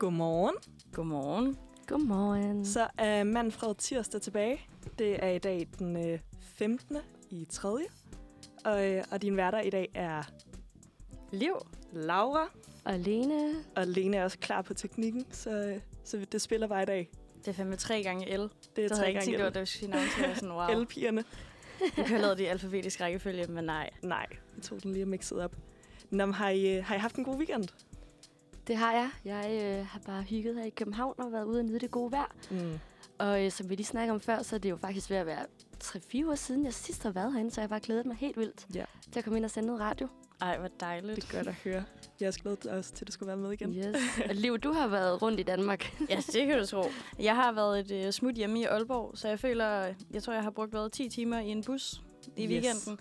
Godmorgen. Godmorgen. Godmorgen. Så er Manfred Tirsdag tilbage. Det er i dag den øh, 15. i 3. Og, øh, og din værter i dag er Liv. Laura, Og Lene. og Lene er også klar på teknikken, så, øh, så det spiller bare i dag. Det er fandme tre gange L. Det er Det havde tre jeg ikke tænkt gange over, da vi skulle navn til sådan, wow. L-pigerne. Vi have lavet det i alfabetisk rækkefølge, men nej. Nej, vi tog den lige og mixet op. Nå, men har, I, øh, har I haft en god weekend? Det har jeg. Jeg øh, har bare hygget her i København og været ude og nyde det gode vejr. Mm. Og øh, som vi lige snakkede om før, så er det jo faktisk ved at være 3-4 uger siden, jeg sidst har været herinde, så jeg har bare glædet mig helt vildt Ja. til at komme ind og sende noget radio. Ej, hvor dejligt. Det er godt at høre. Jeg er glædet os til, at du skulle være med igen. Yes. og Liv, du har været rundt i Danmark. Ja, det kan du tro. Jeg har været et uh, smut hjemme i Aalborg, så jeg føler, jeg tror, jeg har brugt været 10 timer i en bus i Yes. weekenden.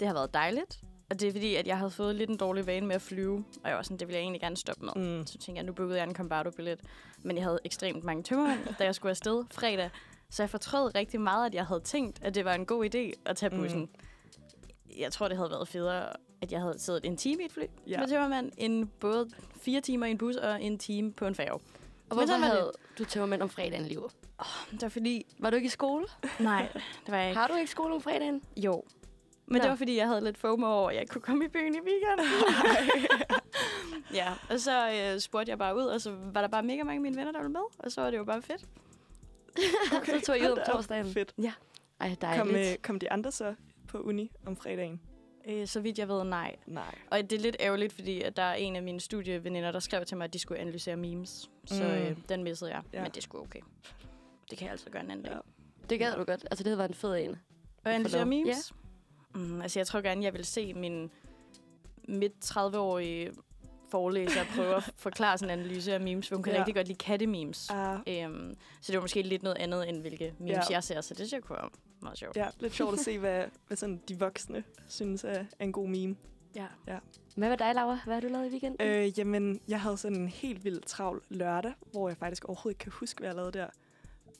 Det har været dejligt. Og det er fordi, at jeg havde fået lidt en dårlig vane med at flyve. Og jeg var sådan, det ville jeg egentlig gerne stoppe med. Mm. Så tænkte jeg, nu bookede jeg en Combardo-billet. Men jeg havde ekstremt mange tømmermænd, da jeg skulle afsted fredag. Så jeg fortrød rigtig meget, at jeg havde tænkt, at det var en god idé at tage Mm. bussen. Jeg tror, det havde været federe, at jeg havde siddet en time i et fly Ja. med tømmermand, end både fire timer i en bus og en time på en færge. Og Men hvorfor var havde du tømmermænd om fredagen, Liv? Det var fordi... Var du ikke i skole? Nej, det var jeg ikke. Har du ikke skole om fredagen? Jo. Men Nå. det var fordi, jeg havde lidt FOMO over, at jeg ikke kunne komme i byen i weekenden. ja, og så øh, spurgte jeg bare ud, og så var der bare mega mange af mine venner, der ville med. Og så var det jo bare fedt. Okay. så tog I ud om torsdagen. Fedt. Ej, Kom, dejligt. øh, kom de andre så på uni om fredagen? Øh, så vidt jeg ved, nej. Nej. Og det er lidt ærgerligt, fordi at der er en af mine studieveninder, der skrev til mig, at de skulle analysere memes. Så Mm. øh, den missede jeg. Ja. Ja. Men det skulle okay. Det kan jeg altså gøre en anden dag. Ja. Ja. Det gad du godt. Altså, det havde været en fed en. Og analysere memes? Mm, altså, jeg tror gerne, jeg vil se min midt 30-årige forelæser prøve at forklare sådan en analyse af memes, for hun kan Ja. ja. rigtig godt lide kattememes. Ah, Øhm, så det var måske lidt noget andet, end hvilke memes Ja. ja. jeg ser, så det synes jeg kunne være meget sjovt. ja, lidt sjovt at se, hvad, hvad sådan de voksne synes er, en god meme. Ja. Hvad med dig, Laura? Hvad har du lavet i weekenden? Øh, jamen, jeg havde sådan en helt vildt travl lørdag, hvor jeg faktisk overhovedet ikke kan huske, hvad jeg lavede der.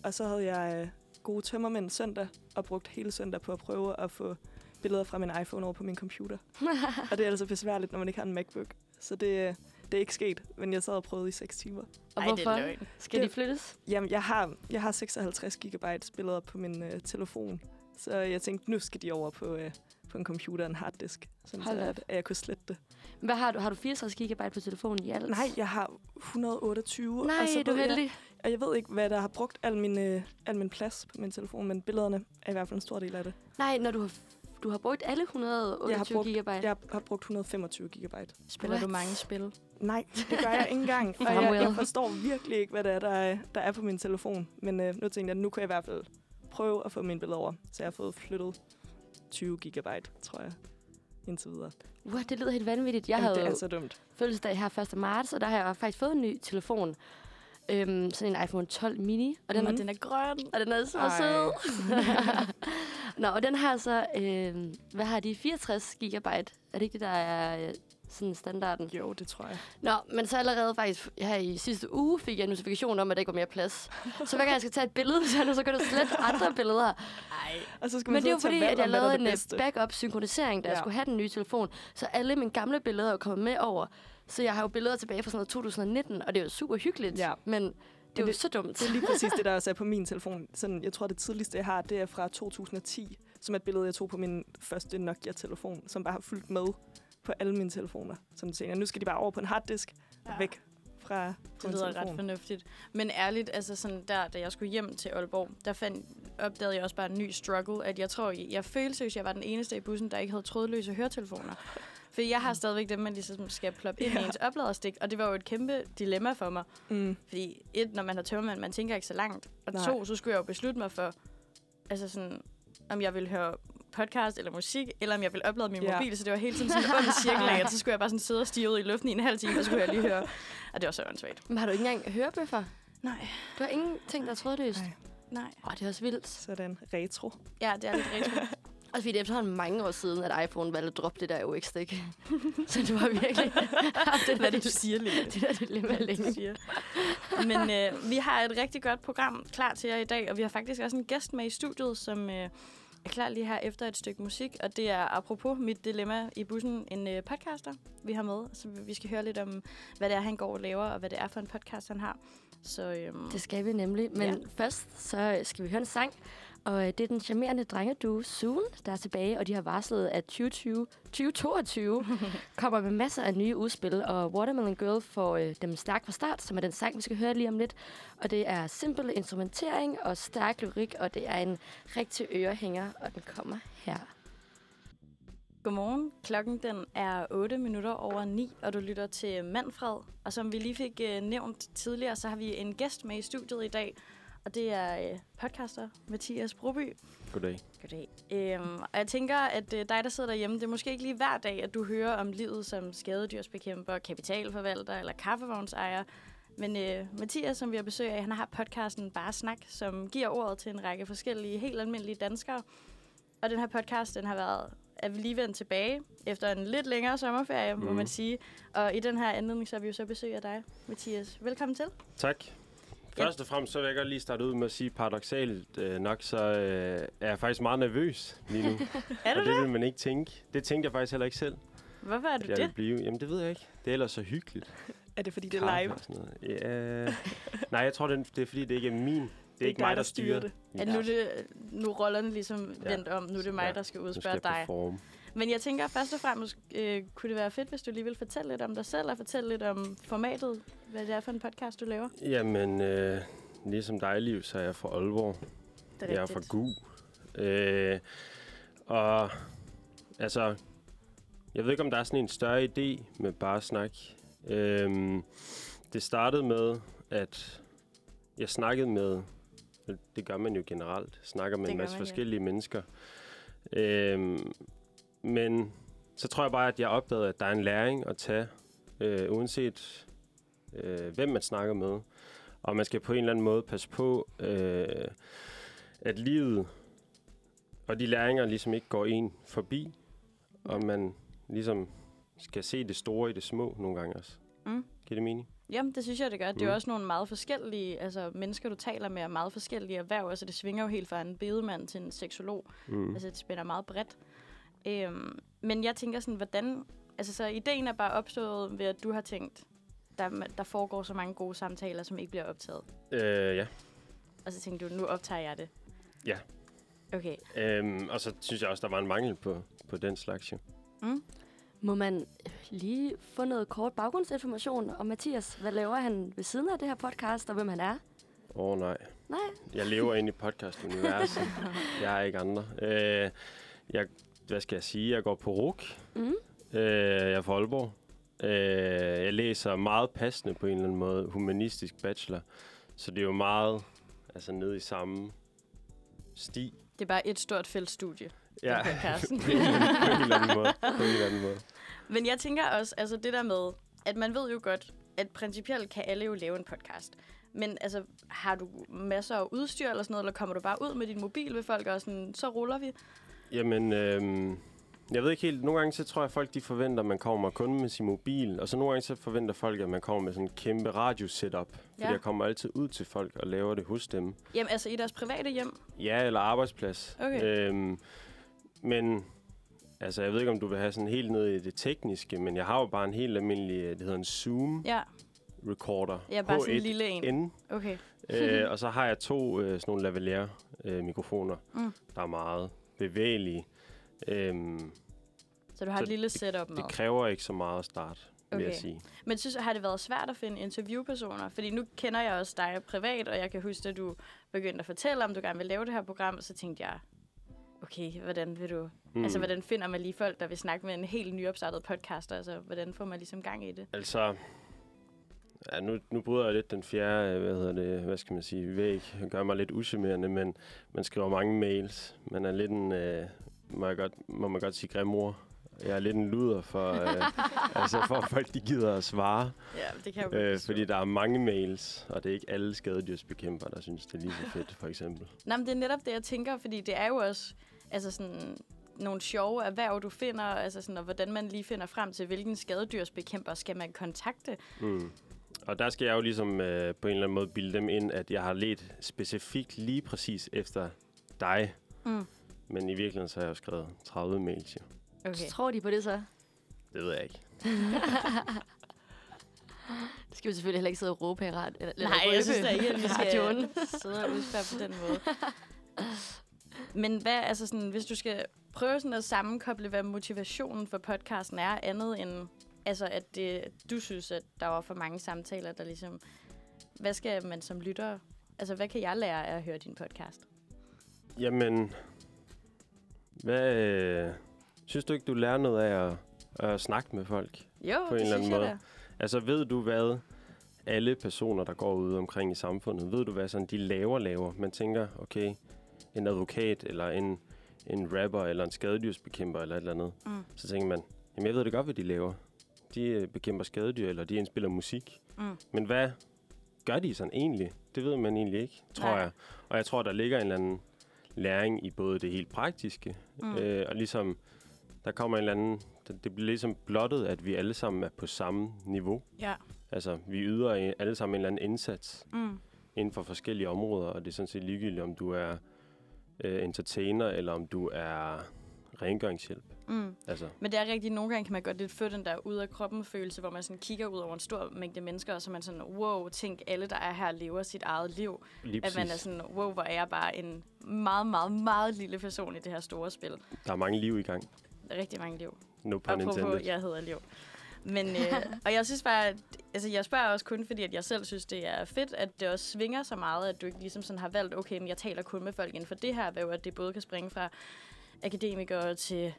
Og så havde jeg øh, gode tømmermænd søndag, og brugt hele søndag på at prøve at få billeder fra min iPhone over på min computer. og det er altså besværligt, når man ikke har en MacBook. Så det, øh, det er ikke sket, men jeg sad og prøvede i 6 timer. og Ej, hvorfor? det er løgn. Skal Det- de flyttes? Jamen, jeg har, jeg har 56 gigabyte billeder på min øh, telefon. Så jeg tænkte, nu skal de over på, øh, på en computer og en harddisk, sådan så Hold op. at, at jeg kunne slette det. Hvad har du? Har du 64 GB på telefonen i alt? Nej, jeg har 128. Nej, og så du er ved jeg, heldig. og jeg ved ikke, hvad der har brugt al min, øh, al min plads på min telefon, men billederne er i hvert fald en stor del af det. Nej, når du har, du har brugt alle 128 Jeg har brugt- GB. Jeg har brugt 125 gigabyte. Spiller What? du mange spil? Nej, det gør jeg ikke engang. og jeg, jeg forstår virkelig ikke, hvad det er, der er, der er på min telefon. Men øh, nu tænkte jeg, at nu kan jeg i hvert fald prøve at få mine billeder over. Så jeg har fået flyttet 20 gigabyte, tror jeg, indtil videre. What, det lyder helt vanvittigt. Jeg Jamen, havde det er så dumt. fødselsdag her 1. marts, og der har jeg faktisk fået en ny telefon. Øhm, sådan en iPhone 12 mini. Og den, Mhm. Og den er grøn. og den er så Ej. sød. Nå, og den har så, øh, hvad har de, 64 gigabyte? Er det ikke det, der er øh, sådan standarden? Jo, det tror jeg. Nå, men så allerede faktisk her i sidste uge fik jeg en notifikation om, at der ikke var mere plads. Så hver gang jeg skal tage et billede, så, det, så kan du slette andre billeder. Ej. Og så skal man Men det er jo fordi, at jeg lavede en øh, backup-synkronisering, da ja. jeg skulle have den nye telefon. Så alle mine gamle billeder er kommet med over. Så jeg har jo billeder tilbage fra sådan noget 2019, og det er jo super hyggeligt. Ja. Men det er jo det- så dumt. Det er lige præcis det, der også er på min telefon. Sådan, jeg tror, det tidligste, jeg har, det er fra 2010, som er et billede, jeg tog på min første Nokia-telefon, som bare har fulgt med på alle mine telefoner. Som tænker, nu skal de bare over på en harddisk og væk fra, Det lyder ret telefon. fornuftigt. Men ærligt, altså sådan der, da jeg skulle hjem til Aalborg, der fandt, opdagede jeg også bare en ny struggle, at jeg tror, jeg, jeg følte seriøst, jeg var den eneste i bussen, der ikke havde trådløse høretelefoner. For jeg har stadigvæk dem, man ligesom skal ploppe ind Ja. i ens opladerstik, og det var jo et kæmpe dilemma for mig. Mm. Fordi et, når man har tømmermand, man tænker ikke så langt. Og Nej. to, så skulle jeg jo beslutte mig for, altså sådan, om jeg ville høre podcast eller musik, eller om jeg ville oplade min Ja. mobil, så det var hele tiden sådan en ond cirkel af, at så skulle jeg bare sådan sidde og stige ud i luften i en halv time, og så skulle jeg lige høre, og det var så åndssvagt. Men har du ikke engang hørebøffer? Nej, Du har ingenting, der er trådløst? Nej. nej. Åh, det er også vildt. Sådan retro. Ja, det er lidt retro. Altså, fordi det er efterhånden mange år siden, at iPhone valgte at droppe det der UX-stik. så det var virkelig haft det Hvad der, er det, du siger, Lene? det der dilemma længe. siger. Men øh, vi har et rigtig godt program klar til jer i dag, og vi har faktisk også en gæst med i studiet, som øh, er klar lige her efter et stykke musik, og det er apropos mit dilemma i bussen, en øh, podcaster, vi har med. Så vi skal høre lidt om, hvad det er, han går og laver, og hvad det er for en podcast, han har. Så øhm, Det skal vi nemlig. Men Ja. først så skal vi høre en sang. Og øh, det er den charmerende drengeduo Soon, der er tilbage, og de har varslet, at 2020, 2022 kommer med masser af nye udspil, og Watermelon Girl får øh, dem stærkt fra start, som er den sang, vi skal høre lige om lidt. Og det er simpel instrumentering og stærk lyrik, og det er en rigtig ørehænger, og den kommer her. Godmorgen. Klokken den er 8 minutter over 9, og du lytter til Manfred. Og som vi lige fik øh, nævnt tidligere, så har vi en gæst med i studiet i dag, og det er øh, podcaster Mathias Broby. Goddag. Goddag. Øhm, og jeg tænker, at øh, dig, der sidder derhjemme, det er måske ikke lige hver dag, at du hører om livet som skadedyrsbekæmper, kapitalforvalter eller kaffevognsejer. Men øh, Mathias, som vi har besøg af, han har podcasten Bare Snak, som giver ordet til en række forskellige, helt almindelige danskere. Og den her podcast, den har været er vi lige vendt tilbage efter en lidt længere sommerferie, mm. må Mhm. man sige. Og i den her anledning, så har vi jo så besøg af dig, Mathias. Velkommen til. Tak. Først og fremmest, så vil jeg godt lige starte ud med at sige, paradoxalt øh, nok, så øh, er jeg faktisk meget nervøs lige nu. Er du og det det? vil man ikke tænke. Det tænkte jeg faktisk heller ikke selv, Hvorfor er du jeg det? ville blive. Jamen, det ved jeg ikke. Det er ellers så hyggeligt. Er det, fordi det er live? sådan noget. Ja. Nej, jeg tror, det er, det er fordi, det ikke er min. Det er ikke dig, mig, der styrer det. At nu, det, nu er rollerne ligesom Ja. vendt om. Nu er det mig, Ja. der skal udspørge dig. performe. Men jeg tænker først og fremmest, øh, kunne det være fedt, hvis du lige vil fortælle lidt om dig selv, og fortælle lidt om formatet, hvad det er for en podcast, du laver? Jamen, øh, ligesom dig, Liv, så er jeg fra Aalborg. Det Jeg er fra GU. Øh, og altså, jeg ved ikke, om der er sådan en større idé med bare snak. Øhm, det startede med, at jeg snakkede med, det gør man jo generelt, snakker med Det en masse man, ja. forskellige mennesker. Øhm, men så tror jeg bare, at jeg opdagede, at der er en læring at tage, øh, uanset øh, hvem man snakker med. Og man skal på en eller anden måde passe på, øh, at livet og de læringer ligesom ikke går en forbi, og man ligesom skal se det store i det små nogle gange også. Mm. Giver det mening? Jamen, det synes jeg, det gør. Det er Mm. også nogle meget forskellige, altså mennesker, du taler med, er meget forskellige erhverv. Altså, det svinger jo helt fra en bedemand til en seksolog. Mm. Altså, det spænder meget bredt. Øhm, men jeg tænker sådan, hvordan... Altså, så ideen er bare opstået ved, at du har tænkt, der, der foregår så mange gode samtaler, som ikke bliver optaget. Øh, ja. Og så tænkte du, nu optager jeg det. Ja. Okay. Øhm, og så synes jeg også, der var en mangel på, på den slags jo. Mm. Må man lige få noget kort baggrundsinformation om Mathias? Hvad laver han ved siden af det her podcast, og hvem han er? Åh oh, nej. Nej. Jeg lever inde i podcast-universet. jeg er ikke andre. Øh, jeg, hvad skal jeg sige? Jeg går på RUK. Mm. Øh, jeg er fra Aalborg. Øh, jeg læser meget passende på en eller anden måde humanistisk bachelor. Så det er jo meget altså nede i samme sti. Det er bare et stort feltstudie. Ja, på, på en eller anden måde. På en eller anden måde. Men jeg tænker også, altså det der med, at man ved jo godt, at principielt kan alle jo lave en podcast. Men altså, har du masser af udstyr eller sådan noget, eller kommer du bare ud med din mobil ved folk, og sådan, så ruller vi? Jamen, øhm, jeg ved ikke helt. Nogle gange så tror jeg, at folk de forventer, at man kommer kun med sin mobil. Og så nogle gange så forventer folk, at man kommer med sådan en kæmpe radiosetup. Fordi Ja. jeg kommer altid ud til folk og laver det hos dem. Jamen altså i deres private hjem? Ja, eller arbejdsplads. Okay. Øhm, men altså, jeg ved ikke, om du vil have sådan helt ned i det tekniske, men jeg har jo bare en helt almindelig, øh, det hedder en Zoom Ja, recorder. ja bare sådan en H1N. lille en. Okay. øh, og så har jeg to øh, sådan nogle lavalier øh, mikrofoner, Mm. der er meget bevægelige. Øhm, Så du har Så et lille setup med. det kræver ikke så meget at starte, vil jeg Okay. sige. Men synes, har det været svært at finde interviewpersoner? Fordi nu kender jeg også dig privat, og jeg kan huske, at du begyndte at fortælle, om du gerne vil lave det her program, og så tænkte jeg, okay, hvordan vil du... Mm. Altså, hvordan finder man lige folk, der vil snakke med en helt nyopstartet podcaster? Altså, hvordan får man ligesom gang i det? Altså, ja, nu, nu bryder jeg lidt den fjerde, øh, hvad hedder det, hvad skal man sige, væg. Det gør mig lidt uschammerende, men man skriver mange mails. Man er lidt en, øh, må, jeg godt, må man godt sige, grimor. Jeg er lidt en luder for, øh, altså for at folk de gider at svare. Ja, det kan jeg Øh, fordi der er mange mails, og det er ikke alle skadedyrsbekæmper, der synes, det er lige så fedt, for eksempel. Nej, men det er netop det, jeg tænker, fordi det er jo også altså sådan, nogle sjove erhverv, du finder, altså sådan, og hvordan man lige finder frem til, hvilken skadedyrsbekæmper skal man kontakte. Mm. Og der skal jeg jo ligesom øh, på en eller anden måde bilde dem ind, at jeg har let specifikt lige præcis efter dig. Mm. Men i virkeligheden så har jeg jo skrevet 30 mails, jo. Okay. Tror de på det så? Det ved jeg ikke. Det skal vi selvfølgelig heller ikke sidde og råbe her ret. Eller, eller Nej, røbe jeg synes da ikke, at vi skal sidde og udspørge på den måde. Men hvad, altså sådan, hvis du skal prøve sådan at sammenkoble, hvad motivationen for podcasten er, andet end altså, at det, du synes, at der var for mange samtaler, der ligesom... Hvad skal man som lytter... Altså, hvad kan jeg lære af at høre din podcast? Jamen, hvad, øh, synes du ikke, du lærer noget af at, at snakke med folk? Jo, På en eller anden måde. da. Altså, ved du, hvad alle personer, der går ude omkring i samfundet, ved du, hvad sådan de laver laver? Man tænker, okay, en advokat, eller en, en rapper, eller en skadedyrsbekæmper, eller et eller andet. Mm. Så tænker man, jamen jeg ved det godt, hvad de laver. De øh, bekæmper skadedyr, eller de indspiller musik. Mm. Men hvad gør de sådan egentlig? Det ved man egentlig ikke, tror Nej. jeg. Og jeg tror, der ligger en eller anden læring i både det helt praktiske, Mm. øh, og ligesom, der kommer en eller anden, det, bliver ligesom blottet, at vi alle sammen er på samme niveau. Ja. Altså, vi yder alle sammen en eller anden indsats Mm. inden for forskellige områder, og det er sådan set ligegyldigt, om du er øh, entertainer, eller om du er rengøringshjælp. Mm. Altså, Men det er rigtigt, nogle gange kan man godt lidt få den der ud af kroppen følelse, hvor man sådan kigger ud over en stor mængde mennesker, og så man sådan, wow, tænk, alle der er her lever sit eget liv. lige At man er sådan, wow, hvor er jeg bare en meget, meget, meget lille person i det her store spil. Der er mange liv i gang. Rigtig mange liv. No pun intended. jeg hedder Liv. Men, øh, og jeg synes bare, at, altså jeg spørger også kun, fordi at jeg selv synes, det er fedt, at det også svinger så meget, at du ikke ligesom sådan har valgt, okay, men jeg taler kun med folk inden for det her erhverv, at det både kan springe fra akademikere til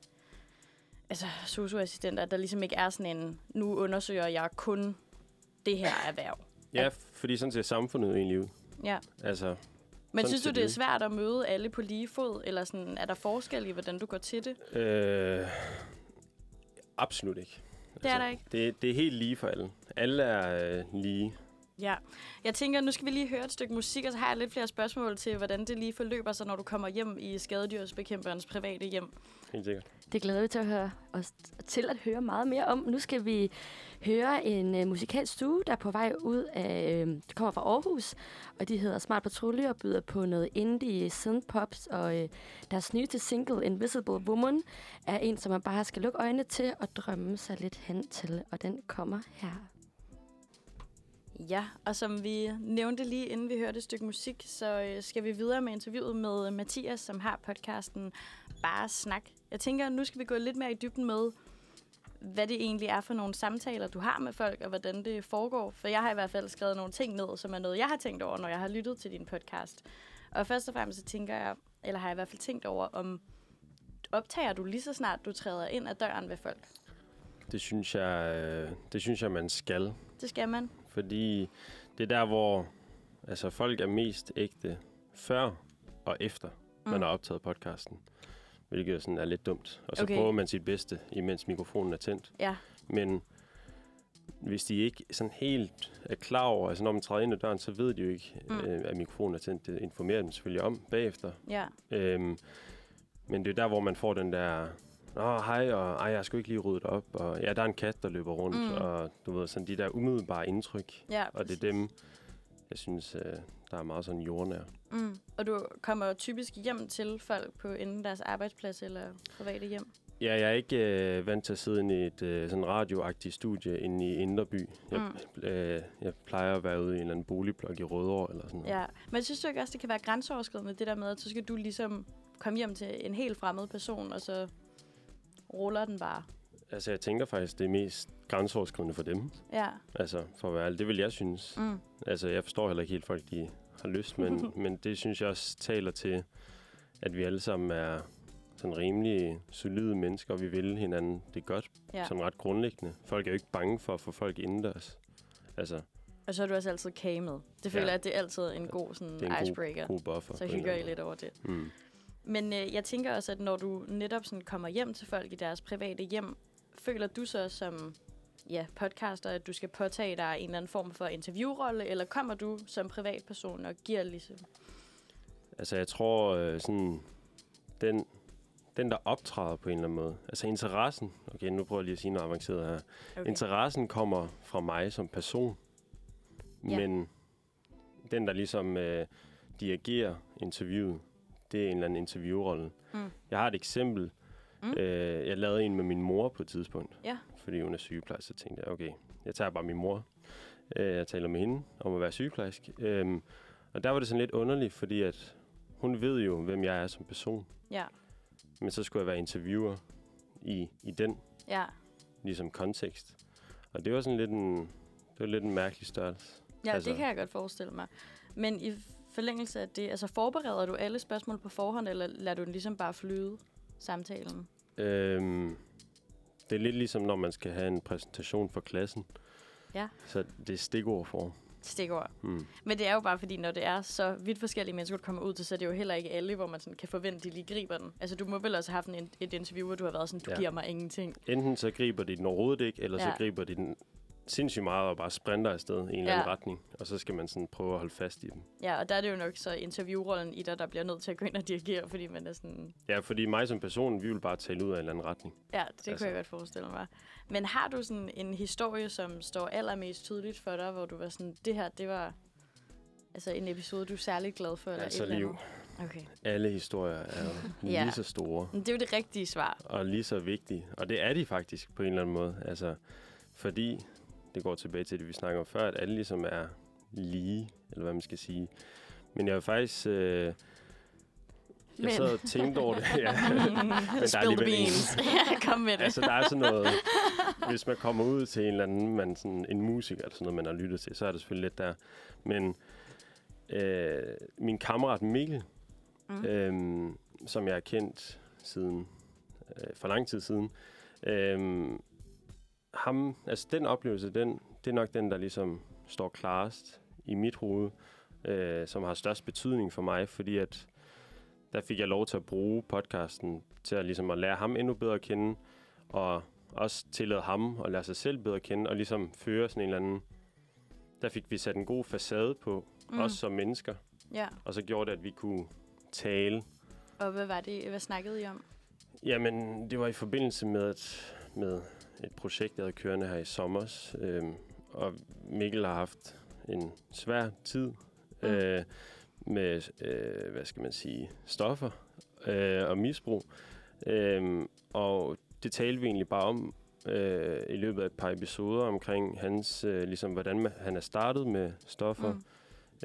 altså, socioassistenter, at der ligesom ikke er sådan en, nu undersøger jeg kun det her erhverv. Ja, fordi sådan ser samfundet egentlig ud. Ja. Altså, Men synes du, det er svært at møde alle på lige fod, eller sådan, er der forskel i, hvordan du går til det? øh, absolut ikke. Altså, Det er der ikke. Det, det er helt lige for alle. Alle er øh, lige. Ja. Jeg tænker, nu skal vi lige høre et stykke musik, og så har jeg lidt flere spørgsmål til, hvordan det lige forløber sig, når du kommer hjem i skadedyrsbekæmperens private hjem. Helt sikkert. Det glæder vi til at høre os til at høre meget mere om. Nu skal vi høre en uh, musikalsk stue, der er på vej ud af, uh, det kommer fra Aarhus, og de hedder Smart Patrulje og byder på noget indie synthpops, og uh, deres nyeste single, Invisible Woman, er en, som man bare skal lukke øjnene til og drømme sig lidt hen til, og den kommer her. Ja, og som vi nævnte lige inden vi hørte et stykke musik, så øh, skal vi videre med interviewet med øh, Mathias, som har podcasten Bare Snak. Jeg tænker, nu skal vi gå lidt mere i dybden med, hvad det egentlig er for nogle samtaler, du har med folk, og hvordan det foregår. For jeg har i hvert fald skrevet nogle ting ned, som er noget, jeg har tænkt over, når jeg har lyttet til din podcast. Og først og fremmest så tænker jeg, eller har jeg i hvert fald tænkt over, om optager du lige så snart du træder ind ad døren ved folk? Det synes jeg, øh, det synes jeg man skal. Det skal man. Fordi det er der, hvor altså, folk er mest ægte før og efter, mm. man har optaget podcasten. Hvilket sådan er lidt dumt. Og så Okay. prøver man sit bedste, imens mikrofonen er tændt. Ja. Men hvis de ikke sådan helt er klar over, altså når man træder ind ad døren, så ved de jo ikke, mm. øh, at mikrofonen er tændt. Det informerer dem selvfølgelig om bagefter. Ja. Øhm, men det er der, hvor man får den der, Nå, hej, og ej, jeg skal ikke lige rydde op, og ja, der er en kat, der løber rundt, Mm. og du ved, sådan de der umiddelbare indtryk. Ja, Og det er dem, jeg synes, øh, der er meget sådan jordnær. Mm. Og du kommer typisk hjem til folk på enten deres arbejdsplads eller private hjem? Ja, jeg er ikke øh, vant til at sidde i et øh, sådan radioagtigt studie inde i Inderby. Jeg, Mm. øh, jeg plejer at være ude i en eller anden boligblok i Rødovre eller sådan noget. Ja. Men synes du ikke også, det kan være grænseoverskridende, det der med, at så skal du ligesom komme hjem til en helt fremmed person, og så ruller den bare? Altså, jeg tænker faktisk, det er mest grænseoverskridende for dem. Ja. Altså, for at være ærlig. Det vil jeg synes. Mm. Altså, jeg forstår heller ikke helt folk, de har lyst, men, men det synes jeg også taler til, at vi alle sammen er sådan rimelig solide mennesker, og vi vil hinanden det godt, Ja. sådan ret grundlæggende. Folk er jo ikke bange for at få folk indendørs. Altså, Og så er du også altid kage med. Det føler Ja. jeg, at det er altid en god sådan, det er en icebreaker. god, god buffer. så hygger I lidt over det. Mm. Men øh, jeg tænker også, at når du netop sådan kommer hjem til folk i deres private hjem, føler du så som ja, podcaster, at du skal påtage dig en eller anden form for interviewrolle, eller kommer du som privatperson og giver ligesom... Altså, jeg tror, øh, sådan, den, den, der optræder på en eller anden måde, altså interessen, okay, nu prøver jeg lige at sige noget avanceret her. Okay. Interessen kommer fra mig som person, Ja. men den, der ligesom øh, dirigerer interviewet, det er en eller anden interviewrolle. Mm. Jeg har et eksempel. Mm. Øh, jeg lavede en med min mor på et tidspunkt, Ja. fordi hun er sygeplejerske, så tænkte jeg, okay, jeg tager bare min mor. Øh, jeg taler med hende om at være sygeplejerske. Øhm, og der var det sådan lidt underligt, fordi at hun ved jo, hvem jeg er som person. Ja. Men så skulle jeg være interviewer i, i den Ja. ligesom kontekst. Og det var sådan lidt en, det var lidt en mærkelig størrelse. Ja, Altså- det kan jeg godt forestille mig. Men i forlængelse af det, altså forbereder du alle spørgsmål på forhånd, eller lader du den ligesom bare flyde, samtalen? Øhm, det er lidt ligesom, når man skal have en præsentation for klassen. Ja. Så det er stikordform. Stikord. Mm. Men det er jo bare fordi, når det er så vidt forskellige mennesker, du kommer ud til, så er det jo heller ikke alle, hvor man sådan kan forvente, at de lige griber den. Altså, du må vel også have haft en, et interview, hvor du har været sådan, du Ja. giver mig ingenting. Enten så griber de den overhovedet ikke, eller. Ja. så griber de den sindssygt meget og bare sprinter afsted i en eller anden retning. Og så skal man sådan prøve at holde fast i dem. Ja, og der er det jo nok så interviewrollen i dig, der bliver nødt til at gå ind og dirigere, fordi man er sådan, Ja, fordi mig som person, vi vil bare tale ud af en eller anden retning. ja, det altså. Kunne jeg godt forestille mig. Men har du sådan en historie, som står allermest tydeligt for dig, hvor du var sådan, det her, det var altså en episode, du er særlig glad for? Eller Altså et eller liv. andet? Okay. Alle historier er jo Ja. lige så store. Men det er jo det rigtige svar. og lige så vigtige. Og det er de faktisk på en eller anden måde. Altså, fordi det går tilbage til det, vi snakker om før, at alle ligesom er lige, eller hvad man skal sige. Men jeg vil faktisk... Øh, jeg Men- sad og tænkte over det. ja. Men der er alligevel beans. ja, kom med det. altså, der er sådan noget... Hvis man kommer ud til en eller anden, man, sådan, en musiker eller sådan noget, man har lyttet til, så er det selvfølgelig lidt der. Men øh, min kammerat Mikkel, Mm. øhm, som jeg har kendt siden øh, for lang tid siden. Øhm, ham, altså den oplevelse, den, det er nok den, der ligesom står klarest i mit hoved, øh, som har størst betydning for mig, fordi at der fik jeg lov til at bruge podcasten til at, ligesom at lære ham endnu bedre at kende, og også tillade ham at lære sig selv bedre at kende, og ligesom føre sådan en eller anden... Der fik vi sat en god facade på, mm. også som mennesker, Ja, og så gjorde det, at vi kunne tale og hvad var det, hvad snakkede I om? Jamen, det var i forbindelse med et, med et projekt, jeg havde kørende her i sommer. Øhm, og Mikkel har haft en svær tid Mm. øh, med, øh, hvad skal man sige, stoffer øh, og misbrug. Øhm, og det talte vi egentlig bare om øh, i løbet af et par episoder omkring hans, øh, ligesom hvordan man, han er startet med stoffer, Mm.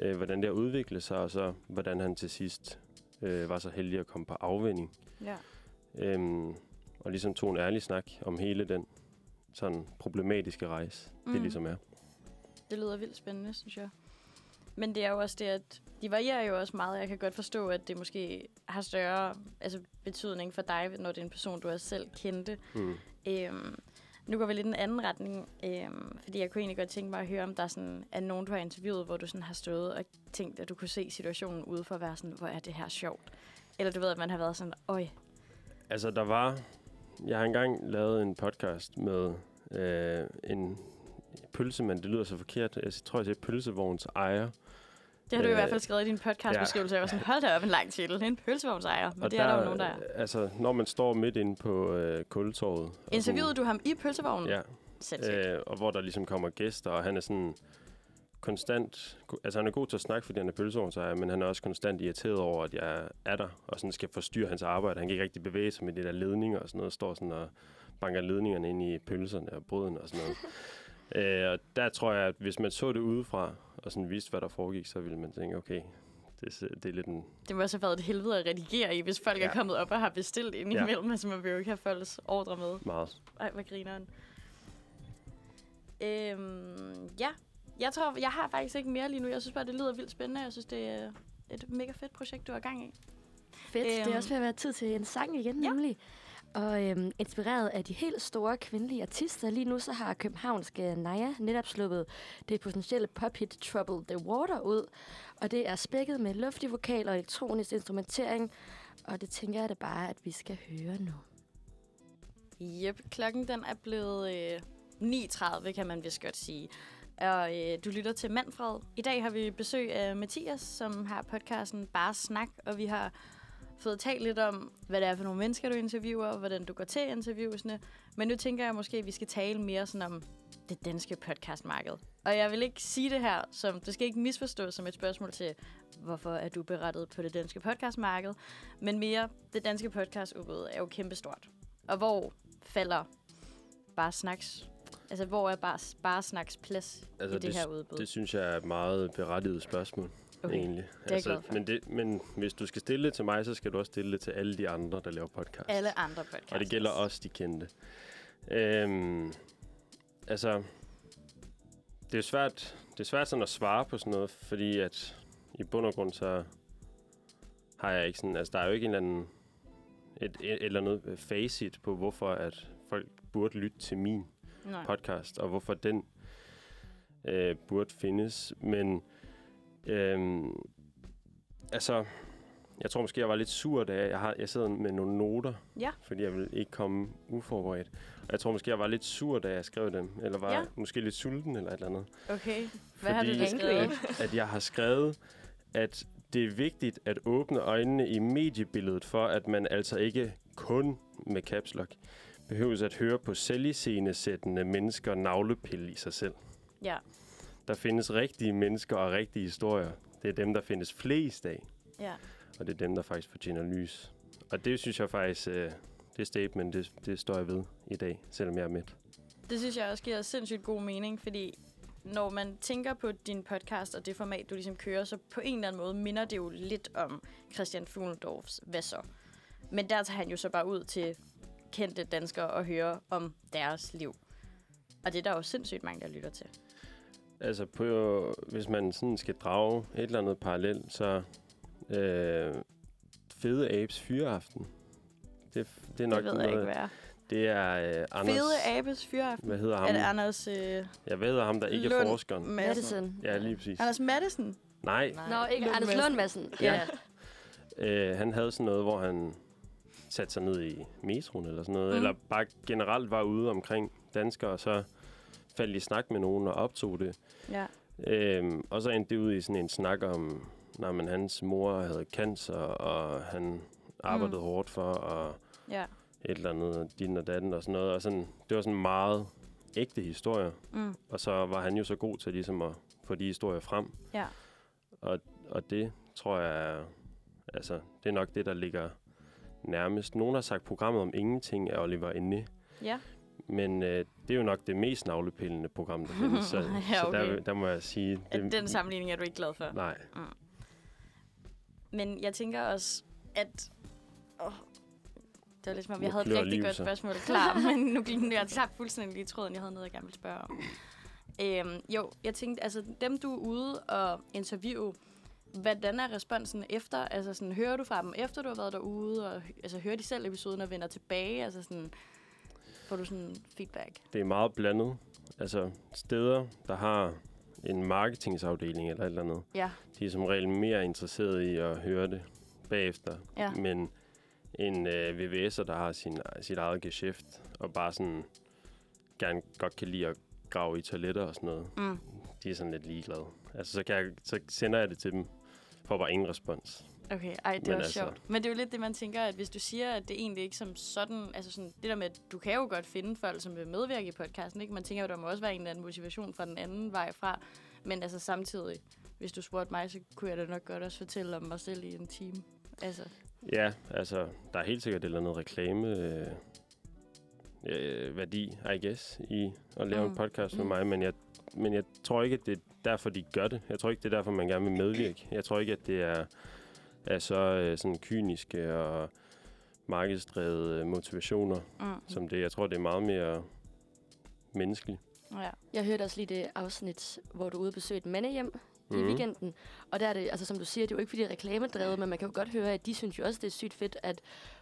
øh, hvordan det har udviklet sig, og så hvordan han til sidst øh, var så heldig at komme på afvinding. Ja. Øhm, og ligesom tog en ærlig snak om hele den sådan problematiske rejse, mm. det ligesom er. Det lyder vildt spændende, synes jeg. Men det er jo også det, at de varierer jo også meget. Jeg kan godt forstå, at det måske har større altså, betydning for dig, når det er en person, du også selv kendte. Mm. Øhm, nu går vi lidt i en anden retning, øhm, fordi jeg kunne egentlig godt tænke mig at høre, om der er, sådan, er nogen, du har interviewet, hvor du sådan har stået og tænkt, at du kunne se situationen ude for at være sådan, hvor er det her sjovt? Eller du ved, at man har været sådan, øj, Altså, der var... Jeg har engang lavet en podcast med øh, en pølsemand. Det lyder så forkert. Jeg tror, jeg siger pølsevogns ejer. det har du i Øh, hvert fald skrevet i din podcastbeskrivelse. Jeg var sådan, hold da op, en lang titel. En pølsevognsejr. Men Og det er der jo nogen, der er. Altså, når man står midt inde på øh, kultorvet... Interviewede du ham i pølsevognen? Ja, øh, og hvor der ligesom kommer gæster, og han er sådan konstant... Altså, han er god til at snakke, fordi han er pølsevognsejr, men han er også konstant irriteret over, at jeg er der, og sådan skal forstyrre hans arbejde. Han kan ikke rigtig bevæge sig med de der ledninger og sådan noget, står sådan og banker ledningerne ind i pølserne og brødene og sådan noget. øh, og der tror jeg, at hvis man så det udefra, og sådan vidste, hvad der foregik, så ville man tænke, okay, det, det er lidt en... Det må også have været et helvede at redigere i, hvis folk ja. Er kommet op og har bestilt ind Ja. imellem. Altså, man vil jo ikke have folks ordre med. Meget. Ej, hvad grineren. Øhm, ja, jeg tror, jeg har faktisk ikke mere lige nu. Jeg synes bare, det lyder vildt spændende. Jeg synes, det er et mega fedt projekt, du har gang i. Fedt. det Øhm. er også ved at være tid til en sang igen, Ja. nemlig. Og øhm, inspireret af de helt store kvindelige artister, lige nu så har københavnske Naya netop sluppet det potentielle pophit Trouble the Water ud. Og det er spækket med luftig vokal og elektronisk instrumentering. Og det tænker jeg da bare, at vi skal høre nu. Yep, klokken den er blevet øh, 9.30, kan man vist godt sige. Og øh, du lytter til Manfred. I dag har vi besøg af Mathias, som har podcasten Bare Snak, og vi har fået talt lidt om, hvad det er for nogle mennesker, du interviewer, og hvordan du går til interviewsene. Men nu tænker jeg måske, at vi skal tale mere sådan om det danske podcastmarked. Og jeg vil ikke sige det her, som det skal ikke misforstås som et spørgsmål til, hvorfor er du berettet på det danske podcastmarked, men mere, det danske podcastudbud er jo kæmpestort. Og hvor falder bare snaks Altså, hvor er bare, bare snaks plads altså, i det, det her udbud? Det synes jeg er et meget berettiget spørgsmål, okay. egentlig. Det er altså, men, det, men hvis du skal stille det til mig, så skal du også stille det til alle de andre, der laver podcast. Alle andre podcasts. Og det gælder også de kendte. Øhm, altså, det er svært, det er svært sådan at svare på sådan noget, fordi at i bund og grund, så har jeg ikke sådan, altså der er jo ikke en eller anden, et, et eller andet facit på, hvorfor at folk burde lytte til min Nej. podcast, og hvorfor den øh, burde findes. Men øh, altså, jeg tror måske, jeg var lidt sur, da jeg, har, jeg sidder med nogle noter, ja. fordi jeg vil ikke komme uforberedt. Og jeg tror måske, jeg var lidt sur, da jeg skrev dem, eller var ja. måske lidt sulten eller et eller andet. Okay, hvad fordi, har du skrevet? At, at jeg har skrevet, at det er vigtigt at åbne øjnene i mediebilledet for, at man altså ikke kun med caps lock behøves at høre på selviscenesættende mennesker navlepille i sig selv. Ja. Der findes rigtige mennesker og rigtige historier. Det er dem, der findes flest af. Ja. Og det er dem, der faktisk fortjener lys. Og det synes jeg faktisk, øh, det statement, det, det står jeg ved i dag, selvom jeg er med. Det synes jeg også giver sindssygt god mening, fordi når man tænker på din podcast og det format, du ligesom kører, så på en eller anden måde minder det jo lidt om Christian Fuglendorfs Hvad så? Men der tager han jo så bare ud til kendte danskere og høre om deres liv. Og det er der jo sindssygt mange, der lytter til. Altså, på, hvis man sådan skal drage et eller andet parallel, så øh, Fede Abes Fyreaften. Det, det er nok det ved noget, jeg ikke, hvad er. Det er øh, Anders... Fede Abes Fyreaften? Hvad hedder ham? Er det Anders... Øh, jeg ved ham, der ikke Lund er forskeren. Madsen. Ja, lige præcis. Anders Madsen? Nej. Nej. Nå, ikke Lund Anders Lund Madsen. Ja. ja. Øh, han havde sådan noget, hvor han satte sig ned i metroen eller sådan noget, mm. eller bare generelt var ude omkring danskere, og så faldt i snak med nogen og optog det. Ja. Øhm, og så endte det ud i sådan en snak om, når man hans mor havde cancer, og han arbejdede mm. hårdt for, og ja. et eller andet, din og datten og sådan noget. Og sådan, det var sådan meget ægte historier. Mm. Og så var han jo så god til ligesom at få de historier frem. Ja. Og, og det tror jeg altså, det er nok det, der ligger nærmest. Nogen har sagt programmet om ingenting af Oliver Ende. Ja. Men øh, det er jo nok det mest navlepillende program, der findes. Så, ja, okay. så der, der må jeg sige... Det, den sammenligning er du ikke glad for? Nej. Mm. Men jeg tænker også, at... Oh, det var lidt som om, jeg havde et rigtig godt spørgsmål klar, men nu gik jeg tabt fuldstændig lige tråden, jeg havde noget, jeg gerne ville spørge om. Øhm, jo, jeg tænkte, altså dem, du er ude og interviewe, Hvordan er responsen efter? Altså sådan, hører du fra dem efter du har været derude, og altså, hører de selv episoden og vender tilbage? Altså sådan, får du sådan feedback? Det er meget blandet. Altså steder, der har en marketingsafdeling eller et eller andet, ja. de er som regel mere interesserede i at høre det bagefter. Ja. Men en øh, VVS'er, der har sin, sit eget geschæft, og bare sådan gerne godt kan lide at grave i toiletter og sådan noget, mm. de er sådan lidt ligeglade. Altså, så, kan jeg, så sender jeg det til dem får bare ingen respons. Okay, ej, det er altså... sjovt. Men det er jo lidt det, man tænker, at hvis du siger, at det egentlig ikke som sådan, altså sådan, det der med, at du kan jo godt finde folk, som vil medvirke i podcasten, ikke? Man tænker jo, der må også være en eller anden motivation fra den anden vej fra. Men altså samtidig, hvis du spurgte mig, så kunne jeg da nok godt også fortælle om mig selv i en time. Altså. Ja, altså, der er helt sikkert et eller andet reklame øh, øh, værdi, I guess, i at lave mm. en podcast mm. med mig, men jeg, men jeg tror ikke, at det derfor, de gør det. Jeg tror ikke, det er derfor, man gerne vil medvirke. Jeg tror ikke, at det er, er så øh, sådan kyniske og markedsdrevede motivationer, mm. som det. Jeg tror, det er meget mere menneskeligt. Ja. Jeg hørte også lige det afsnit, hvor du ude og besøge et mandehjem mm. i weekenden. Og der er det, altså som du siger, det er jo ikke fordi det er reklamedrevet, men man kan jo godt høre, at de synes jo også, det er sygt fedt at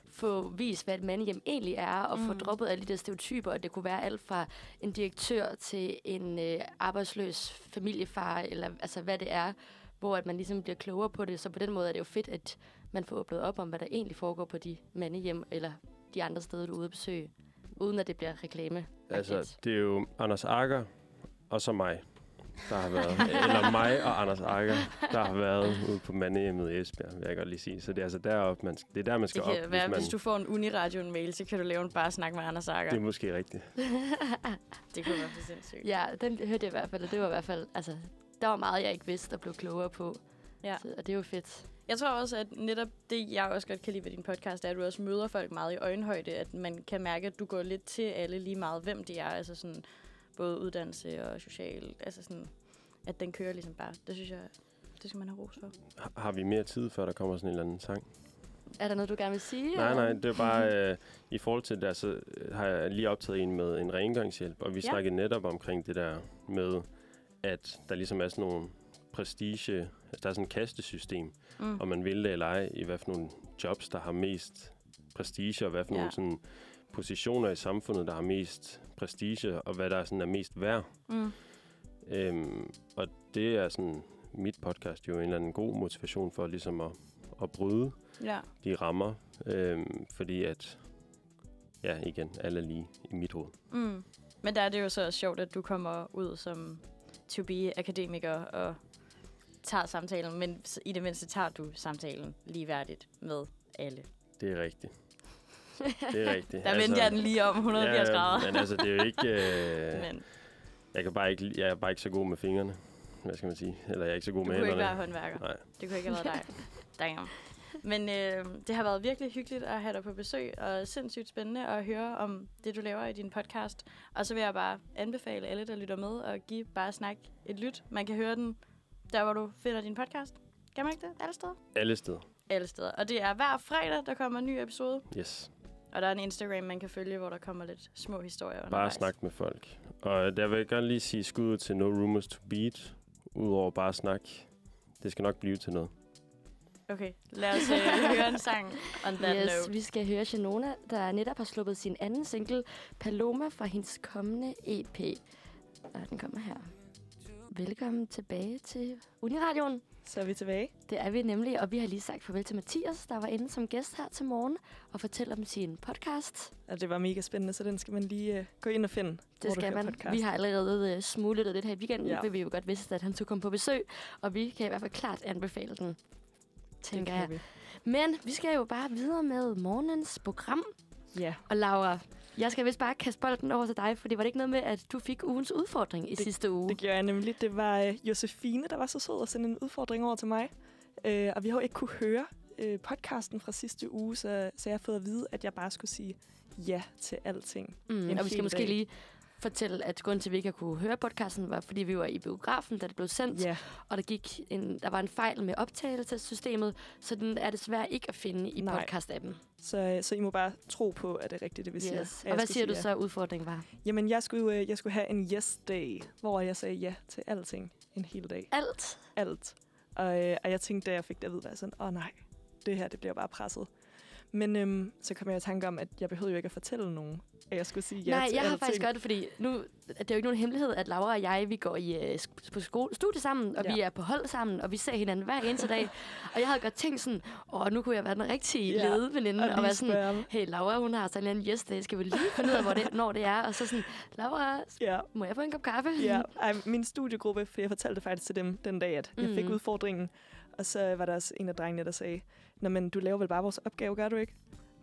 få vist, hvad et mandehjem egentlig er, og mm. få droppet alle de der stereotyper, at det kunne være alt fra en direktør til en øh, arbejdsløs familiefar, eller altså hvad det er, hvor at man ligesom bliver klogere på det. Så på den måde er det jo fedt, at man får åbnet op om, hvad der egentlig foregår på de mandehjem, eller de andre steder, du er ude at besøge, uden at det bliver reklame. Altså, det er jo Anders Akker og så mig. Der har været. eller mig og Anders Akker, der har været ude på mandehjemmet i Esbjerg, vil jeg godt lige sige. Så det er altså deroppe, man, det er der, man skal Det kan op, være, hvis man... hvis du får en Uniradio-mail, så kan du lave en bare snak med Anders Akker. Det er måske rigtigt. Det kunne være for sindssygt. ja, den hørte jeg i hvert fald, og det var i hvert fald, altså, der var meget, jeg ikke vidste, der blev klogere på. Ja. Så, og det er jo fedt. Jeg tror også, at netop det, jeg også godt kan lide ved din podcast, er, at du også møder folk meget i øjenhøjde. At man kan mærke, at du går lidt til alle lige meget, hvem de er. Altså sådan, både uddannelse og social. Altså sådan, at den kører ligesom bare. Det synes jeg, det skal man have ros for. Har- Har vi mere tid, før der kommer sådan en eller anden sang? Er der noget, du gerne vil sige? Nej, eller? nej, det er bare øh, i forhold til det, så øh, har jeg lige optaget en med en rengøringshjælp, og vi Ja. snakkede netop omkring det der med, at der ligesom er sådan nogle prestige, altså der er sådan et kastesystem, Mm. om man vil det eller ej, i hvad for nogle jobs, der har mest prestige, og hvad for Ja. nogle sådan, positioner i samfundet, der har mest prestige, og hvad der sådan er mest værd. Mm. Øhm, og det er sådan mit podcast jo en eller anden god motivation for ligesom at, at bryde Ja. de rammer, øhm, fordi at, ja igen, alle er lige i mit hoved. Mm. Men der er det jo så sjovt, at du kommer ud som to be akademiker og tager samtalen, men i det mindste tager du samtalen ligeværdigt med alle. Det er rigtigt. Det er rigtigt. Der vendte jeg den lige om 180 ja, grader. Men altså, det er jo ikke... Øh, Men jeg, kan bare ikke, jeg er bare ikke så god med fingrene, hvad skal man sige. Eller jeg er ikke så god du med kunne ikke hænderne. være håndværker. Nej. Det kunne ikke have været dig. Damn. Men øh, det har været virkelig hyggeligt at have dig på besøg, og sindssygt spændende at høre om det, du laver i din podcast. Og så vil jeg bare anbefale alle, der lytter med, at give Bare Snak et lyt. Man kan høre den der, hvor du finder din podcast. Kan man ikke det? Alle steder? Alle steder. Alle steder. Og det er hver fredag, der kommer en ny episode. Yes. Og der er en Instagram, man kan følge, hvor der kommer lidt små historier Bare undervejs. snak med folk. Og der vil jeg gerne lige sige skud ud til No Rumors to Beat. Udover bare snak. Det skal nok blive til noget. Okay, lad os øh, høre en sang on that Yes, note. vi skal høre Shanona, der netop har sluppet sin anden single, Paloma, fra hendes kommende EP. Og den kommer her. Velkommen tilbage til Uniradioen. Så er vi tilbage. Det er vi nemlig, og vi har lige sagt farvel til Mathias, der var inde som gæst her til morgen og fortælle om sin podcast. Og det var mega spændende, så den skal man lige uh, gå ind og finde. Det skal man. Podcast. Vi har allerede uh, smuglet lidt her i weekenden, Ja. ja. vi jo godt vidste, at han skulle komme på besøg, og vi kan i hvert fald klart anbefale den, det tænker kan jeg. vi. Men vi skal jo bare videre med morgens program. Ja, Og Laura, jeg skal vist bare kaste bolden over til dig, for det var det ikke noget med, at du fik ugens udfordring i Det- sidste uge. det gjorde jeg nemlig. Det var uh, Josefine, der var så sød at sende en udfordring over til mig. Uh, og vi har jo ikke kunne høre uh, podcasten fra sidste uge, så, så jeg har fået at vide, at jeg bare skulle sige ja til alting. Mm, og vi skal hel måske dag. lige fortælle, at grunden til, at vi ikke kunne høre podcasten, var, fordi vi var i biografen, da det blev sendt, Ja, og der, gik en, der var en fejl med optagelsessystemet, så den er desværre ikke at finde i Nej. podcast-appen. så, så I må bare tro på, at det er rigtigt, det vi siger. Yes. At Og jeg hvad siger du så, at udfordringen var? Ja. Jamen, jeg skulle, øh, jeg skulle have en yes day, hvor jeg sagde ja til alting en hel dag. Alt. alt. Og, øh, og jeg tænkte, da jeg fik det at vide, var jeg sådan, åh oh, nej, det her, det bliver bare presset. Men øhm, så kom jeg i tanke om, at jeg behøvede jo ikke at fortælle nogen, at jeg skulle sige ja Nej, til jeg har faktisk godt, fordi nu det er jo ikke nogen hemmelighed, at Laura og jeg, vi går i, øh, på skole, studie sammen, og Ja. vi er på hold sammen, og vi ser hinanden hver eneste dag. Og jeg havde godt tænkt sådan, åh, nu kunne jeg være den rigtige Ja, ledeveninde, Og og, være sådan, hey, Laura, hun har sådan en yes day, skal vi lige finde ud af, hvor det, når det er? Og så sådan, Laura, Ja, må jeg få en kop kaffe? ja. Ej, min studiegruppe, for jeg fortalte faktisk til dem den dag, at jeg fik Mhm. udfordringen. Og så var der også en af drengene, der sagde, Nå, men du laver vel bare vores opgave, gør du ikke?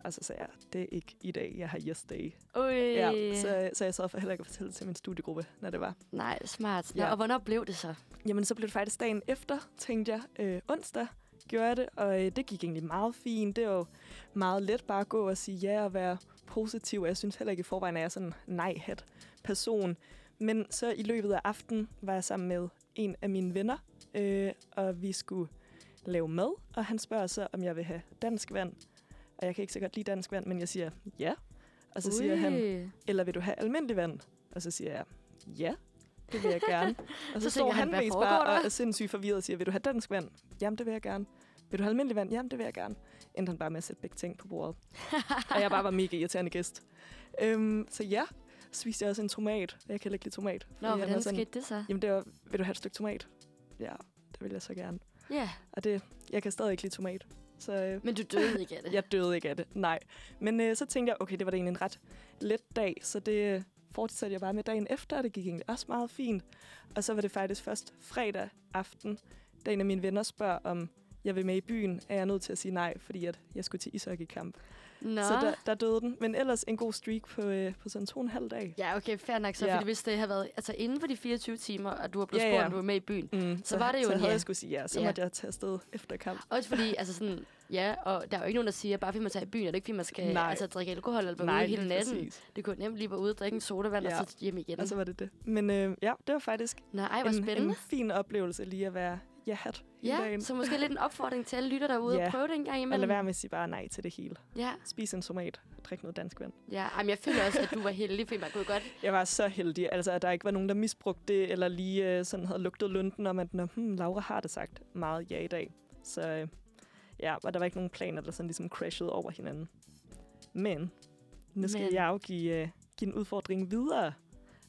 Og så sagde jeg, det er ikke i dag, jeg har yes day. Ui. Ja, så, så jeg sad for heller ikke at fortælle til min studiegruppe, når det var. Nej, smart. Nå, Ja. Og hvornår blev det så? Jamen, så blev det faktisk dagen efter, tænkte jeg. Øh, onsdag gjorde jeg det, og øh, det gik egentlig meget fint. Det var jo meget let bare at gå og sige ja og være positiv. Og jeg synes heller ikke i forvejen, at jeg er sådan en nej-hat person. Men så i løbet af aftenen var jeg sammen med en af mine venner, øh, og vi skulle lave mad, og han spørger så, om jeg vil have dansk vand. Og jeg kan ikke så godt lide dansk vand, men jeg siger ja. Og så Ui. siger han, eller vil du have almindelig vand? Og så siger jeg, ja, det vil jeg gerne. Og så, Så står han, han mest bare der? og er sindssygt forvirret og siger, vil du have dansk vand? Jamen, det vil jeg gerne. Vil du have almindelig vand? Jamen, det vil jeg gerne. Endte han bare med at sætte begge ting på bordet. og jeg bare var mega irriterende gæst. Øhm, så ja, så spiste jeg også en tomat. Jeg kan ikke lide tomat. Nå, hvordan sådan, skete det så? Jamen, det var, vil du have et stykke tomat? Ja, det vil jeg så gerne. Ja, Og det, jeg kan stadig ikke lide tomat. Så øh, men du døde ikke af det. jeg døde ikke af det, nej. Men øh, så tænkte jeg, okay, det var da egentlig en ret let dag, så det øh, fortsatte jeg bare med dagen efter, og det gik egentlig også meget fint. Og så var det faktisk først fredag aften, da en af mine venner spørger, om jeg vil med i byen, er jeg nødt til at sige nej, fordi at jeg skulle til ishockeykamp. Nå. Så der, der døde den. Men ellers en god streak på, øh, på sådan to og en halv dag. Ja, okay, fair nok. Så Ja. fordi hvis det havde været altså, inden for de 24 timer, og du var blevet Ja, spurgt, om du var med i byen. Mm, Så var det jo så en havde ja. jeg skulle sige ja, så Ja. måtte jeg tage afsted efter kamp. Også fordi, altså sådan, ja, og der er jo ikke nogen, der siger, at bare fordi man tager i byen, er det ikke fordi, man skal Nej. altså, drikke alkohol eller være ude hele natten. præcis. Det kunne nemt lige være ude og drikke en sodavand Ja. og så hjem igen. Og så var det det. Men øh, ja, det var faktisk Nå, ej, en, spændende. en fin oplevelse lige at være ja-hat ja, dagen. så måske lidt en opfordring til alle lytter derude Ja. at prøve det en gang imellem. lade være med at sige bare nej til det hele. Ja, Spis en tomat, drik noget dansk vand. ja. Ej, men jeg føler også, at du var heldig, fordi man kunne godt... Jeg var så heldig, altså, at der ikke var nogen, der misbrugte det, eller lige øh, sådan havde lugtet lunden om, at Nå, hmm, Laura har det sagt meget ja i dag. Så øh, ja, og der var ikke nogen planer, der sådan ligesom crashede over hinanden. Men nu skal Men- jeg jo give, øh, give en udfordring videre.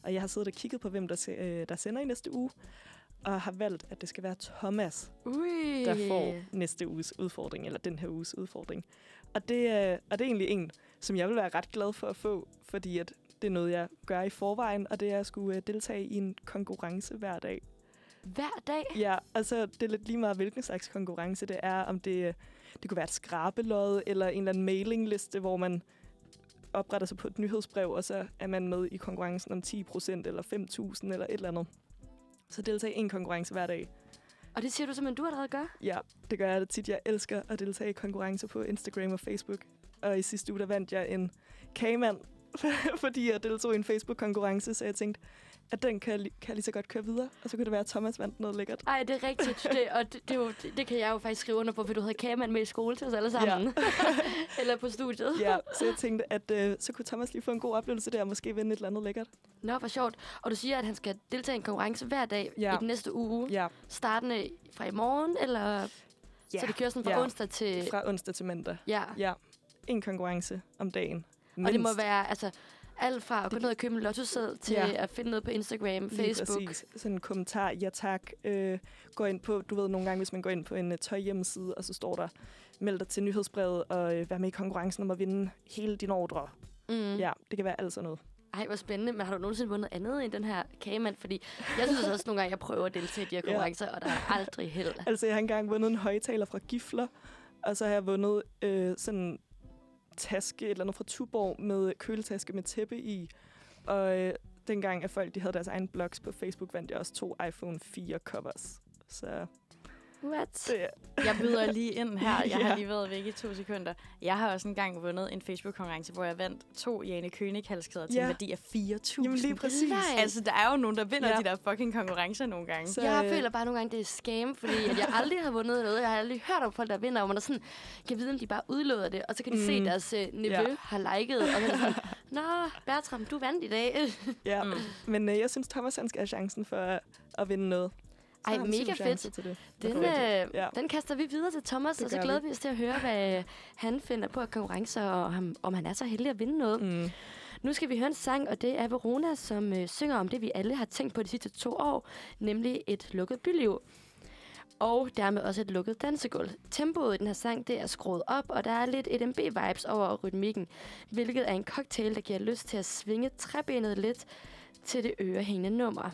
Og jeg har siddet og kigget på, hvem der, øh, der sender i næste uge, og har valgt, at det skal være Thomas, Ui. der får næste uges udfordring, eller den her uges udfordring. Og det, er, og det er egentlig en, som jeg vil være ret glad for at få, fordi at det er noget, jeg gør i forvejen, og det er at skulle øh, deltage i en konkurrence hver dag. Hver dag? Ja, altså det er lidt lige meget, hvilken slags konkurrence det er. Om det, øh, det kunne være et skrabelod, eller en eller anden mailingliste, hvor man opretter sig på et nyhedsbrev, og så er man med i konkurrencen om 10% eller 5.000 eller et eller andet. Så deltage i en konkurrence hver dag. Og det siger du simpelthen, du allerede gør? Ja, det gør jeg da tit. Jeg elsker at deltage i konkurrencer på Instagram og Facebook. Og i sidste uge, der vandt jeg en kagemand, fordi jeg deltog i en Facebook-konkurrence, så jeg tænkte, at den kan kan jeg lige så godt køre videre. Og så kunne det være, at Thomas vandt noget lækkert. Ej, det er rigtigt. Det, og det, det, jo, det, det kan jeg jo faktisk skrive under på, for du havde kagemand med i skole til os alle sammen. Ja. eller på studiet. Ja, så jeg tænkte, at øh, så kunne Thomas lige få en god oplevelse der, og måske vinde et eller andet lækkert. Nå, hvor sjovt. Og du siger, at han skal deltage i en konkurrence hver dag Ja. i den næste uge. Ja, Startende fra i morgen, eller... ja. Så det kører sådan fra Ja. onsdag til... fra onsdag til mandag. Ja. Ja, en konkurrence om dagen. Og det må Mindst. være altså, alt fra at gå ned og købe en lottoseddel til Ja. at finde noget på Instagram, Lige Facebook. Præcis. Sådan en kommentar, ja tak. Øh, gå ind på, du ved nogle gange, hvis man går ind på en uh, tøjhjemmeside, og så står der, meld dig til nyhedsbrevet og øh, vær med i konkurrencen om at vinde hele din ordre. Mm. Ja, det kan være alt sådan noget. Ej, hvor spændende. Men har du nogensinde vundet andet end den her kagemand? Fordi jeg synes også nogle gange, jeg prøver at deltage i de her Ja. konkurrencer, og der er aldrig held. Altså, jeg har engang vundet en højtaler fra Gifler, og så har jeg vundet øh, sådan taske, et eller andet fra Tuborg, med køletaske med tæppe i. Og øh, dengang, at folk de havde deres egen blogs på Facebook, vandt jeg også to iPhone 4 covers. Så What? Jeg byder lige ind her. Jeg har lige været væk i to sekunder. Jeg har også engang vundet en Facebook-konkurrence, hvor jeg vandt to Jane König halskæder til Ja. en værdi af 4.000. jamen lige præcis. Nej. Altså, der er jo nogen, der vinder Ja. ja. de der fucking konkurrencer nogle gange. Så, Jeg øh, føler bare nogle gange, det er scam, fordi at jeg aldrig har vundet noget. Jeg har aldrig hørt om folk, der vinder, og man er sådan, kan vide, om de bare udlåder det. Og så kan de mm. se, at deres øh, nevø Ja. har liket, og så er sådan, Nå, Bertram, du vandt i dag. Ja, Mm. men øh, jeg synes, Thomas han skal have chancen for at, at vinde noget. Ej, mega chancer Til det. Den, Fedt. øh, Ja. den kaster vi videre til Thomas, Det og så glæder vi. os til at høre, hvad han finder på af konkurrencer, og ham, om han er så heldig at vinde noget. Mm. Nu skal vi høre en sang, og det er Verona, som øh, synger om det, vi alle har tænkt på de sidste to år, nemlig et lukket byliv. Og dermed også et lukket dansegulv. Tempoet i den her sang, det er skruet op, og der er lidt EDMB-vibes over rytmikken, hvilket er en cocktail, der giver lyst til at svinge træbenet lidt til det ørehængende nummer.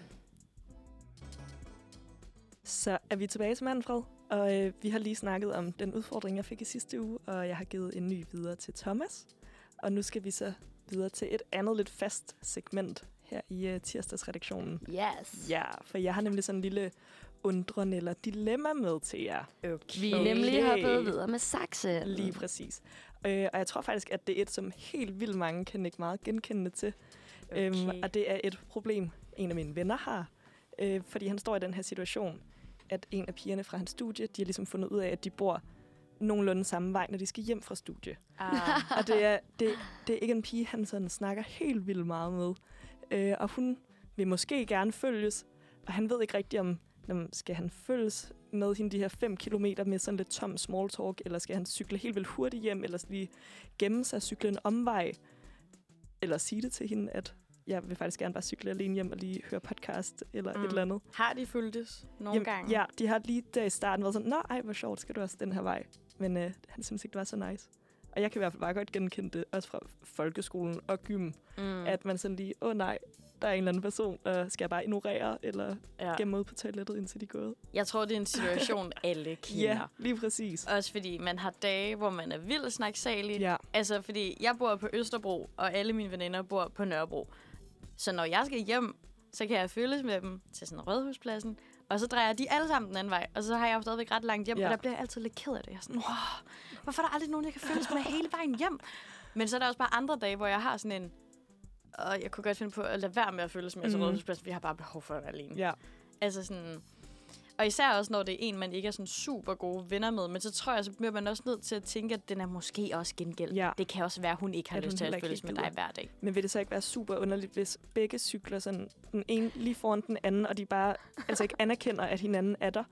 Så er vi tilbage til Manfred, og øh, vi har lige snakket om den udfordring, jeg fik i sidste uge, og jeg har givet en ny videre til Thomas. Og nu skal vi så videre til et andet lidt fast segment her i øh, tirsdagsredaktionen. Yes. Ja, for jeg har nemlig sådan en lille undren eller dilemma med til jer. Okay. Vi er nemlig hoppet videre med sakse. Lige præcis. Øh, og jeg tror faktisk, at det er et, som helt vildt mange kan ikke meget genkendende til. Okay. Øhm, Okay. og det er et problem, en af mine venner har. Øh, fordi han står i den her situation, at en af pigerne fra hans studie, de har ligesom fundet ud af, at de bor nogenlunde samme vej, når de skal hjem fra studie. Ah. Og det er, det, det er ikke en pige, han sådan snakker helt vildt meget med. Øh, og hun vil måske gerne følges, og han ved ikke rigtigt, om jamen, skal han følges med hende de her 5 kilometer med sådan lidt tom small talk, eller skal han cykle helt vildt hurtigt hjem, eller lige gemme sig og cykle en omvej, eller sige det til hende, at jeg vil faktisk gerne bare cykle alene hjem og lige høre podcast, eller mm. Et eller andet. Har de fulgtes nogle Jamen, gange? Ja, de har lige der i starten været sådan, nå, ej, hvor sjovt, skal du også den her vej? Men øh, han synes ikke, det var så nice. Og jeg kan i hvert fald bare godt genkende det, også fra folkeskolen og gym, Mm. at man sådan lige, åh nej, der er en eller anden person, der skal jeg bare ignorere, eller ja. gemme ud på toilettet, indtil de er gået. Jeg tror, det er en situation, alle kender. Ja, lige præcis. Også fordi man har dage, hvor man er vildt snaksalig. Ja, Altså, fordi jeg bor på Østerbro, og alle mine veninder bor på Nørrebro. Så når jeg skal hjem, så kan jeg følges med dem til sådan rådhuspladsen, og så drejer de alle sammen den anden vej. Og så har jeg jo stadigvæk ret langt hjem, ja. Og der bliver jeg altid lidt ked af det. Jeg er sådan, wow, hvorfor er der aldrig nogen, jeg kan følges med hele vejen hjem? Men så er der også bare andre dage, hvor jeg har sådan en... Og jeg kunne godt finde på at lade være med at følges med mm. til Mhm. rådhuspladsen, fordi jeg har bare behov for at være alene. ja. Altså sådan... Og især også, når det er en, man ikke er sådan super gode venner med. Men så tror jeg, så bliver man også nødt til at tænke, at den er måske også gengæld. Ja. Det kan også være, at hun ikke har At lyst til at følges med dig hver dag. Men vil det så ikke være super underligt, hvis begge cykler sådan, den ene lige foran den anden, og de bare altså ikke anerkender, at hinanden er der?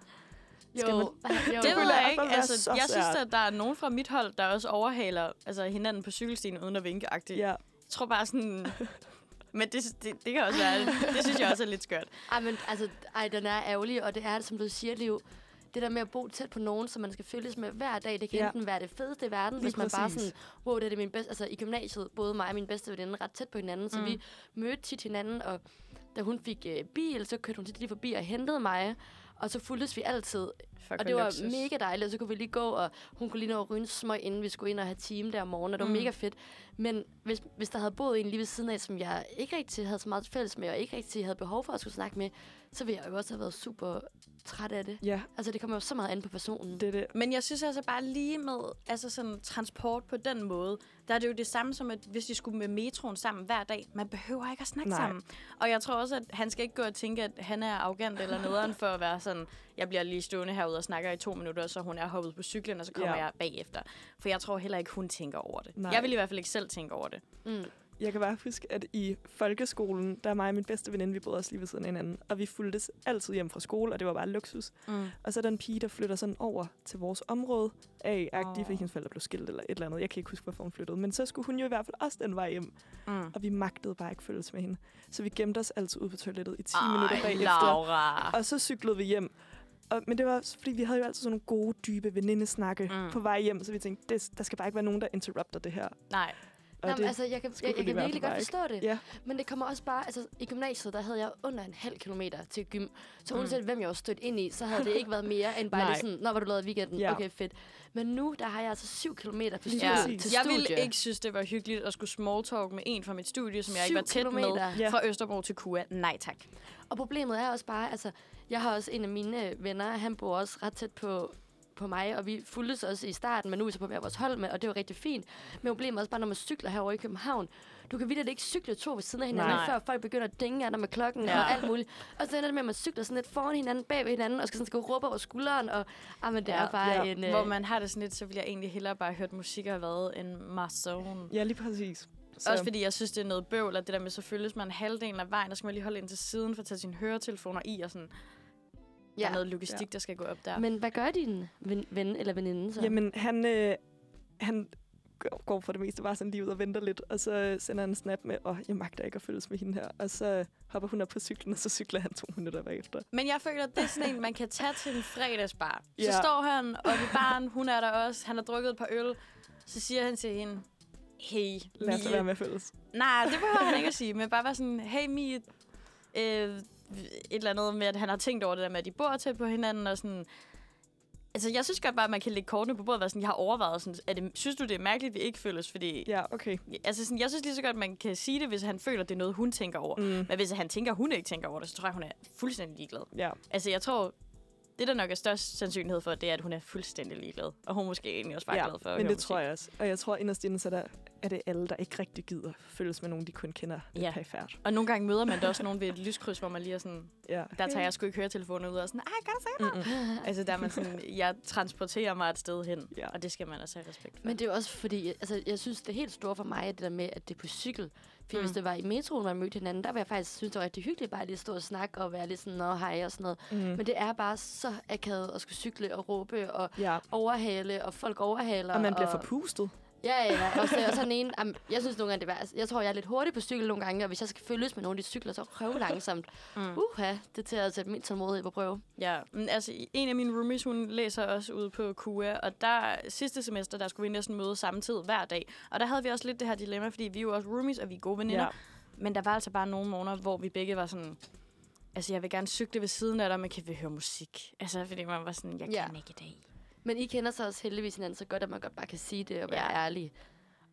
Skal man- jo. Det ved jeg ikke. Altså, så jeg synes, at der er nogen fra mit hold, der også overhaler altså, hinanden på cykelstien uden at vinke -agtigt. Ja, Jeg tror bare sådan... Men det, det, det kan også være... Det synes jeg også er lidt skørt. Ej, men altså, ej, den er ærgerlig, og det er, som du siger, Liv, det der med at bo tæt på nogen, som man skal følges med hver dag, det kan Ja. enten være det fedeste i verden, Lige hvis man bare præcis. sådan, wow, det er det min bedste, altså i gymnasiet, både mig og min bedste veninde ret tæt på hinanden, så Mm. vi mødte tit hinanden, og da hun fik øh, bil, så kørte hun tit lige forbi og hentede mig, og så fulgtes vi altid. Fuck, og det var mega dejligt, og så kunne vi lige gå, og hun kunne lige nå at ryge en smøg, inden vi skulle ind og have time der om morgenen, og det var Mm. mega fedt. Men hvis, hvis der havde boet en lige ved siden af, som jeg ikke rigtig havde så meget fælles med, og ikke rigtig havde behov for at skulle snakke med, så ville jeg jo også have været super træt af det. ja, Altså, det kommer jo så meget an på personen. det det. Men jeg synes altså bare lige med altså sådan transport på den måde, der er det jo det samme som, at hvis de skulle med metroen sammen hver dag, man behøver ikke at snakke Nej. sammen. Og jeg tror også, at han skal ikke gå og tænke, at han er arrogant eller nederen for at være sådan, jeg bliver lige stående herude og snakker i to minutter, så hun er hoppet på cyklen, og så kommer Ja. jeg bagefter. For jeg tror heller ikke, hun tænker over det. Nej. Jeg vil i hvert fald ikke selv tænke over det. Mm. Jeg kan bare huske, at i folkeskolen, der er mig og min bedste veninde, vi boede også lige ved siden af hinanden, og vi fulgtes altid hjem fra skole, og det var bare luksus. Mm. Og så er der en pige, der flytter sådan over til vores område af, Åh. fordi hendes forældre blev skilt eller et eller andet. Jeg kan ikke huske, hvorfor hun flyttede. Men så skulle hun jo i hvert fald også den vej hjem, Mm. og vi magtede bare ikke følges med hende. Så vi gemte os altid ud på toilettet i 10 Ej, minutter bagefter. Laura. Og så cyklede vi hjem. Og, men det var også, fordi vi havde jo altid sådan nogle gode, dybe venindesnakke Mm. på vej hjem, så vi tænkte, det, der skal bare ikke være nogen, der interrupter det her. Nej. Og Nå, men det, altså, jeg kan, jeg, jeg kan virkelig godt forstå det. Ja. Men det kommer også bare... Altså, i gymnasiet, der havde jeg under en halv kilometer til gym. Så Mm. uanset hvem jeg var stødt ind i, så havde det ikke været mere end bare lige sådan, Nå, var du lavet weekenden? Ja. Okay, fedt. Men nu, der har jeg altså syv kilometer på cykel præcis. til Jeg studie. ville ikke synes, det var hyggeligt at skulle smalltalk med en fra mit studie, som jeg ikke var tæt med. kilometer. Ja. Fra Østerbro til KUA. Nej tak. Og problemet er også bare, altså, jeg har også en af mine venner, han bor også ret tæt på, på mig, og vi fulgtes også i starten, men nu er vi så på hver vores hold med, og det var rigtig fint. Men problemet er også bare, når man cykler herovre i København, du kan videre ikke cykle to ved siden af hinanden, Nej. før folk begynder at dinge af dig med klokken Ja. og alt muligt. Og så ender det med, at man cykler sådan lidt foran hinanden, bag ved hinanden, og skal sådan skal råbe over skulderen, og ah, men det Ja. er bare Ja. en... øh, Hvor man har det sådan lidt, så vil jeg egentlig hellere bare hørt musik og have været en Marzone. ja, lige præcis. Så, Også fordi jeg synes, det er noget bøvl, at det der med, så følges man halvdelen af vejen, og så skal man lige holde ind til siden for at tage sine høretelefoner i, og sådan, ja. der ja. er noget logistik, der skal gå op der. Men hvad gør din ven, ven eller veninde så? Jamen, han, øh, han går- for det meste bare sådan lige ud og venter lidt, og så sender han en snap med, åh, jeg magter ikke at følges med hende her. Og så hopper hun op på cyklen, og så cykler han to minutter bagefter. Men jeg føler, at det er sådan en, man kan tage til en fredagsbar. Så Ja. står han oppe i baren, hun er der også, han har drukket et par øl. Så siger han til hende, hey, Lad os være med at følges. Nej, det behøver han ikke at sige, men bare være sådan, hey Mie, øh, et eller andet med, at han har tænkt over det der med, at de bor tæt på hinanden, og sådan... Altså, jeg synes godt bare, at man kan lægge kortene på bordet og sådan, jeg har overvejet sådan, er det, synes du, det er mærkeligt, vi ikke følges? Fordi, Ja, okay. altså sådan, jeg synes lige så godt, man kan sige det, hvis han føler, at det er noget, hun tænker over. Mm. Men hvis han tænker, hun ikke tænker over det, så tror jeg, hun er fuldstændig ligeglad. Ja, Altså, jeg tror, det der nok er størst sandsynlighed for, det er, at hun er fuldstændig ligeglad. Og hun måske egentlig også bare ja glad for at men det tror musik. jeg også. Og jeg tror inderst inde, så der er det alle, der ikke rigtig gider følges med nogen, de kun kender. Det er Ja. perifært. Og nogle gange møder man da også nogen ved et lyskryds, hvor man lige er sådan, Ja. der tager jeg sgu ikke høretelefoner ud og sådan, ej, gør det så Mm-mm. Altså, der er man sådan, jeg transporterer mig et sted hen, Ja. og det skal man altså have respekt for. Men det er også fordi, altså, jeg synes, det er helt store for mig, at det der med, at det er på cykel. For Mm. hvis det var i metroen, man mødte hinanden, der var jeg faktisk synes, det var rigtig hyggeligt bare lige at stå og snakke og være lidt sådan, nå, hej og sådan noget. Mm. Men det er bare så akavet at skulle cykle og råbe og Ja, overhale, og folk overhaler. og man bliver forpustet. Ja, ja. Og så er jeg sådan en, am, jeg synes nogle gange, det er værd. Jeg tror, jeg er lidt hurtig på cykel nogle gange, og hvis jeg skal følges med nogle af de cykler, så røv langsomt. Mm. Uha, det er til at sætte min tålmodighed på prøve. Ja, men altså en af mine roomies, hun læser også ude på KUA, og der sidste semester, der skulle vi næsten møde samme tid hver dag. Og der havde vi også lidt det her dilemma, fordi vi er jo også roomies, og vi er gode veninder. Ja. Men der var altså bare nogle morgener, hvor vi begge var sådan... Altså, jeg vil gerne cykle ved siden af dig, men kan vi høre musik? Altså, fordi man var sådan, jeg Ja. kan ikke i dag. Men I kender så også heldigvis hinanden så godt, at man godt bare kan sige det og være Ja. ærlig.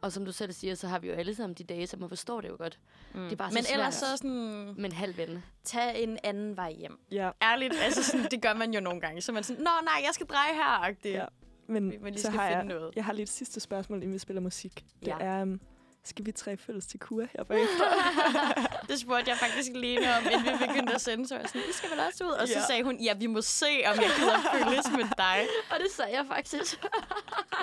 Og som du selv siger, så har vi jo alle sammen de dage, så man forstår det jo godt. Mm. Det er bare så Men svært. ellers så sådan, Men halv ven. tag en anden vej hjem. Ja, Ærligt, altså sådan, det gør man jo nogle gange. Så man sådan, nå nej, jeg skal dreje her. -agtigt. Ja. men vi lige så skal har finde jeg, noget. jeg har lige et sidste spørgsmål, inden vi spiller musik. Det Ja. er, um, skal vi tre følges til kur her bagefter? det spurgte jeg faktisk Lene om, inden vi begyndte at sende. Så jeg sådan, vi skal vel også ud? Og så Ja. sagde hun, ja, vi må se, om jeg gider følges med dig. Og det sagde jeg faktisk.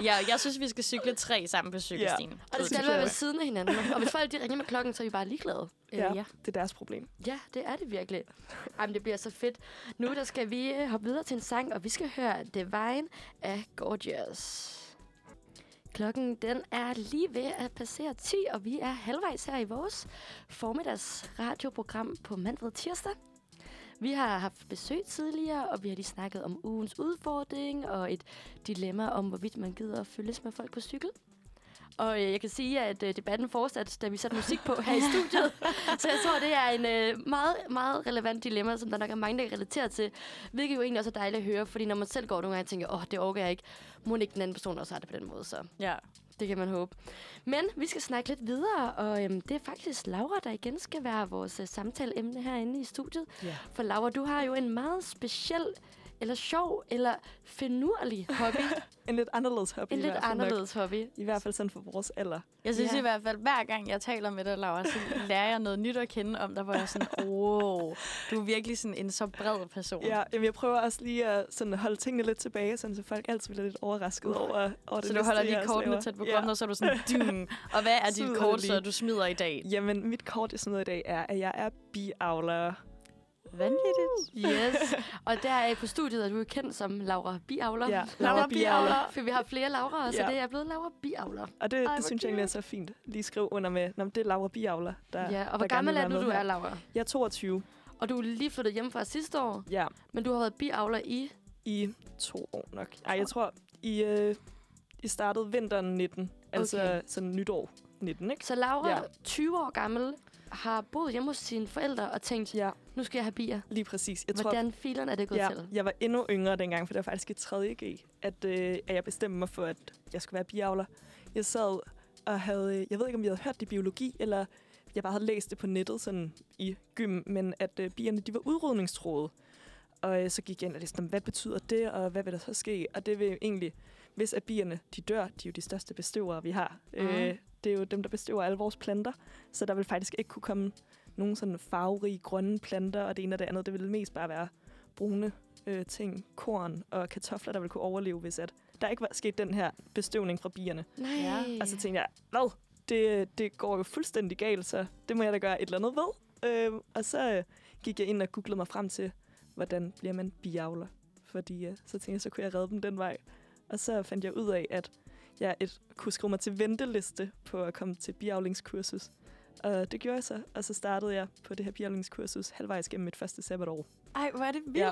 Ja, jeg synes, vi skal cykle tre sammen på cykelstien. Og Ud det skal være ved siden af hinanden. Og hvis folk de ringer med klokken, så er vi bare ligeglade. Ja. Øh, ja. Det er deres problem. ja, det er det virkelig. Jamen, det bliver så fedt. Nu der skal vi øh, hoppe videre til en sang, og vi skal høre Divine af Gorgeous. Klokken den er lige ved at passere 10, og vi er halvvejs her i vores formiddags radioprogram på mandag tirsdag. Vi har haft besøg tidligere, og vi har lige snakket om ugens udfordring og et dilemma om, hvorvidt man gider at følges med folk på cykel. Og øh, jeg kan sige, at øh, debatten fortsatte, da vi satte musik på her i studiet. Så jeg tror, det er en øh, meget, meget relevant dilemma, som der nok er mange, der kan relatere til. Hvilket jo egentlig også er dejligt at høre, fordi når man selv går nogle gange og tænker, åh, oh, det orker jeg ikke, må ikke den anden person også har det på den måde, så Ja. det kan man håbe. Men vi skal snakke lidt videre, og øhm, det er faktisk Laura, der igen skal være vores øh, samtaleemne herinde i studiet. Ja. For Laura, du har jo en meget speciel, eller sjov, eller finurlig hobby. En lidt anderledes hobby en lidt fald nok. anderledes hobby. I hvert fald sådan for vores alder. Jeg synes Ja. ja. i hvert fald, hver gang jeg taler med dig, Laura, så lærer jeg noget nyt at kende om dig, hvor jeg er sådan, wow, du er virkelig sådan en så bred person. Ja, jamen, jeg prøver også lige at sådan holde tingene lidt tilbage, sådan, så folk altid bliver lidt overrasket over, over det Så du holder lige kortene tæt på Ja. kroppen, og så er du sådan, dum. Og hvad er dit kort, så du smider i dag? Jamen, mit kort, jeg smider i dag, er, at jeg er biavler. Vanvittigt. Yes. og der er på studiet, at du er kendt som Laura Biavler. Ja, Laura Biavler. For vi har flere Laura, så Ja. det er blevet Laura Biavler. Og det, Ej, det synes jeg egentlig er så fint. Lige skrive under med, Nå, det er Laura Biavler, der Ja, og hvor gammel er du, du er, Laura? Jeg er 22. Og du er lige flyttet hjem fra sidste år, Ja, men du har været biavler i... i to år nok. Ej, jeg tror, I, øh, I startede vinteren 19. Altså Okay. sådan nytår 19, ikke? Så Laura, ja. 20 år gammel, har boet hjemme hos sine forældre og tænkt, Ja, nu skal jeg have bier. lige præcis. Jeg tror, Hvordan filen er det gået ja, til? jeg var endnu yngre dengang, for det var faktisk i 3. G, at, øh, at jeg bestemte mig for, at jeg skulle være biavler. Jeg sad og havde, jeg ved ikke, om vi havde hørt det i biologi, eller jeg bare havde læst det på nettet sådan i gym, men at øh, bierne, de var udrydningstroede. Og øh, så gik jeg ind og læste, hvad betyder det, og hvad vil der så ske? Og det vil egentlig, hvis at bierne, de dør, de er jo de største bestøvere, vi har. Mhm. Øh, det er jo dem, der bestøver alle vores planter, så der vil faktisk ikke kunne komme nogen sådan farverige grønne planter, og det ene og det andet, det vil mest bare være brune øh, ting, korn og kartofler, der vil kunne overleve, hvis at der ikke var sket den her bestøvning fra bierne. Nej. Ja. Og så tænkte jeg, hvad? Det, det går jo fuldstændig galt, så det må jeg da gøre et eller andet ved. Øh, og så øh, gik jeg ind og googlede mig frem til, hvordan bliver man biavler. Fordi øh, så tænkte jeg, så kunne jeg redde dem den vej. Og så fandt jeg ud af, at jeg et, kunne skrive mig til venteliste på at komme til biavlingskursus. Og det gjorde jeg så, og så startede jeg på det her biavlingskursus halvvejs gennem mit første sabbatår. Ej, hvor er det vildt. Ja.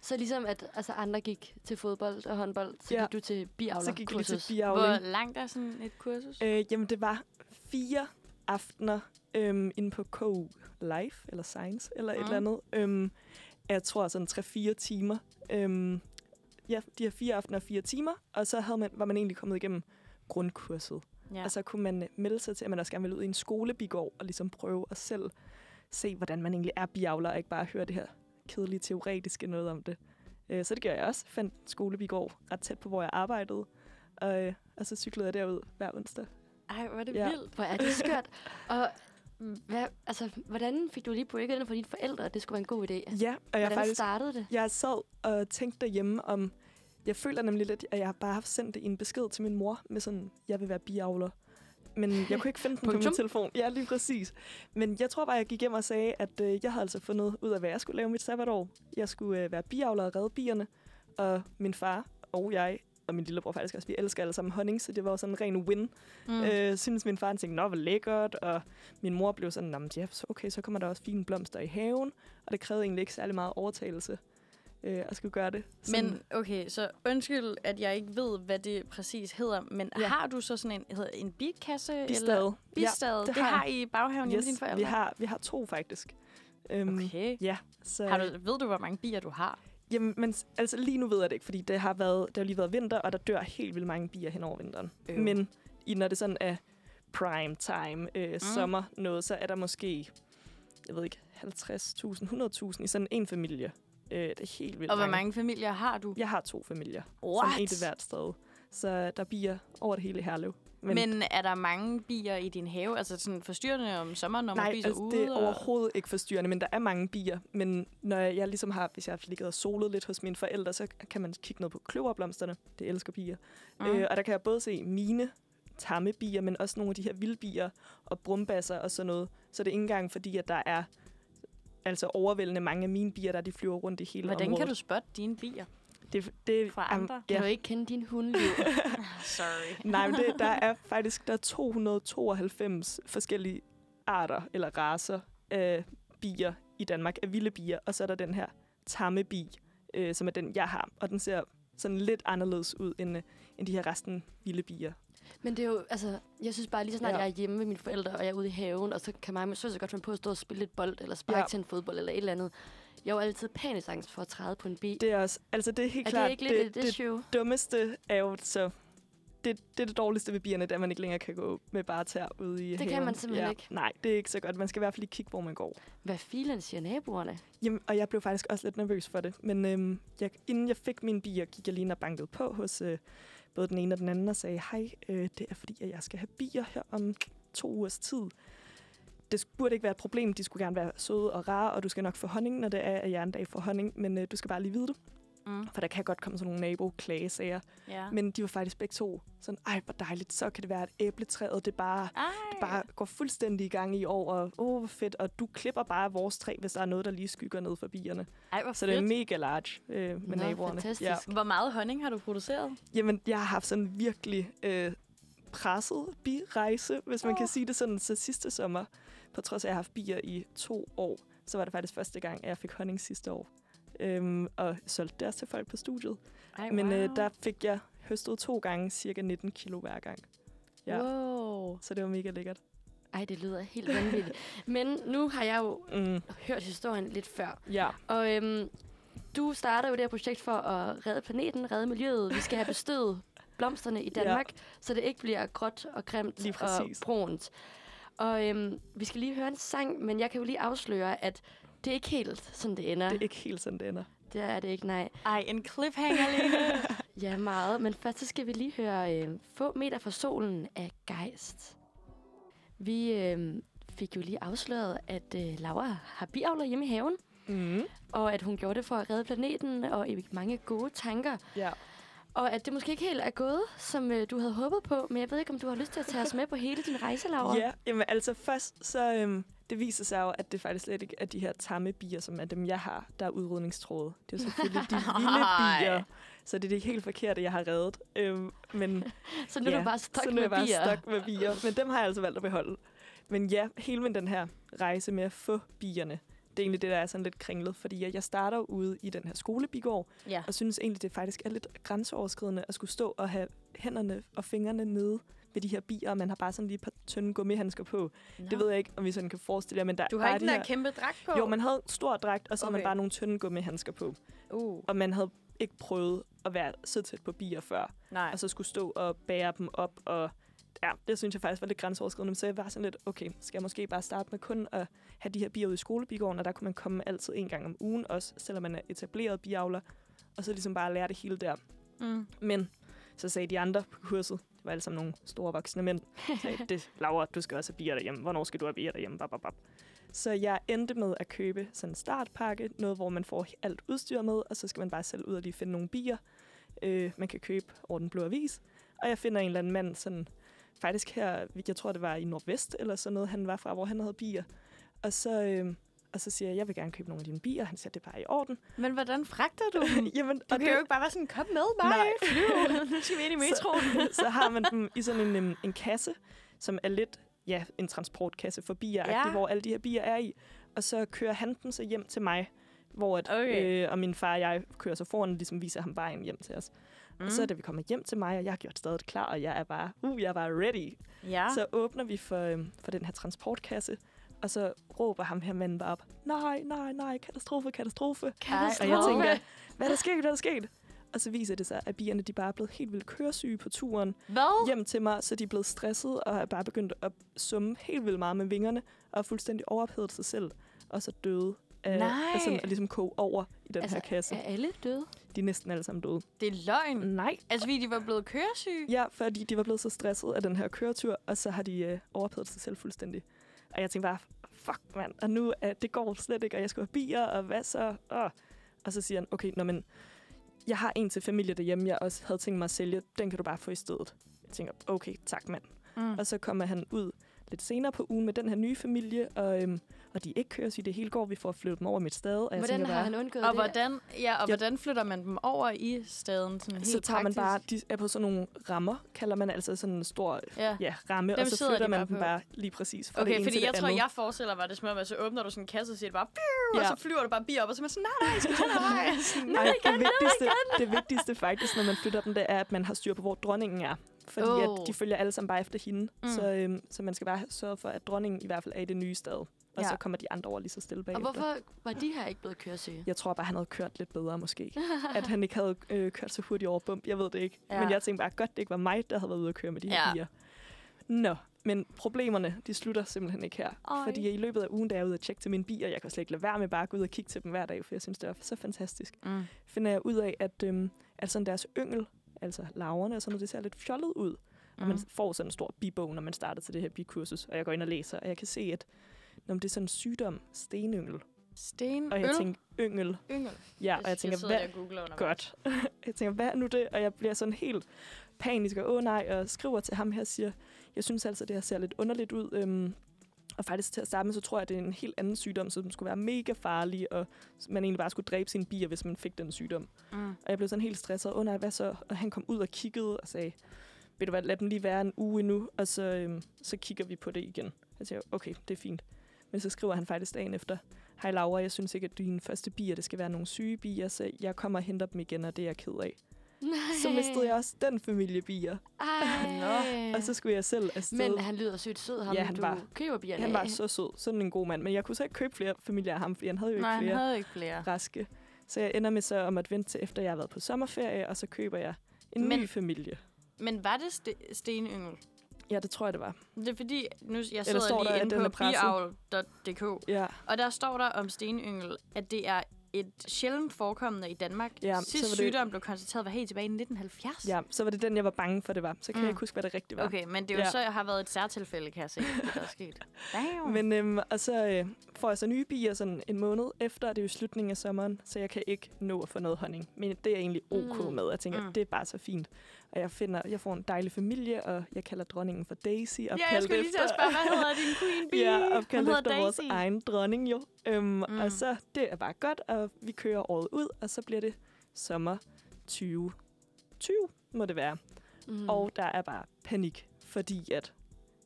Så ligesom at altså, andre gik til fodbold og håndbold, så Ja. gik du til biavler Så gik jeg til biavling. Hvor langt er sådan et kursus? Øh, jamen, det var fire aftener øhm, inde på KU Life, eller Science, eller et Mm. eller andet. Øhm, jeg tror sådan 3-4 timer. Øhm, ja, de her fire aftener og fire timer, og så havde man, var man egentlig kommet igennem grundkurset. Ja. Og så kunne man øh, melde sig til, at man også gerne ville ud i en skolebigård, og ligesom prøve at selv se, hvordan man egentlig er biavler, og ikke bare høre det her kedelige teoretiske noget om det. Øh, så det gjorde jeg også. Fandt skolebigård ret tæt på, hvor jeg arbejdede. Og, øh, og så cyklede jeg derud hver onsdag. Ej, hvor er det Ja. vildt. Hvor er det skørt. og hvad, altså, hvordan fik du lige breaket ind for dine forældre, at det skulle være en god idé? Ja, og jeg Hvordan faktisk startede det? jeg sad og tænkte derhjemme om... Jeg føler nemlig lidt, at jeg bare har sendt en besked til min mor med sådan, jeg vil være biavler. Men jeg kunne ikke finde den på min telefon. Ja, lige præcis. Men jeg tror bare, jeg gik hjem og sagde, at øh, jeg havde altså fundet ud af, hvad jeg skulle lave mit sabbatår. Jeg skulle øh, være biavler og redde bierne. Og min far og jeg og min lillebror faktisk også, vi elsker alle sammen honning, så det var jo sådan en ren win. Mm. Øh, synes min far tænkte, nå, hvor lækkert, og min mor blev sådan, "Nå, men ja, så okay, så kommer der også fine blomster i haven, og det krævede egentlig ikke særlig meget overtagelse øh, at skulle gøre det. Men okay, så undskyld, at jeg ikke ved, hvad det præcis hedder, men ja. Har du så sådan en, hedder, en bikasse? Eller? bistade. Bistade, ja, det, det har har I i baghaven hjemme yes, dine forældre? vi har, vi har to faktisk. Øhm, Okay. Ja, så, Har du, ved du, hvor mange bier du har? Jamen, men altså lige nu ved jeg det ikke, fordi det har, været, det har lige været vinter, og der dør helt vildt mange bier hen over vinteren. Øv. Men i, når det sådan er prime time, øh, mm. sommer noget, så er der måske, jeg ved ikke, 50.000, 100.000 i sådan en familie. Øh, det er helt vildt Og hvor mange familier har du? Jeg har to familier, What? som en til hvert sted. Så der er bier over det hele Herlev. Men, men er der mange bier i din have? Altså sådan forstyrrende om sommeren, når man Nej, altså, ude? det er og- overhovedet ikke forstyrrende, men der er mange bier. Men når jeg ligesom har, hvis jeg har ligget og solet lidt hos mine forældre, så kan man kigge ned på kløverblomsterne. Det elsker bier. Mm. Mm. Øh, og der kan jeg både se mine tamme bier, men også nogle af de her vildbier og brumbasser og sådan noget. Så det er ikke engang fordi, at der er altså overvældende mange af mine bier, der de flyver rundt i hele Hvordan området. kan du spotte dine bier? Det, det, fra andre? Kan ja. du ikke kende din hundliv? Sorry. Nej, men det, der er faktisk der er 292 forskellige arter eller raser af bier i Danmark, af vilde bier. Og så er der den her tamme bi, øh, som er den, jeg har. Og den ser sådan lidt anderledes ud end, øh, end de her resten vilde bier. Men det er jo, altså, jeg synes bare lige så snart, Ja. ja. jeg er hjemme med mine forældre, og jeg er ude i haven, og så kan mig så så godt finde på at stå og spille lidt bold, eller sparke Ja. ja. til en fodbold, eller et eller andet. Jeg er jo altid panisk angst for at træde på en bi. Det er også, altså det er helt er klart det ikke det, et det, issue? dummeste er jo så... Det, det er det dårligste ved bierne, det er, at man ikke længere kan gå med bare tær ude i Det kan haven. man simpelthen ikke. Nej, det er ikke så godt. Man skal i hvert fald lige kigge, hvor man går. Hvad filen siger naboerne? Jamen, og jeg blev faktisk også lidt nervøs for det. Men øhm, jeg, inden jeg fik mine bier, gik jeg lige ind og bankede på hos øh, både den ene og den anden og sagde, hej, øh, det er fordi, at jeg skal have bier her om to ugers tid. Det burde ikke være et problem. De skulle gerne være søde og rare, og du skal nok få honning, når det er, at jeg en dag får honning. Men øh, du skal bare lige vide det, Mm. for der kan godt komme sådan nogle nabo-klagesager. Ja. Men de var faktisk begge to sådan, ej, hvor dejligt, så kan det være, at æbletræet, det bare Ej. bare går fuldstændig i gang i år, og åh, hvor fedt, og du klipper bare vores træ, hvis der er noget, der lige skygger ned for bierne. Ej, hvor Så det er fedt. mega large øh, med Nå, naboerne. fantastisk. Hvor meget honning har du produceret? Jamen, jeg har haft sådan virkelig øh, presset birejse, hvis man Åh. kan sige det sådan. Så sidste sommer, på trods af, at jeg har haft bier i to år, så var det faktisk første gang, at jeg fik honning sidste år. Øhm, og solgte også til folk på studiet. Ej, Men øh, der fik jeg høstet to gange, cirka 19 kilo hver gang. Ja. Wow. Så det var mega lækkert. Ej, det lyder helt vanvittigt. Men nu har jeg jo Mm, hørt historien lidt før. ja. Og øhm, du starter jo det her projekt for at redde planeten, redde miljøet. Vi skal have bestøvet blomsterne i Danmark, ja. så det ikke bliver gråt og grimt Lige og brunt. Og øhm, vi skal lige høre en sang, men jeg kan jo lige afsløre, at det er ikke helt sådan, det ender. Det er ikke helt sådan, det ender. det er det ikke, nej. Ej, en cliffhanger, Lene. Ja, meget. Men først så skal vi lige høre øh, Få meter fra solen af Geist. Vi øh, fik jo lige afsløret, at øh, Laura har biavler hjemme i haven, Mm. og at hun gjorde det for at redde planeten og i mange gode tanker. Ja. Og at det måske ikke helt er gået, som øh, du havde håbet på, men jeg ved ikke, om du har lyst til at tage os med på hele din rejse, Laura? Ja, jamen altså først, så øhm, det viser sig jo, at det faktisk slet ikke er de her tamme bier, som er dem, jeg har, der er udrydningstrådet. Det er selvfølgelig de vilde bier. Så det er det helt forkerte, jeg har reddet. Øhm, men Så nu er ja, du bare stok er med bare bier. stok med bier. Men dem har jeg altså valgt at beholde. Men ja, hele med den her rejse med at få bierne, det er egentlig det, der er sådan lidt kringlet. Fordi jeg- jeg starter ude i den her skolebigård, ja. og synes egentlig, det faktisk er lidt grænseoverskridende at skulle stå og have hænderne og fingrene nede ved de her bier, og man har bare sådan lige et par tynde gummihandsker på. Nå. Det ved jeg ikke, om vi sådan kan forestille jer, men der Du har ikke den der her... kæmpe dragt på? Jo, man havde stor dragt, og så okay. havde man bare nogle tynde gummihandsker på. Uh, Og man havde ikke prøvet at være så tæt på bier før, nej. og så skulle stå og bære dem op, og ja, det synes jeg faktisk var lidt grænseoverskridende. Så jeg var sådan lidt, okay, skal jeg måske bare starte med kun at have de her bier ude i skolebigården, og der kunne man komme altid en gang om ugen, også selvom man er etableret biavler, og så ligesom bare lære det hele der. Mm. Men så sagde de andre på kurset, det var alle sammen nogle store voksne mænd, sagde, det, Laura, du skal også have bier derhjemme. Hvornår skal du have bier derhjemme? Bap, bap, bap. Så jeg endte med at købe sådan en startpakke, noget hvor man får alt udstyr med, og så skal man bare selv ud og lige finde nogle bier, øh, man kan købe over den blå avis. Og jeg finder en eller anden mand, sådan, faktisk her, jeg tror det var i Nordvest eller sådan noget, han var fra, hvor han havde bier. Og så, øh, Og så siger jeg, jeg vil gerne købe nogle af dine bier. Han siger, det er bare i orden. Men hvordan fragter du dem? Jamen, Du kan jo ikke bare være sådan, kom med mig, Nej. flyv. Nu skal vi ind i metroen. så, så har man dem i sådan en, en, kasse, som er lidt ja, en transportkasse for bier, Ja. hvor alle de her bier er i. Og så kører han dem så hjem til mig, hvor at, Okay. øh, og min far og jeg kører så foran og ligesom viser ham vejen hjem til os. Mm. Og så da vi kommer hjem til mig, og jeg har gjort stadig klar, og jeg er bare, uh, jeg er bare ready. Ja. Så åbner vi for, øhm, for den her transportkasse, og så råber ham her manden bare op, nej, nej, nej, katastrofe, katastrofe. Og jeg Katastrofe. tænker, hvad er der sket, hvad er der sket? Og så viser det sig, at bierne de bare er blevet helt vildt køresyge på turen Hvad? hjem til mig, så de er blevet stresset og er bare begyndt at summe helt vildt meget med vingerne, og fuldstændig overophedet sig selv, og så døde af, Nej. af sådan at ligesom koge over i den Altså, her kasse. Er alle døde? De er næsten alle sammen døde. Det er løgn. Nej. Altså, fordi de var blevet køresyge. Ja, fordi de var blevet så stresset af den her køretur, og så har de øh, overophedet sig selv fuldstændig. Og jeg tænkte bare, fuck mand, og nu er det går slet ikke, og jeg skal have bier, og hvad så? Åh. Og så siger han, okay, nå, men jeg har en til familie derhjemme, jeg også havde tænkt mig at sælge, den kan du bare få i stedet. Jeg tænker, okay, tak mand. Mm. Og så kommer han ud lidt senere på ugen med den her nye familie, og, øhm, og de ikke køres i det hele går. Vi får flyttet dem over i mit stad. Og jeg Hvordan tænker har han undgået Og det? hvordan, ja, og Ja. hvordan flytter man dem over i staden? Sådan helt så tager man praktisk? bare, de er på sådan nogle rammer, kalder man altså sådan en stor Ja. ja, ramme, Dem og så flytter de man bare dem på. bare lige præcis fra det Okay, ene fordi til jeg det tror, andet. jeg forestiller mig det som om, at så åbner du sådan en kasse og siger det bare, ja. og så flyver der bare bier op, og så er man sådan, nej, nej, jeg skal den her vej. Sådan, Ej, det, vigtigste, det vigtigste faktisk, når man flytter dem, det er, at man har styr på, hvor dronningen er. Fordi Oh. at de følger alle sammen bare efter hende. Mm. Så, øhm, så man skal bare sørge for, at dronningen i hvert fald er i det nye stad. Og Ja. så kommer de andre over lige så stille Og bagefter. hvorfor var de her ikke blevet køresyge? Jeg tror bare, han havde kørt lidt bedre måske. at han ikke havde øh, kørt så hurtigt over bump. Jeg ved det ikke. Ja. Men jeg tænkte bare, godt det ikke var mig, der havde været ude at køre med de her Ja. Nå, men problemerne, de slutter simpelthen ikke her. Ej. Fordi i løbet af ugen, da jeg er ude at tjekke til mine bier, jeg kan slet ikke lade være med bare at gå ud og kigge til dem hver dag, for jeg synes, det er så fantastisk. Mm. Finder jeg ud af, at, øhm, at sådan deres yngel, altså laverne og sådan noget, det ser lidt fjollet ud. Og man Mm. får sådan en stor bibog, når man starter til det her bikursus. Og jeg går ind og læser, og jeg kan se, at når det er sådan en sygdom, stenyngel. Sten, Og jeg tænker, yngel. yngel. Ja, og jeg tænker, sidder hvad, under. godt. jeg tænker, hvad er nu det? Og jeg bliver sådan helt panisk og åh nej, og skriver til ham her og siger, jeg synes altså, det her ser lidt underligt ud. Øhm, og faktisk til at starte med, så tror jeg, at det er en helt anden sygdom, så den skulle være mega farlig, og man egentlig bare skulle dræbe sine bier, hvis man fik den sygdom. Mm. Og jeg blev sådan helt stresset. Nej, hvad så? Og han kom ud og kiggede og sagde, ved du hvad, lad dem lige være en uge endnu, og så, øhm, så kigger vi på det igen. Jeg siger, okay, det er fint. Men så skriver han faktisk dagen efter, hej Laura, jeg synes ikke, at dine første bier, det skal være nogle syge bier, så jeg kommer og henter dem igen, og det er jeg ked af. Nej. Så mistede jeg også den familie bier, Ej. og så skulle jeg selv afsted. Men han lyder sygt sød, ham Ja, han du var- køber bierne han var så sød, sådan en god mand, men jeg kunne så ikke købe flere familier af ham, fordi han havde jo ikke Nej, han flere havde ikke flere. raske. Så jeg ender med så om at vente til efter, jeg har været på sommerferie, og så køber jeg en Men- ny familie. Men var det st- stenyngel? Ja, det tror jeg, det var. Det er fordi, nu, jeg Eller sidder står der, lige at inde på biavl.dk, Ja, og der står der om stenyngel, at det er et sjældent forekommende i Danmark. Ja, så Sidst det- sygdom blev konstateret var helt tilbage i 1970. ja, så var det den, jeg var bange for, det var. Så kan Mm. jeg ikke huske, hvad det rigtigt var. Okay, men det er jo Ja. så har været et særtilfælde, kan jeg se, det der er sket. Damn. Men, øhm, og så øh, får jeg så nye bier sådan en måned efter, og det er jo slutningen af sommeren, så jeg kan ikke nå at få noget honning. Men det er jeg egentlig ok Mm. med. Jeg tænker, mm. det er bare så fint. Og jeg finder, jeg får en dejlig familie, og jeg kalder dronningen for Daisy. ja, jeg skulle lige til at spørge, hvad hedder din queen bee? Ja, opkaldt efter vores Daisy. egen dronning jo. Øhm, Mm. Og så, det er bare godt, og vi kører året ud, og så bliver det sommer 2020, må det være. Mm. Og der er bare panik, fordi at,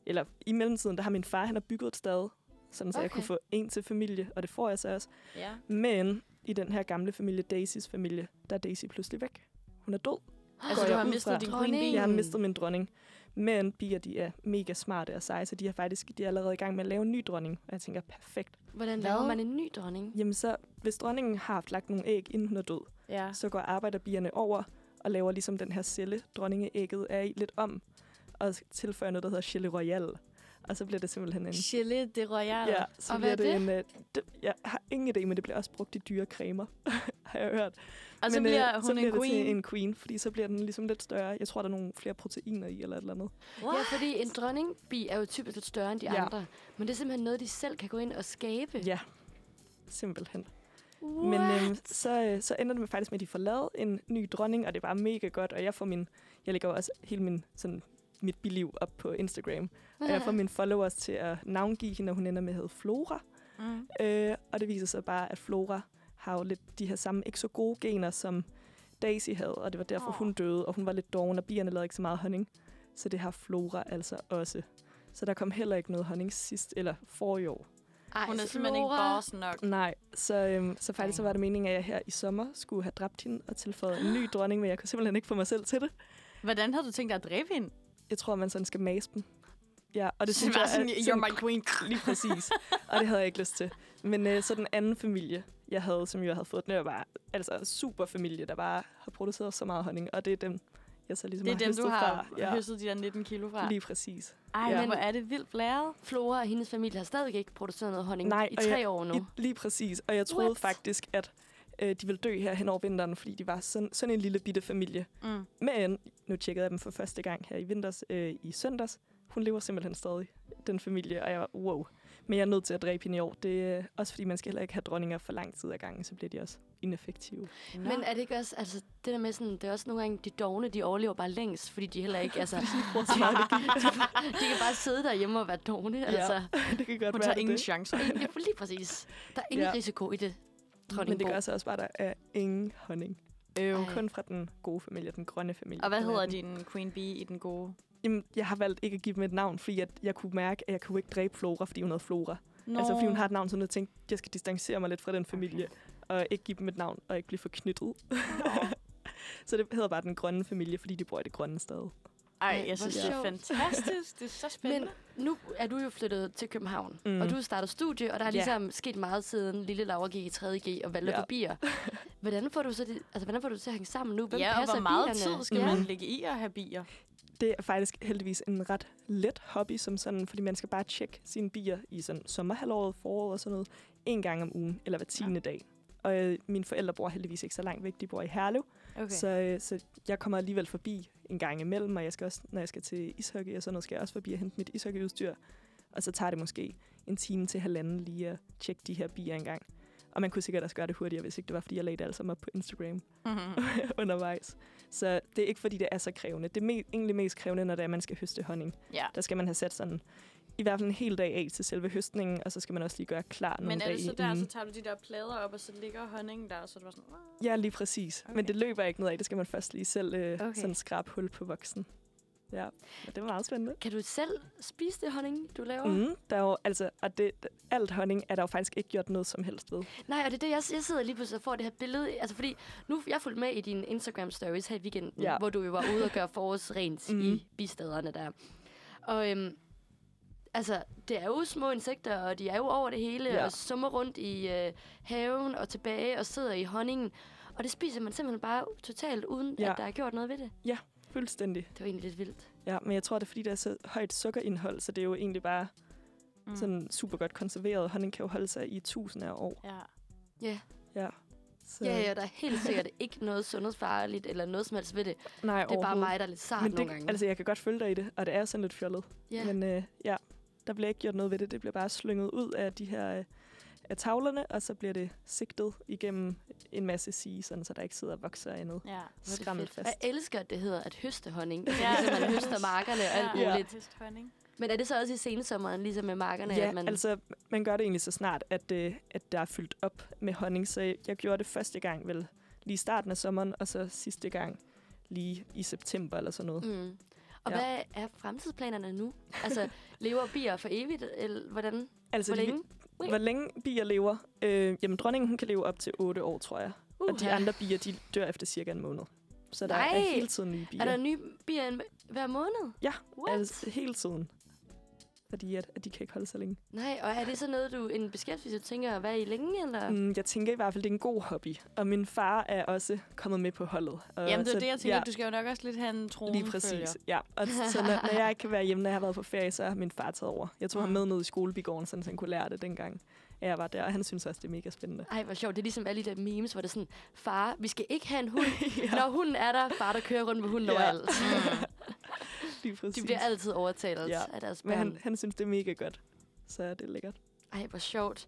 eller i mellemtiden, der har min far, han har bygget et stad, sådan så okay. jeg Okay. kunne få en til familie, og det får jeg så også. Ja. Men i den her gamle familie, Daisys familie, der er Daisy pludselig væk. Hun er død. Altså, du jeg har mistet fra. din queen Dronning. bee? Jeg har mistet min dronning. Men bier, de er mega smarte og seje, så de er faktisk de er allerede i gang med at lave en ny dronning. Og jeg tænker, perfekt. Hvordan Hvad? laver man en ny dronning? Jamen så, hvis dronningen har haft lagt nogle æg, inden hun er død, Ja. så går arbejderbierne over og laver ligesom den her celle, dronningeægget er i lidt om, og tilføjer noget, der hedder Chili Royale. Og så bliver det simpelthen en... Chile de Royale. Ja, så Og bliver hvad er det, en... Uh, det, jeg har ingen idé, men det bliver også brugt i dyre cremer, har jeg hørt. Og så men, bliver øh, hun så bliver en det queen. til en queen, fordi så bliver den ligesom lidt større. Jeg tror, der er nogle flere proteiner i, eller et eller andet. Ja, fordi en dronningbi er jo typisk lidt større end de Ja. andre. Men det er simpelthen noget, de selv kan gå ind og skabe. Ja, simpelthen. Men øhm, så, øh, så ender det med faktisk med, at de får lavet en ny dronning, og det er bare mega godt. Og jeg får min, jeg lægger også hele min, sådan, mit biliv op på Instagram. Og jeg får mine followers til at navngive hende, og hun ender med at hedde Flora. Mm. Øh, og det viser sig bare, at Flora har jo lidt de her samme ikke så gode gener, som Daisy havde, og det var derfor, hun døde, og hun var lidt doven, og bierne lavede ikke så meget honning. Så det har Flora altså også. Så der kom heller ikke noget honning sidst, eller for i år. Ej, Hun er simpelthen ikke boss nok. Nej, så, øhm, så faktisk så var det meningen, at jeg her i sommer skulle have dræbt hende og tilføjet en ny dronning, men jeg kunne simpelthen ikke få mig selv til det. Hvordan havde du tænkt dig at dræbe hende? Jeg tror, man sådan skal mase dem. Ja, og det Det synes var jeg sådan, er you're my queen. Lige præcis. og det havde jeg ikke lyst til. Men øh, så den anden familie, jeg havde, som jeg havde fået, den var altså super familie, der bare har produceret så meget honning. Og det er dem, jeg så ligesom Det er har dem, du har fra. ja. høstet de der 19 kilo fra. Lige præcis. Ej, Ja. men hvor er det vildt blæret. Flora og hendes familie har stadig ikke produceret noget honning Nej, i tre jeg- år nu. I, lige præcis. Og jeg troede What? faktisk, at øh, de ville dø her hen over vinteren, fordi de var sådan, sådan en lille bitte familie. Mm. Men nu tjekkede jeg dem for første gang her i vinters, øh, i søndags. Hun lever simpelthen stadig, den familie, og jeg var, wow. Men jeg er nødt til at dræbe hende i år. Det er øh, også fordi, man skal heller ikke have dronninger for lang tid ad gangen, så bliver de også ineffektive. Nå. Men er det ikke også, altså det der med sådan, det er også nogle gange, de dogne, de overlever bare længst, fordi de heller ikke, altså, de, de kan bare sidde derhjemme og være dogne, altså. det kan godt Hun være tager det, ingen det. chancer. Ja, lige præcis. Der er ingen Ja. ja. risiko i det. Men det gør så også bare, at der er ingen honning. Ej. Kun fra den gode familie, den grønne familie. Og hvad hedder din queen bee i den gode? Jamen, jeg har valgt ikke at give dem et navn, fordi at jeg kunne mærke, at jeg kunne ikke dræbe Flora, fordi hun havde Flora. Nå. Altså, fordi hun har et navn, så jeg tænkte, jeg skal distancere mig lidt fra den familie, og ikke give dem et navn, og ikke blive forknyttet. så det hedder bare den grønne familie, fordi de bor i det grønne sted. Ej, jeg synes, det er fantastisk. Det er så spændende. Men nu er du jo flyttet til København, Mm. mm. og du har startet studie, og der er ligesom sket meget siden lille Laura gik i 3.G og valgte ja. forbier. Hvordan får du så det, altså, hvordan får du det til at hænge sammen nu? Hvem ja, og passer hvor meget bierne? tid skal ja. man lægge i at have bier? Det er faktisk heldigvis en ret let hobby, som sådan, fordi man skal bare tjekke sine bier i sådan sommerhalvåret, foråret og sådan noget, en gang om ugen, eller hver tiende ja. dag. Og øh, mine forældre bor heldigvis ikke så langt væk, de bor i Herlev, Okay. så, øh, så jeg kommer alligevel forbi en gang imellem, og jeg skal også, når jeg skal til ishockey og sådan noget, skal jeg også forbi og hente mit ishockeyudstyr. Og så tager det måske en time til halvanden lige at tjekke de her bier en gang. Og man kunne sikkert også gøre det hurtigere, hvis ikke det var, fordi jeg lagde det alt sammen op på Instagram undervejs. Så det er ikke, fordi det er så krævende. Det er me- egentlig mest krævende, når det er, at man skal høste honning. ja. Der skal man have sat sådan i hvert fald en hel dag af til selve høstningen, og så skal man også lige gøre klar nogle Men er dage det så der, inden. så tager du de der plader op, og så ligger honningen der, og så er det bare sådan... Ja, lige præcis. Okay. Men det løber ikke noget af. Det skal man først lige selv øh. Okay. sådan skrabe hul på voksen. Ja, det var meget spændende. Kan du selv spise det honning, du laver? Mm, der er jo, altså, og det, alt honning er der jo faktisk ikke gjort noget som helst ved. Nej, og det er det, jeg, jeg sidder lige pludselig og får det her billede. Altså fordi, nu jeg fulgte med i dine Instagram-stories her i weekenden, Ja. ja. hvor du jo var ude og gøre forårsrent mm. i bistaderne der. Og øhm, altså, det er jo små insekter, og de er jo over det hele, Ja. ja. og summer rundt i øh, haven og tilbage og sidder i honningen. Og det spiser man simpelthen bare totalt, uden Ja. ja. at der er gjort noget ved det. Fuldstændig. Det var egentlig lidt vildt. Ja, men jeg tror, det er fordi, der er så højt sukkerindhold, så det er jo egentlig bare Mm. sådan super godt konserveret. Honning kan jo holde sig i tusinder af år. Ja. Ja. Ja. Så, Ja, ja, der er helt sikkert ikke noget sundhedsfarligt eller noget som helst ved det. Nej, Det er bare mig, der er lidt sart Men nogle det, gange. altså, jeg kan godt følge dig i det, og det er sådan lidt fjollet. ja. Men øh, ja, der bliver ikke gjort noget ved det. Det bliver bare slynget ud af de her øh, af tavlerne, og så bliver det sigtet igennem en masse sige, sådan, så der ikke sidder og vokser af noget. Ja. Fedt. fast. Jeg elsker, at det hedder at høste honning. Ja. ja. ligesom man høster markerne og alt Ja. muligt. Høst honning. Men er det så også i sensommeren, ligesom med markerne? Ja, at man... altså, man gør det egentlig så snart, at, øh, at der er fyldt op med honning. Så jeg gjorde det første gang vel lige starten af sommeren, og så sidste gang lige i september eller sådan noget. Mm. Og Ja. hvad er fremtidsplanerne nu? Altså, lever bier for evigt, eller hvordan? Altså, Hvor de- længe? hvor længe bier lever? Øh, jamen, dronningen hun kan leve op til 8 år, tror jeg. Uh, og de andre bier, de dør efter cirka en måned. Så der Nej. er hele tiden nye bier. Er der nye bier hver måned? Ja, What? altså hele tiden. Fordi at, at de kan ikke holde så længe. Nej, og er det så noget, du en beskæftigelse, du tænker at være i længe, eller? Mm, jeg tænker i hvert fald, det er en god hobby. Og min far er også kommet med på holdet. Og Jamen, det så- er det, jeg tænker. ja, Du skal jo nok også lidt have en trone Lige præcis, ja. Og så når, når jeg ikke kan være hjemme, når jeg har været på ferie, så har min far taget over. Jeg tog ham Mm. med ned i skolebigården, sådan, så han kunne lære det dengang jeg var der. Og han synes også, det er mega spændende. Ej, hvor sjovt. Det er ligesom alle de der memes, hvor det er sådan, far, vi skal ikke have en hund. ja, Når hunden er der, far, der kører rundt med hunden Ja. overalt. lige præcis. De bliver altid overtalt Ja. af deres Men børn. han, han synes, det er mega godt. Så det er lækkert. Ej, hvor sjovt.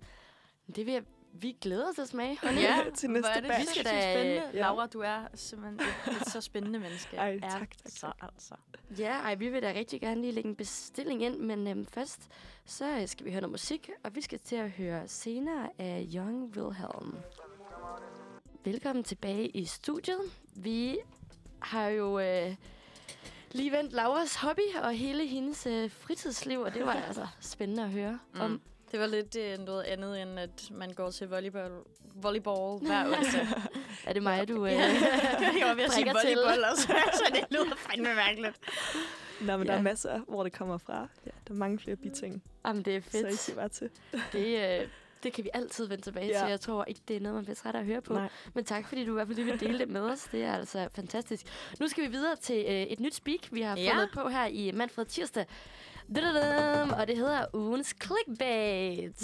Det vil jeg Vi glæder os til at smage. Ja, til næste hvor er det batch. Vi skal da, spændende. ja. Laura, du er simpelthen et, et så spændende menneske. Ej, Ja, tak, tak, Så tak. altså. Ja, ej, vi vil da rigtig gerne lige lægge en bestilling ind, men øhm, først så øh, skal vi høre noget musik, og vi skal til at høre senere af Young Wilhelm. Velkommen tilbage i studiet. Vi har jo øh, lige vendt Lauras hobby og hele hendes øh, fritidsliv, og det var altså spændende at høre mm. om. Det var lidt øh, noget andet, end at man går til volleyball, volleyball hver onsdag. Er det mig, du... Øh, Ja. jeg var ved at sige drikker til. volleyball også, så det lyder fandme mærkeligt. Nå, men der Ja. er masser, hvor det kommer fra. Ja, der er mange flere biting, Jamen, det er så I fedt. siger bare til. Det, øh, det kan vi altid vende tilbage Ja. til. Jeg tror ikke, det er noget, man bliver træt af at høre på. Nej. Men tak, fordi du i hvert fald lige vil dele det med os. Det er altså fantastisk. Nu skal vi videre til øh, et nyt speak, vi har Ja. fundet på her i Manfred Tirsdag. Dadadam, Og det hedder ugens clickbait.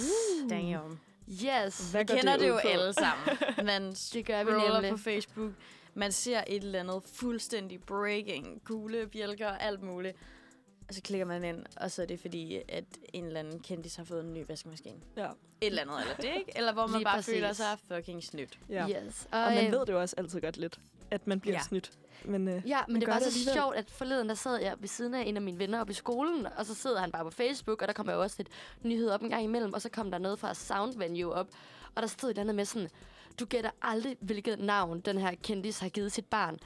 Damn. Yes. Hvad Vi kender det det, jo på? alle sammen. Man Det gør vi nemlig. på Facebook. Man ser et eller andet fuldstændig breaking, gule bjælker og alt muligt. Og så klikker man ind, og så er det fordi, at en eller anden kendis har fået en ny vaskemaskine. Ja. Et eller andet, eller det, ikke? Eller hvor man Lige bare præcis. føler sig fucking snydt. ja. Yes. Og man øh, ved det jo også altid godt lidt, at man bliver Ja. snydt. Men øh, Ja, men det var så alligevel. sjovt, at forleden der sad jeg ved siden af en af mine venner oppe i skolen, og så sidder han bare på Facebook, og der kommer jo også lidt nyheder op en gang imellem, og så kom der noget fra Sound Venue op, og der stod et eller andet med sådan, du gætter aldrig, hvilket navn den her kendis har givet sit barn.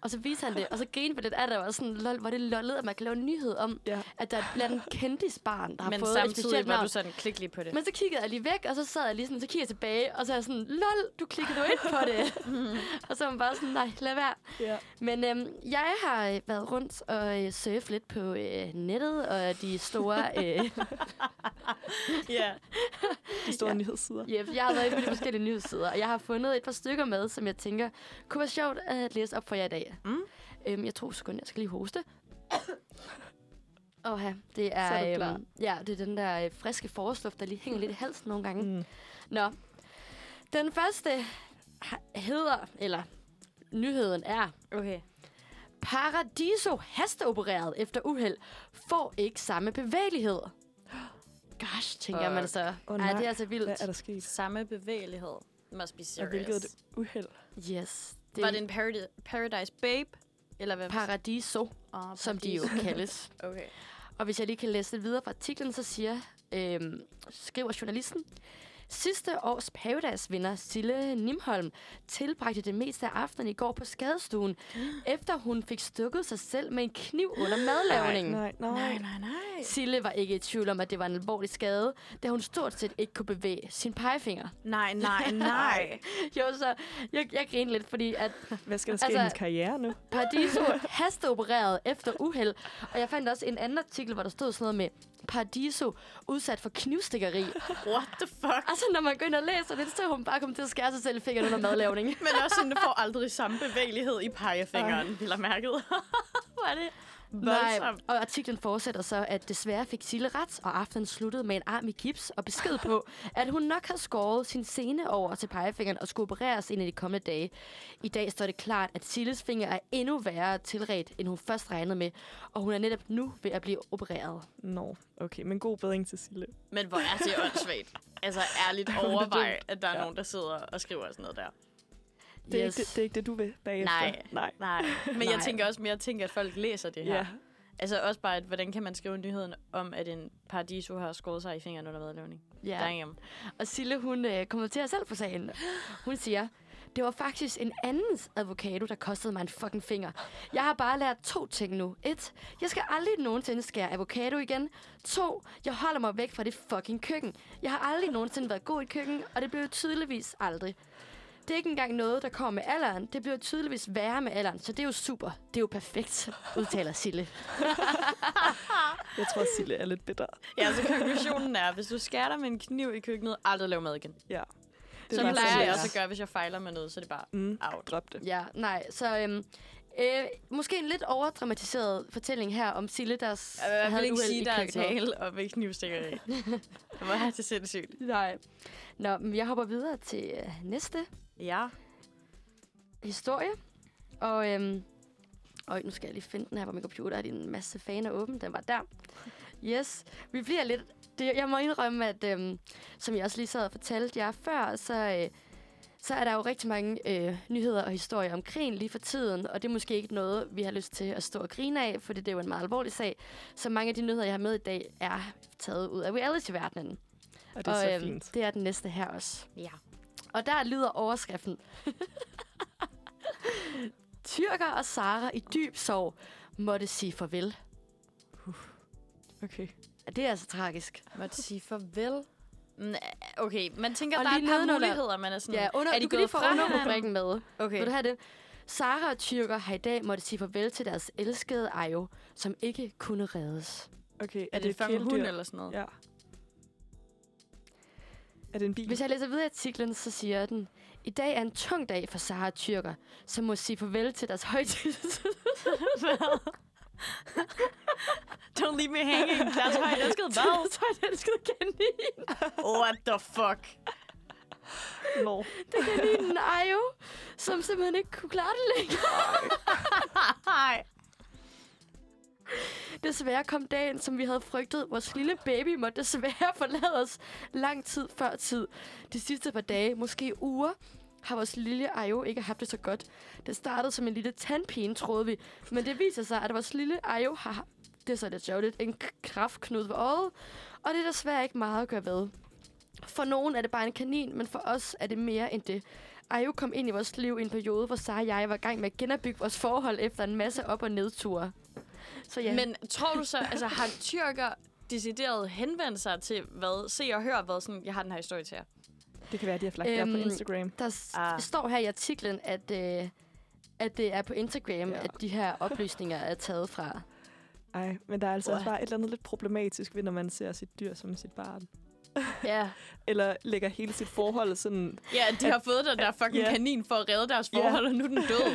Og så viser han det, og så griner vi lidt af det, og var sådan, lol, hvor er det lollet, at man kan lave en nyhed om, ja. at der er et blandt andet kendisbarn, der har Men fået et samtidig specielt var navn. du sådan, klik lige på det. Men så kiggede jeg lige væk, og så sad jeg lige sådan, så kiggede jeg tilbage, og så er jeg sådan, lol, du klikkede jo ind på det. og så var man bare sådan, nej, lad være. ja. Men øhm, jeg har øh, været rundt og øh, surfet lidt på øh, nettet og de store... Øh, Ja. De store Ja. nyhedssider. yep, jeg har været på de forskellige nyhedssider, og jeg har fundet et par stykker med, som jeg tænker kunne være sjovt at læse op for jer i dag. Mm. Øhm, jeg tror sekunder, jeg skal lige hoste. Åh, det er, Så er du klar. øhm, ja, det er den der øh, friske forårsluft, der lige hænger lidt i halsen nogle gange. Mm. Nå. Den første hedder, eller nyheden er, Okay. Paradiso hasteopereret efter uheld får ikke samme bevægelighed. Gosh, tænker Fuck. man så. Åh, Ej, nej. det er altså vildt. Hvad er der sket? Samme bevægelighed. Must be Og serious. hvilket et uheld. Yes. Var det en paradi- Paradise Babe? Eller hvad? Paradiso, oh, som de jo kaldes. Okay. Og hvis jeg lige kan læse lidt videre fra artiklen, så siger, øhm, skriver journalisten, Sidste års Paradise-vinder Sille Nimholm tilbragte det meste af aftenen i går på skadestuen, efter hun fik stukket sig selv med en kniv under madlavningen. Nej, nej. Nej, nej, nej. Sille var ikke i tvivl om, at det var en alvorlig skade, da hun stort set ikke kunne bevæge sin pegefinger. Nej, nej, nej. Jo, så jeg, jeg griner lidt, fordi at Hvad skal der ske Altså- i hendes karriere nu? Paradiso hasteopereret efter uheld. Og jeg fandt også en anden artikel, hvor der stod sådan noget med Paradiso udsat for knivstikkeri. What the fuck? altså, når man går ind og læser det, så er hun bare kommet til at skære sig selv i fingeren under madlavning. Men også sådan, du får aldrig samme bevægelighed i pegefingeren, vil jeg mærket. Hvor er det Nej, og artiklen fortsætter så, at desværre fik Sille ret, og aftenen sluttede med en arm i gips og besked på, at hun nok har skåret sin sene over til pegefingeren og skulle opereres ind i de kommende dage. I dag står det klart, at Silles finger er endnu værre tilret, end hun først regnede med, og hun er netop nu ved at blive opereret. Nå, okay. Men god bedring til Sille. Men hvor er det åndssvagt. Altså ærligt er overvej, at der er Ja. nogen, der sidder og skriver sådan noget der. Det er, Yes. ikke, det, det er ikke det, du vil bagefter. Nej. Nej. Nej, men Nej. jeg tænker også mere, tænker, at folk læser det her. Ja. Altså også bare, at, hvordan kan man skrive nyheden om, at en paradiso har skåret sig i fingeren under madlavning? Ja. Damn. Og Sille, hun øh, kommenterer selv på sagen. Hun siger, det var faktisk en andens avocado, der kostede mig en fucking finger. Jeg har bare lært to ting nu. Et, jeg skal aldrig nogensinde skære avocado igen. To, jeg holder mig væk fra det fucking køkken. Jeg har aldrig nogensinde været god i køkken, og det bliver tydeligvis aldrig. Det er ikke engang noget, der kommer med alderen. Det bliver tydeligvis værre med alderen, så det er jo super. Det er jo perfekt, udtaler Sille. Jeg tror, Sille er lidt bitter. Ja, så konklusionen er, hvis du skærer dig med en kniv i køkkenet, aldrig lave mad igen. Ja. Det er så plejer jeg også er. at gøre, hvis jeg fejler med noget, så er det bare Mm. out. Drop det. Ja, nej, så øhm, øh, måske en lidt overdramatiseret fortælling her om Sille, der Jeg vil havde ikke uheld sige, i der er køkkenet. tale om et knivstikkeri. det var til sindssygt. Nej. Nå, men jeg hopper videre til øh, næste Ja. historie. Og, øhm, Øj, nu skal jeg lige finde den her på min computer. Er en masse faner åben? Den var der. Yes. Vi bliver lidt... Det, jeg må indrømme, at øhm, som jeg også lige sad og fortalte jer før, så, øh, så er der jo rigtig mange øh, nyheder og historier om krigen lige for tiden, og det er måske ikke noget, vi har lyst til at stå og grine af, for det er jo en meget alvorlig sag. Så mange af de nyheder, jeg har med i dag, er taget ud af reality-verdenen. Og det er og, så øhm, fint. det er den næste her også. Ja. Og der lyder overskriften. Tyrker og Sara i dyb sorg måtte sige farvel. Okay. Ja, det er altså tragisk. Måtte sige farvel. Mm, Okay, man tænker, Og der er et par muligheder, man er sådan... Ja, under, er de du kan lige få underrubrikken med. Okay. Vil du have det? Sara og Tyrker har i dag måtte sige farvel til deres elskede Ayo, som ikke kunne reddes. Okay, Er det et fange hund kæledyr? eller sådan noget? Ja. Er det en bil? Hvis jeg læser videre i artiklen, så siger den, i dag er en tung dag for Sara og Tyrker, som må sige farvel til deres højtids... Don't leave me hanging. Deres højt elskede hvad? Deres højtelskede kanin. What the fuck? Nå. Det er kaninen Ayo, som simpelthen ikke kunne klare det længere. Nej. Desværre kom dagen, som vi havde frygtet. Vores lille baby måtte desværre forlade os lang tid før tid. De sidste par dage, måske uger, har vores lille Ayo ikke haft det så godt. Det startede som en lille tandpine, troede vi. Men det viser sig, at vores lille Ayo har, det er så lidt sjovt, en kraftknud ved øjet. Og det er desværre ikke meget at gøre ved. For nogen er det bare en kanin, men for os er det mere end det. Ayo kom ind i vores liv i en periode, hvor Sara og jeg var i gang med at genopbygge vores forhold efter en masse op- og nedture. Så ja. Men tror du så, altså har tyrker decideret henvendt sig til, hvad, se og hør, hvad sådan, jeg har den her historie til jer. Det kan være, at de har lagt øhm, på Instagram. Der Ah. står her i artiklen, at, øh, at det er på Instagram, Ja. at de her oplysninger er taget fra. Ej, men der er altså også bare et eller andet lidt problematisk ved, når man ser sit dyr som sit barn. Ja. Eller lægger hele sit forhold sådan... Ja, de har fået den der fucking Ja. kanin for at redde deres forhold, og nu er den død.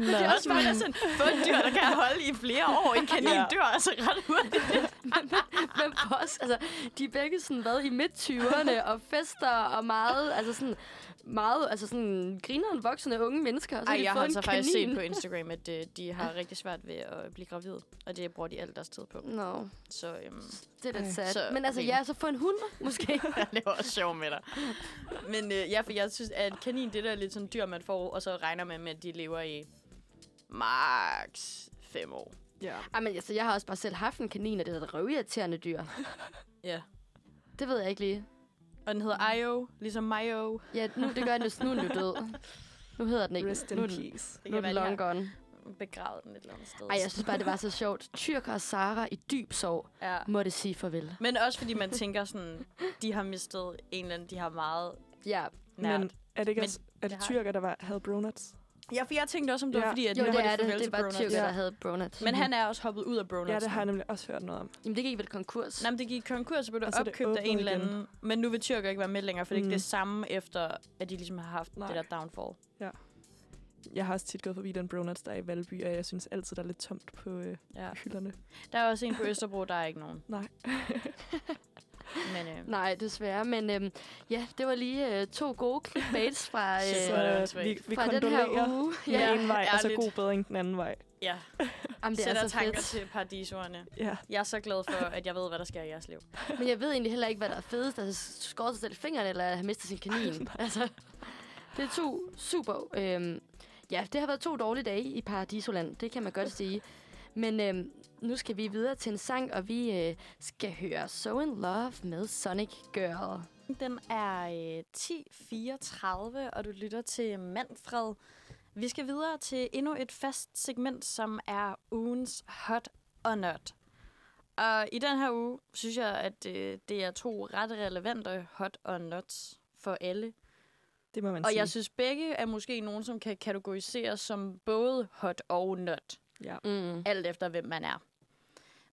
Nå, Det er også bare sådan, få et dyr, der kan holde i flere år. En kanin Ja. dør altså ret hurtigt. Men for os, altså, de er begge sådan været i midt-20'erne og fester og meget, altså sådan, meget, altså sådan grineren voksne unge mennesker. Og så Ej, har de jeg fået har en altså faktisk set på Instagram, at øh, de har rigtig svært ved at blive gravid. Og det bruger de alt deres tid på. Nå, Så øhm, det er lidt sad. Så Men altså, ja, så få en hund, måske. jeg laver også sjov med dig. Men øh, ja, for jeg synes, at kanin, det der er lidt sådan dyr, man får, og så regner man med, at de lever i max fem år. Ja. Ej, men altså, jeg har også bare selv haft en kanin, og det er et røvirriterende dyr. Ja. Det ved jeg ikke lige. Og den hedder Ayo, ligesom Mayo. Ja, nu, det gør den nu er den jo død. Nu hedder den ikke. Rest nu, in den- peace. Det nu er den long gone. begravet den et eller andet sted. Ej, jeg synes bare, det var så sjovt. Tyrker og Sara i dyb sorg Ja. måtte sige farvel. Men også fordi man tænker sådan, de har mistet en eller anden, de har meget Ja, nært. Men er det ikke Men også, er det det tyrker, der var, havde bronuts? Ja, for jeg tænkte også, om det var Ja. fordi, at jo, nu det var er det det. Det var Bronuts. tyrker, Ja. der havde Bronut. Men han er også hoppet ud af Bronuts. Ja, det har jeg nemlig også hørt noget om. Jamen, det gik vel konkurs. Nej, men det gik konkurs, så blev Og så det opkøbt af en eller anden. Men nu vil tyrker ikke være med længere, for det er Mm. ikke det samme efter, at de ligesom har haft Nej. det der downfall. Jeg har også tit gået forbi den bronuts, der er i Valby, og jeg synes altid, der er lidt tomt på øh, Ja. hylderne. Der er også en på Østerbro, der er ikke nogen. Nej. Men øh, Nej, desværre. Men øhm, ja, det var lige øh, to gode clickbaits fra, øh, er Så vi, vi fra den her uge. den Ja, ene vej, og så ærligt. god bedring den anden vej. ja, Jamen, det er sætter så tanker fedt. til paradisordene. Ja. Jeg er så glad for, at jeg ved, hvad der sker i jeres liv. Men jeg ved egentlig heller ikke, hvad der er fedest. Altså, skåret sig selv fingrene, eller at have mistet sin kanin. altså, det er to super... Øhm, ja, det har været to dårlige dage i Paradisoland. Det kan man godt sige. Men øhm, nu skal vi videre til en sang, og vi øh, skal høre So In Love med Sonic Girl. Den er øh, 10.34, og du lytter til Manfred. Vi skal videre til endnu et fast segment, som er ugens Hot or Not. Og i den her uge synes jeg, at øh, det er to ret relevante Hot or Nots for alle. Det må man Og sige. jeg synes begge er måske nogen, som kan kategoriseres som både hot og not. ja. Mm. Alt efter, hvem man er.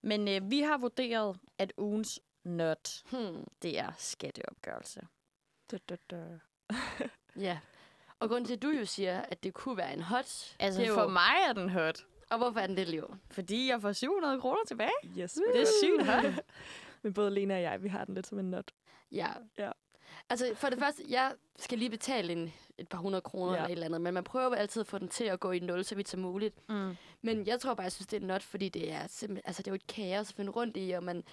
Men øh, vi har vurderet, at ugens not, Hmm. det er skatteopgørelse. Da, da, da. Ja. Og grunden til, at du jo siger, at det kunne være en hot, Altså, det er jo, for mig er den hot. Og hvorfor er den det, Liv? Fordi jeg får 700 kroner tilbage. Yes. Det er sygt hot. Men både Lena og jeg, vi har den lidt som en not. Ja. Ja. Altså, for det første, jeg skal lige betale en, et par hundrede kroner Ja. eller et eller andet, men man prøver jo altid at få den til at gå i nul, så vidt som muligt. Mm. Men jeg tror bare, jeg synes, det er not, fordi det er simpelthen, altså det er jo et kaos at finde rundt i, og man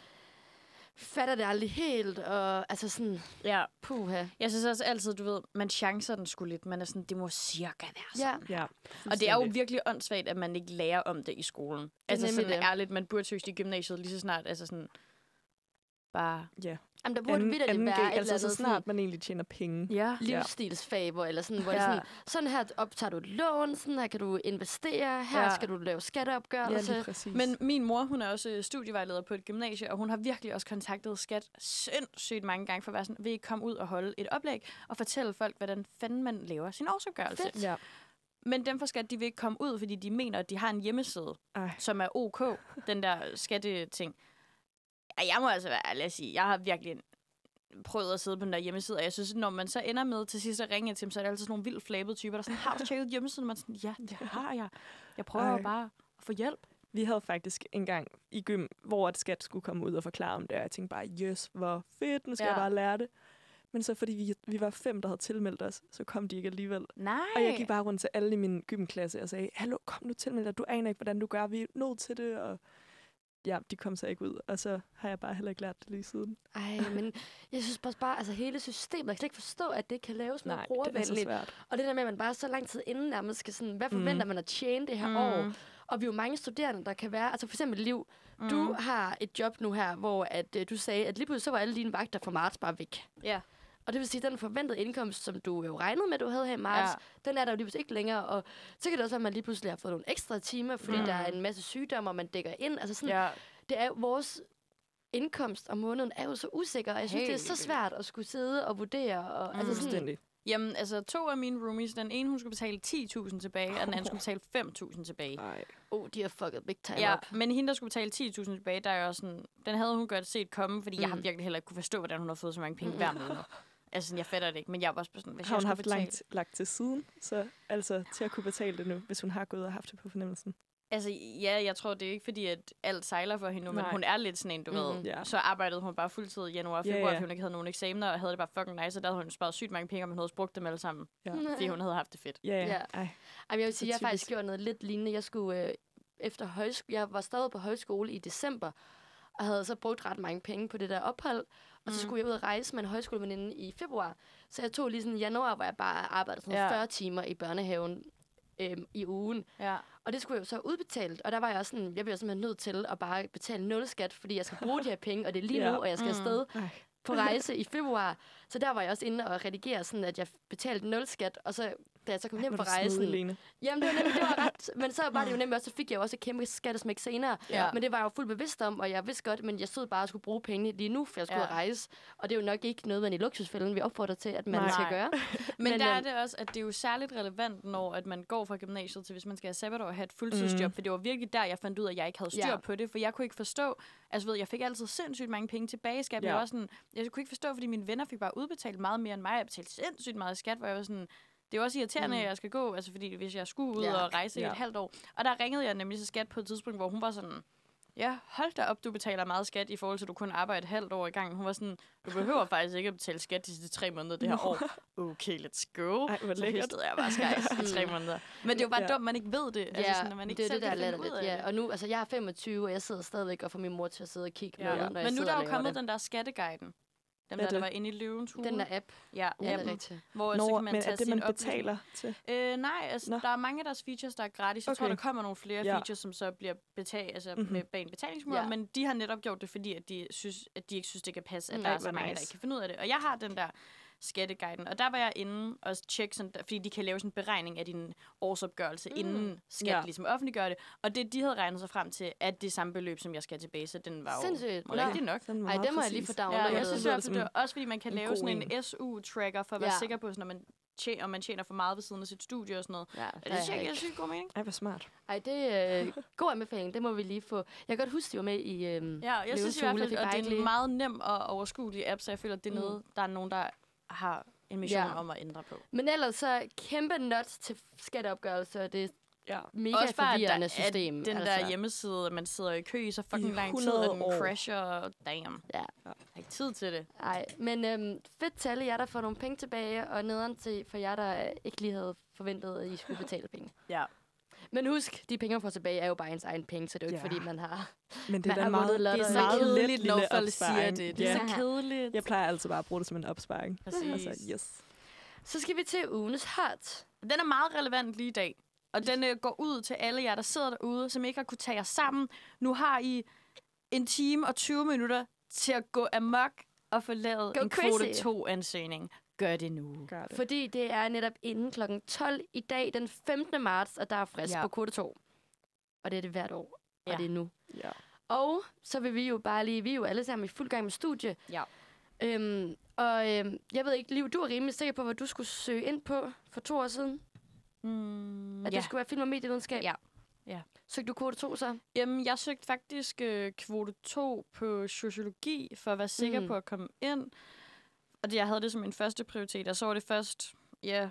fatter det aldrig helt, og altså sådan, Ja. puha. Jeg synes også altid, du ved, man chancer den sgu lidt. Man er sådan, det må cirka være sådan. Ja, Ja, Og det er jo virkelig åndssvagt, at man ikke lærer om det i skolen. Altså nemlig sådan det. ærligt, man burde søge i gymnasiet lige så snart. Altså sådan, bare... Ja. Jamen, der burde vidderligt anden være et altså så andet snart man egentlig tjener penge. Ja. hvor, eller sådan, hvor Ja. det sådan, sådan her optager du et lån, sådan her kan du investere, her Ja. skal du lave Ja, skatteopgørelse. lige præcis. Men min mor, hun er også øh, studievejleder på et gymnasie, og hun har virkelig også kontaktet skat sindssygt mange gange for at være sådan, vil I komme ud og holde et oplæg og fortælle folk, hvordan fanden man laver sin årsopgørelse. Fedt. ja. Men dem fra skat, de vil ikke komme ud, fordi de mener, at de har en hjemmeside, Ej. som er OK, den der skatteting. Ja, Jeg må altså være ærlig at sige, jeg har virkelig prøvet at sidde på den der hjemmeside, og jeg synes, når man så ender med til sidst at ringe til dem, så er det altid sådan nogle vildt flabede typer, der er sådan, har du tjekket hjemmesiden? Og Man sådan, ja, det har jeg. Jeg prøver Ej. bare at få hjælp. Vi havde faktisk en gang i gym, hvor et skat skulle komme ud og forklare om det, og jeg tænkte bare, yes, hvor fedt, nu skal ja. jeg bare lære det. Men så fordi vi, vi var fem, der havde tilmeldt os, så kom de ikke alligevel. Nej. Og jeg gik bare rundt til alle i min gymklasse og sagde, hallo, kom nu tilmeld dig, du aner ikke, hvordan du gør, vi er nødt til det. Og ja, de kom så ikke ud, og så har jeg bare heller ikke lært det lige siden. Ej, men jeg synes bare, bare altså hele systemet, jeg kan ikke forstå, at det kan laves mere så brugervenligt. Og det der med, at man bare så lang tid inden nærmest skal sådan, hvad Mm. forventer man at tjene det her Mm. år? Og vi er jo mange studerende, der kan være, altså for eksempel Liv, Mm. du har et job nu her, hvor at, øh, du sagde, at lige pludselig så var alle dine vagter fra marts bare væk. Ja. Og det vil sige, at den forventede indkomst, som du jo regnede med, du havde her i marts, Ja. den er der jo lige pludselig ikke længere. Og så kan det også være, at man lige pludselig har fået nogle ekstra timer, fordi Mm. der er en masse sygdomme, og man dækker ind. Altså sådan, Ja. det er jo vores indkomst om måneden er jo så usikker, og jeg synes, det er så svært at skulle sidde og vurdere. Og, Mm. altså sådan. Jamen, altså to af mine roomies, den ene hun skulle betale 10.000 tilbage, og den anden skulle betale 5.000 tilbage. Nej. oh, de har fucket big time Ja, op. men hende, der skulle betale 10.000 tilbage, der er jo også sådan, den havde hun godt set komme, fordi mm. jeg har Mm. virkelig heller ikke kunne forstå, hvordan hun har fået så mange penge Mm. hver måned. Altså, jeg fatter det ikke, men jeg var også sådan, hvis Har jeg hun skulle haft betale... langt, lagt til siden, så altså til at kunne betale det nu, hvis hun har gået og haft det på fornemmelsen. Altså, ja, jeg tror, det er ikke fordi, at alt sejler for hende nu, men hun er lidt sådan en, du Mhm. ved. Ja. Så arbejdede hun bare fuldtid i januar og februar, ja. fordi hun ikke havde nogen eksamener, og havde det bare fucking nice, og der havde hun sparet sygt mange penge, og man havde brugt dem alle sammen, Ja. fordi hun havde haft det fedt. Ja, ja. Ja. Ej. Ej, men jeg vil sige, jeg har faktisk gjort noget lidt lignende. Jeg skulle øh, efter højskole, jeg var stadig på højskole i december, og havde så brugt ret mange penge på det der ophold. Og så Mm. skulle jeg ud og rejse med en højskoleveninde i februar. Så jeg tog lige sådan januar, hvor jeg bare arbejdede sådan Ja. ja. 40 timer i børnehaven øhm, i ugen. Ja. Og det skulle jeg jo så udbetalt. Og der var jeg også sådan, jeg bliver simpelthen nødt til at bare betale nul skat, fordi jeg skal bruge de her penge, og det er lige Ja. nu, og jeg skal Mm. afsted Ej. på rejse i februar. Så der var jeg også inde og redigere sådan, at jeg betalte nul skat, og så da jeg så kom Ej, hjem fra er rejsen, Lene. Jamen, det var, nemlig, det var ret... Men så var det jo nemlig også, så fik jeg jo også et kæmpe skattesmæk senere. Ja. Men det var jeg jo fuldt bevidst om, og jeg vidste godt, men jeg stod bare og skulle bruge pengene lige nu, for jeg skulle Ja. rejse. Og det er jo nok ikke noget, man i luksusfælden vi opfordrer til, at man Nej. skal gøre. Men, Men, men der er øhm, det også, at det er jo særligt relevant, når at man går fra gymnasiet til, hvis man skal have sabbatår og have et fuldtidsjob. Mm. For det var virkelig der, jeg fandt ud af, at jeg ikke havde styr Ja. på det. For jeg kunne ikke forstå, altså ved, jeg fik altid sindssygt mange penge tilbage i skat. men Ja. Jeg, var sådan, jeg kunne ikke forstå, fordi mine venner fik bare udbetalt meget mere end mig. Jeg betalte sindssygt meget i skat, hvor jeg var sådan, det er jo også irriterende, Mm. at jeg skal gå, altså fordi hvis jeg skulle ud Ja. og rejse i Ja. et halvt år. Og der ringede jeg nemlig til skat på et tidspunkt, hvor hun var sådan, ja, hold da op, du betaler meget skat i forhold til, at du kun arbejder et halvt år i gang. Hun var sådan, du behøver faktisk ikke at betale skat de sidste tre måneder det her år. Okay, let's go. Ej, hvor Så lækkert. hystede jeg bare skejs i tre måneder. Men det er jo bare Ja. dumt, man ikke ved det. Altså, sådan, at man ikke det er det, der er af Ja. Og nu, altså, jeg er 25, og jeg sidder stadigvæk og får min mor til at sidde og kigge Ja. med, når jeg Men nu er der og jo kommet den der skatteguiden. Dem der, er der det? var inde i løvens hule. Den der app. Ja, Ja, det er appen, rigtigt. hvor så Nå, kan man men tage er det, man betaler til? Øh, nej, altså, Nå. der er mange af deres features, der er gratis. Jeg tror, Okay. der kommer nogle flere Ja. features, som så bliver betalt altså Mhm. med bag en betalingsmurer, Ja. men de har netop gjort det, fordi at de, synes, at de ikke synes, det kan passe, at Mm, der er så mange, der nice. ikke kan finde ud af det. Og jeg har den der skatteguiden, og der var jeg inde og tjekke, sådan, fordi de kan lave sådan en beregning af din årsopgørelse, mm. inden skat Ja. ligesom offentliggør det. Og det, de havde regnet sig frem til, at det samme beløb, som jeg skal tilbage, så den var jo Sindssygt. Nå. rigtigt nok. Sådan Ej, det må jeg lige få præcis. Ja, downloadet. jeg det synes som det er også fordi man kan en lave sådan en. en SU-tracker for at være Ja. sikker på, sådan, når man tjener, om man tjener for meget ved siden af sit studie og sådan noget. Ja, det er synes jeg ikke. sygt god mening. Ej, hvor smart. Ej, det er øh, god anbefaling. Det må vi lige få. Jeg kan godt huske, de var med i... Øhm, Ja, jeg synes i hvert fald, at det er en meget nem og overskuelig app, så jeg føler, at det er Mm. noget, der er nogen, der har en mission Ja. om at ændre på. Men ellers så kæmpe not til skatteopgørelse, og det Ja. mega Også bare, at forvirrende der- system. At den altså. der hjemmeside, at man sidder i kø i så fucking I lang tid, og 100 den år. crasher, og damn. Ja. Jeg har ikke tid til det. Nej, men øhm, fedt til alle jer, der får nogle penge tilbage, og nederen til for jer, der ikke lige havde forventet, at I skulle betale penge. Ja. Men husk, de penge, man får tilbage, er jo bare ens egen penge, så det er jo ikke, Ja. fordi man har... Men det Man er har meget. Det er Det er så meget kedeligt, når folk siger det. Det er Ja. så kedeligt. Jeg plejer altid bare at bruge det som en opsparing. Præcis. Altså, yes. Så skal vi til ugens hot. Den er meget relevant lige i dag. Og den øh, går ud til alle jer, der sidder derude, som ikke har kunne tage jer sammen. Nu har I en time og 20 minutter til at gå amok og få lavet Go en kvote crazy. 2-ansøgning. Gør det nu. Gør det. Fordi det er netop inden kl. 12 i dag, den 15. marts, og der er frist Ja. på kvote 2. Og det er det hvert år, og Ja. det er nu. Ja. Og så vil vi jo bare lige, vi er jo alle sammen i fuld gang med studie. Ja. Øhm, og øhm, jeg ved ikke, Liv, du er rimelig sikker på, hvad du skulle søge ind på for to år siden. Mm, At ja. det skulle være film og medievidenskab. Ja. Ja. Søgte du kvote 2 så? Jamen, jeg søgte faktisk øh, kvote 2 på sociologi, for at være sikker mm. på at komme ind. Og det, jeg havde det som min første prioritet, og så var det først, ja,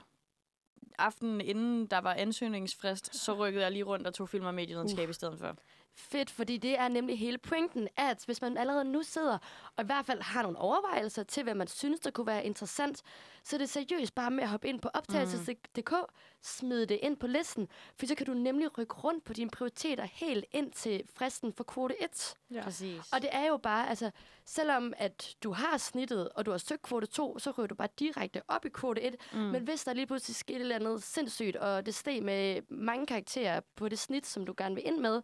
aftenen inden der var ansøgningsfrist, så rykkede jeg lige rundt og tog film og medievidenskab i stedet for. Fedt, fordi det er nemlig hele pointen, at hvis man allerede nu sidder og i hvert fald har nogle overvejelser til, hvad man synes, der kunne være interessant, så er det seriøst bare med at hoppe ind på optagelses.dk, smide det ind på listen, for så kan du nemlig rykke rundt på dine prioriteter helt ind til fristen for kvote 1. Ja. Præcis. Og det er jo bare, altså, selvom at du har snittet, og du har søgt kvote 2, så ryger du bare direkte op i kvote 1. Mm. Men hvis der lige pludselig skete et eller andet sindssygt, og det steg med mange karakterer på det snit, som du gerne vil ind med,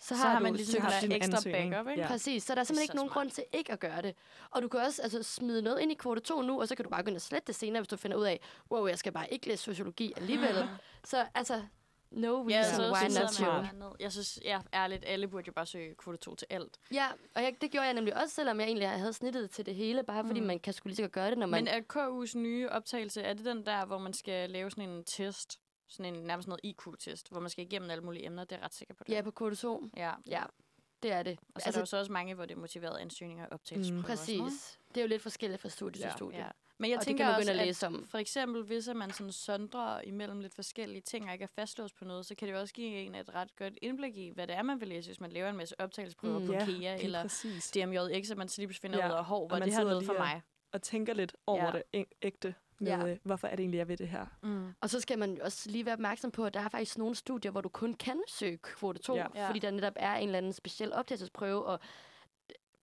så, så har, har du man ligesom haft der din ekstra ansøgning. backup, ikke? Ja. Præcis, så der er Det er simpelthen ikke så nogen smart. grund til ikke at gøre det. Og du kan også altså, smide noget ind i kvote 2 nu, og så kan du bare gå ind og slette det senere, hvis du finder ud af, wow, jeg skal bare ikke læse sociologi alligevel. så altså, no reason Ja, så, why så not. Jeg synes, ja, ærligt, alle burde jo bare søge kvote 2 til alt. Ja, og jeg, det gjorde jeg nemlig også, selvom jeg egentlig havde snittet til det hele, bare fordi Mm. man kan skulle lige så godt gøre det, når man... Men er KU's nye optagelse, er det den der, hvor man skal lave sådan en test? Sådan en nærmest noget IQ-test, hvor man skal igennem alle mulige emner. Det er jeg ret sikker på. Det. Ja, på kvote 2. ja. Ja, det er det. Og så altså, er der jo så også mange, hvor det er motiveret ansøgninger og optagelsesprøver. Mm. Præcis. Det er jo lidt forskelligt fra studie Ja. til studie. Ja. Men jeg Og tænker også, at læse om. for eksempel, hvis at man sådan sondrer imellem lidt forskellige ting, og ikke er fastlåst på noget, så kan det jo også give en et ret godt indblik i, hvad det er, man vil læse, hvis man laver en masse optagelsesprøver Mm. på Ja, KEA eller præcis. DMJX, at man så lige finder Ja, ud af, hov, var det her noget for mig? Og tænker lidt over Ja. det ægte med, Ja. ja. hvorfor er det egentlig, jeg ved det her. Mm. Og så skal man jo også lige være opmærksom på, at der er faktisk nogle studier, hvor du kun kan søge kvote 2, Ja. ja. fordi der netop er en eller anden speciel optagelsesprøve, og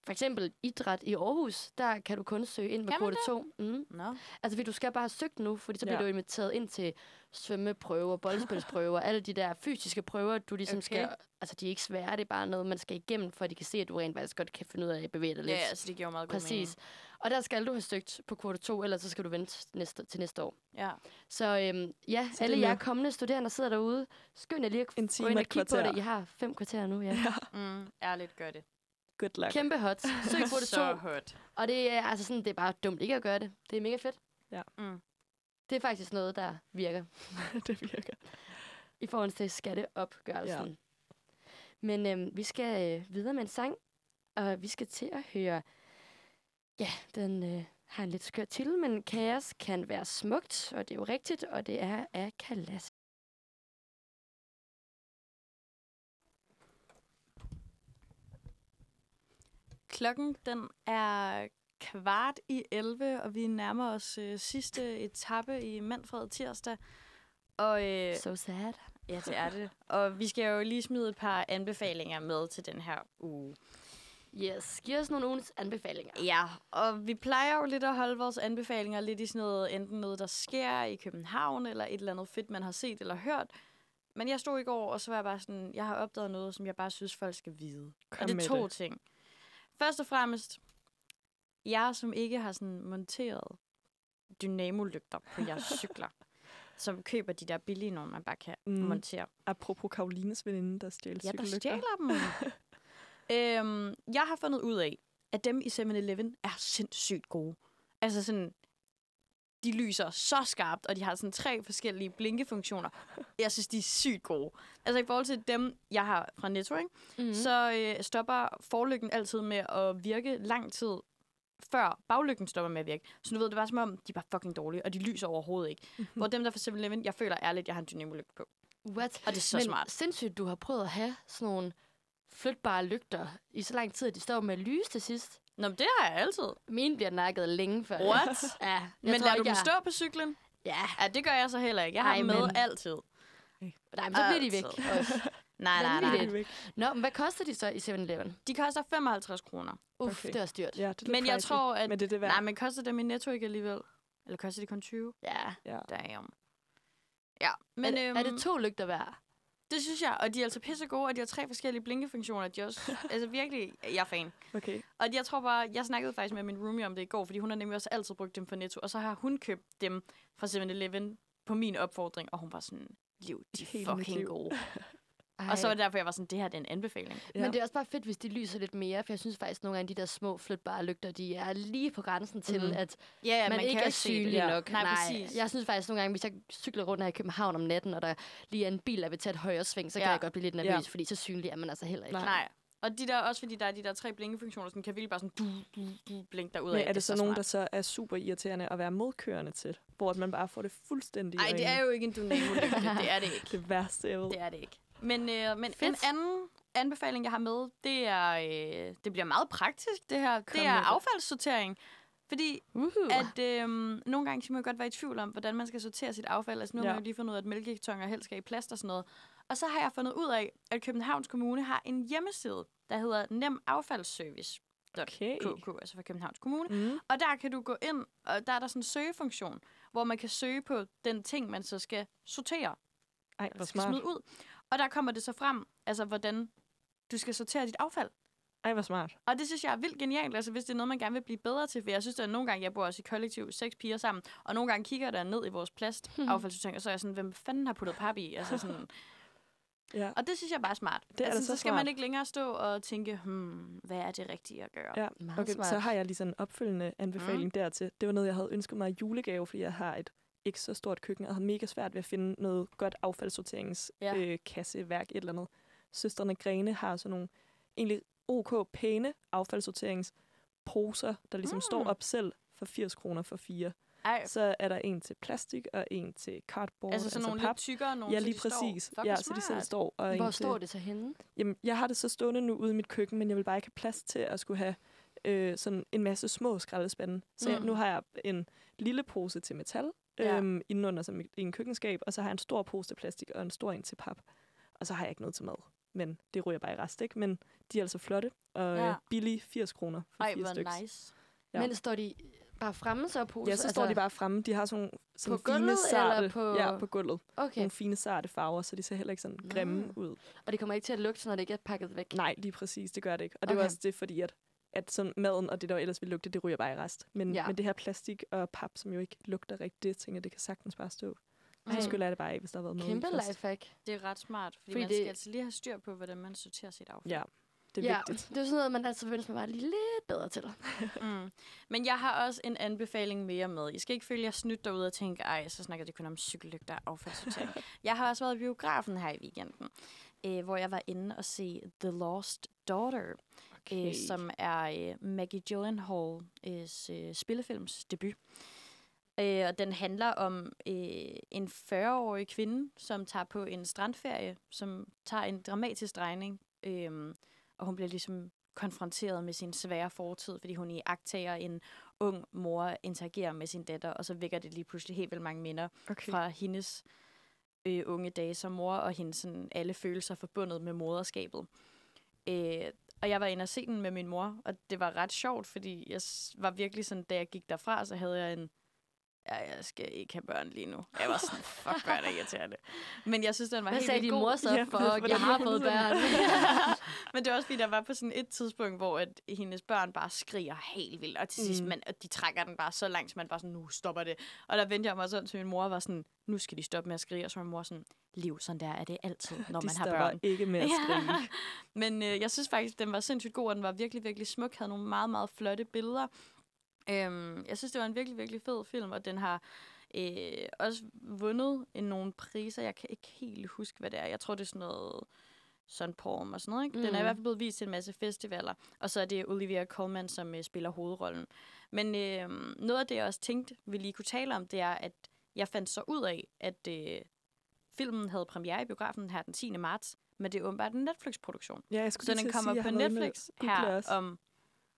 for eksempel idræt i Aarhus, der kan du kun søge ind med kvote 2. Mm. Nå. Altså, fordi du skal bare have søgt nu, fordi så Ja. bliver du inviteret ind til svømmeprøver, boldspilsprøver, alle de der fysiske prøver, du ligesom Okay. skal... Altså, de er ikke svære, det er bare noget, man skal igennem, for at de kan se, at du rent faktisk godt kan finde ud af at bevæge dig Ja, lidt. altså det giver meget god Præcis. Og der skal du have søgt på kvote 2, ellers så skal du vente næste, til næste år. Ja. Så øhm, ja, Så alle er jer kommende studerende, der sidder derude, skynd jer lige at En gå ind og kigge på det. I har fem kvarter nu, ja. Ja. Mm, ærligt, gør det. Good luck. Kæmpe hot. Søg kvote 2. Så hot. Og det er altså sådan, det er bare dumt ikke at gøre det. Det er mega fedt. Mm. Det er faktisk noget, der virker det virker. i forhold til skatteopgørelsen. Ja. Men øhm, vi skal øh, videre med en sang, og vi skal til at høre, ja, den øh, har en lidt skør titel, men kaos kan være smukt, og det er jo rigtigt, og det er af Kalas. Klokken, den er kvart i 11, og vi nærmer os øh, sidste etape i Manfred tirsdag. Og øh, So sad. ja, det er det. Og vi skal jo lige smide et par anbefalinger med til den her uge. Yes, giv os nogle ugens anbefalinger. Ja, og vi plejer jo lidt at holde vores anbefalinger lidt i sådan noget, enten noget, der sker i København, eller et eller andet fedt, man har set eller hørt. Men jeg stod i går, og så var jeg bare sådan, jeg har opdaget noget, som jeg bare synes, folk skal vide. Kom og det er to det. ting. Først og fremmest, jeg som ikke har sådan monteret dynamolygter på jeres cykler, som køber de der billige nogle, man bare kan Mm. montere. Apropos Karolines veninde, der stjal Ja, der cykellygter. stjæler dem. øhm, jeg har fundet ud af, at dem i 7-Eleven er sindssygt gode. Altså sådan, de lyser så skarpt, og de har sådan tre forskellige blinkefunktioner. Jeg synes, de er sygt gode. Altså i forhold til dem, jeg har fra Netto, ikke? Mm. Mm. så øh, stopper forlygten altid med at virke lang tid før baglygten stopper med at virke. Så du ved, det var som om, de var fucking dårlige, og de lyser overhovedet ikke. Mhm. Hvor dem der fra 7-Eleven, jeg føler ærligt, jeg har en dynamolygte på. What? Og det er så Men smart. sindssygt, du har prøvet at have sådan nogle flytbare lygter i så lang tid, at de står med lys til sidst. Nå, men det har jeg altid. Mine bliver nakket længe før. What? Ja, jeg Men lader du dem jeg- stå på cyklen? Ja. Ja, det gør jeg så heller ikke. Jeg har Ej, dem med men- altid. Nej, men så bliver de væk også. Nej, nej, nej. Vanvittigt. Nå, men hvad koster de så i 7-Eleven? De koster 55 kroner. Uff, Okay. det er dyrt. Ja, det er Men jeg pricey, tror, at... Men det er det værd. Nej, men koster dem i Netto ikke alligevel? Eller koster de kun 20? Ja. Ja. Damn. Ja, men Men, er, øhm, er det to lygter hver? Det synes jeg. Og de er altså pisse gode, og de har tre forskellige blinkefunktioner. De også, altså virkelig, jeg er fan. Okay. Og jeg tror bare, jeg snakkede faktisk med min roomie om det i går, fordi hun har nemlig også altid brugt dem fra Netto. Og så har hun købt dem fra 7-Eleven på min opfordring, og hun var sådan, liv, de er fucking liv." gode. Ej. Og så var det derfor, jeg var sådan, det her det er en anbefaling. Ja. Men det er også bare fedt, hvis de lyser lidt mere, for jeg synes faktisk, at nogle af de der små flytbare lygter, de er lige på grænsen til, Mhm. at Ja, ja man, kan ikke er se det. synlig Ja. nok. Nej, præcis. Jeg synes faktisk nogle gange, hvis jeg cykler rundt her i København om natten, og der lige er en bil, der vil tage et højre sving, så kan Ja. jeg godt blive lidt nervøs, Ja. fordi så synlig er man altså heller ikke. Nej. Nej. Og de der, også fordi der er de der tre blinkefunktioner, sådan kan virkelig bare sådan du, du, du, blinke derud Men er det så nogen, der så er super irriterende at være modkørende til? Hvor at man bare får det fuldstændig Nej, det er jo ikke en dynamo-lygte. det er det ikke. det værste, jeg ved. Det er det ikke. Men, øh, men en anden anbefaling, jeg har med, det er, øh, det bliver meget praktisk, det her. Kom det er affaldssortering. Fordi Uhuh. at øh, nogle gange kan man godt være i tvivl om, hvordan man skal sortere sit affald. Altså nu har Ja. man jo lige fundet ud af, at mælkekartoner helst skal i plast og sådan noget. Og så har jeg fundet ud af, at Københavns Kommune har en hjemmeside, der hedder Nem Affaldsservice. Okay. KK, altså for Københavns Kommune. Mm. Og der kan du gå ind, og der er der sådan en søgefunktion, hvor man kan søge på den ting, man så skal sortere, Ej, hvor skal smart. smide ud. Og der kommer det så frem, altså hvordan du skal sortere dit affald. Ej, hvor smart. Og det synes jeg er vildt genialt, altså hvis det er noget, man gerne vil blive bedre til. For jeg synes, at nogle gange, jeg bor også i kollektiv, seks piger sammen, og nogle gange kigger der ned i vores plastaffaldssortering, og så er jeg sådan, hvem fanden har puttet pap i? Altså sådan, Ja. og det synes jeg bare er smart. Det er altså, så så skal smart. man ikke længere stå og tænke, hmm, hvad er det rigtige at gøre? Ja. Meget Okay, smart. så har jeg lige sådan en opfølgende anbefaling mm. dertil. Det var noget, jeg havde ønsket mig i julegave, fordi jeg har et ikke så stort køkken, og havde mega svært ved at finde noget godt affaldssorteringsværk, Ja. øh, kasseværk, et eller andet. Søstrene Grene har sådan nogle egentlig ok pæne affaldssorteringsposer, der ligesom mm. står op selv for 80 kroner for fire. Ej, Så er der en til plastik og en til cardboard, altså sådan nogle pap. lidt tykkere, nogle Ja, så lige de står. præcis. Fuck, ja, hvor så de selv står. Og Hvor til, står det så henne? Jamen, jeg har det så stående nu ude i mit køkken, men jeg vil bare ikke have plads til at skulle have øh, sådan en masse små skraldespande. Så mm. jeg, Mm. nu har jeg en lille pose til metal Ja. øhm, indenunder som i en køkkenskab, og så har jeg en stor pose til plastik og en stor en til pap. Og så har jeg ikke noget til mad. Men det ryger bare i rest, ikke? Men de er altså flotte og Ja. ja. billige 80 kroner for Ej, fire hvor stykker. nice. Ja. Men står de bare fremme så på? Ja, så står de bare fremme. De har sådan, sådan Altså- På fine, gulvet, sarte, eller på- Ja, på gulvet. Okay, Nogle fine, sarte farver, så de ser heller ikke sådan grimme Nå. ud. og det kommer ikke til at lugte, når det ikke er pakket væk? Nej, lige præcis. Det gør det ikke. Og det var Okay. også det, fordi at, at sådan maden og det, der ellers ville lugte, det ryger bare i rest. Men, Ja. men det her plastik og pap, som jo ikke lugter rigtigt, det tænker det kan sagtens bare stå. Ej. Så skyller jeg det bare af, hvis der har været noget Kæmpe lifehack. Det er ret smart, fordi, Fordi man det- skal altså lige have styr på, hvordan man sorterer sit affald. Ja, det er ja, vigtigt. det er sådan noget, man altid ønsker, man var lige lidt bedre til. Mm. Men jeg har også en anbefaling mere med. I skal ikke følge jer snydt derude og tænke, ej, så snakker de kun om cykellygter og affaldssortering. jeg har også været i biografen her i weekenden, øh, hvor jeg var inde og se The Lost Daughter, okay. øh, som er øh, Maggie Gyllenhaals øh, spillefilms debut. Øh, og den handler om øh, en 40-årig kvinde, som tager på en strandferie, som tager en dramatisk drejning. Øh, og hun bliver ligesom konfronteret med sin svære fortid, fordi hun i agtager en ung mor interagerer med sin datter, og så vækker det lige pludselig helt vildt mange minder Okay. fra hendes øh, unge dage som mor, og hendes sådan, alle følelser forbundet med moderskabet. Øh, og jeg var inde og se den med min mor, og det var ret sjovt, fordi jeg var virkelig sådan, da jeg gik derfra, så havde jeg en, ja, jeg skal ikke have børn lige nu. Jeg var sådan, fuck, børn er irriterende. Men jeg synes, den var Hvad helt sagde vildt din god. mor så? Ja, Fuck, jeg har fået børn. Men det er også fordi, der var på sådan et tidspunkt, hvor at hendes børn bare skriger helt vildt, og til sidst, Mm. man, og de trækker den bare så langt, så man bare sådan, nu stopper det. Og der vendte jeg mig sådan til min mor og var sådan, nu skal de stoppe med at skrige, og så var min mor sådan, liv, sådan der er det altid, når De man har børn. ikke med at skrige. Men øh, jeg synes faktisk, den var sindssygt god, og den var virkelig, virkelig smuk, havde nogle meget, meget flotte billeder. Øhm, jeg synes, det var en virkelig, virkelig fed film, og den har øh, også vundet en nogle priser. Jeg kan ikke helt huske, hvad det er. Jeg tror, det er sådan noget Sun Palm og sådan noget. Ikke? Den er i Mm. hvert fald blevet vist til en masse festivaler. Og så er det Olivia Colman, som øh, spiller hovedrollen. Men øh, noget af det, jeg også tænkte, vi lige kunne tale om, det er, at jeg fandt så ud af, at øh, filmen havde premiere i biografen her den 10. marts, men det er åbenbart en Netflix-produktion. Ja, jeg skulle Så den kommer sige, på Netflix her om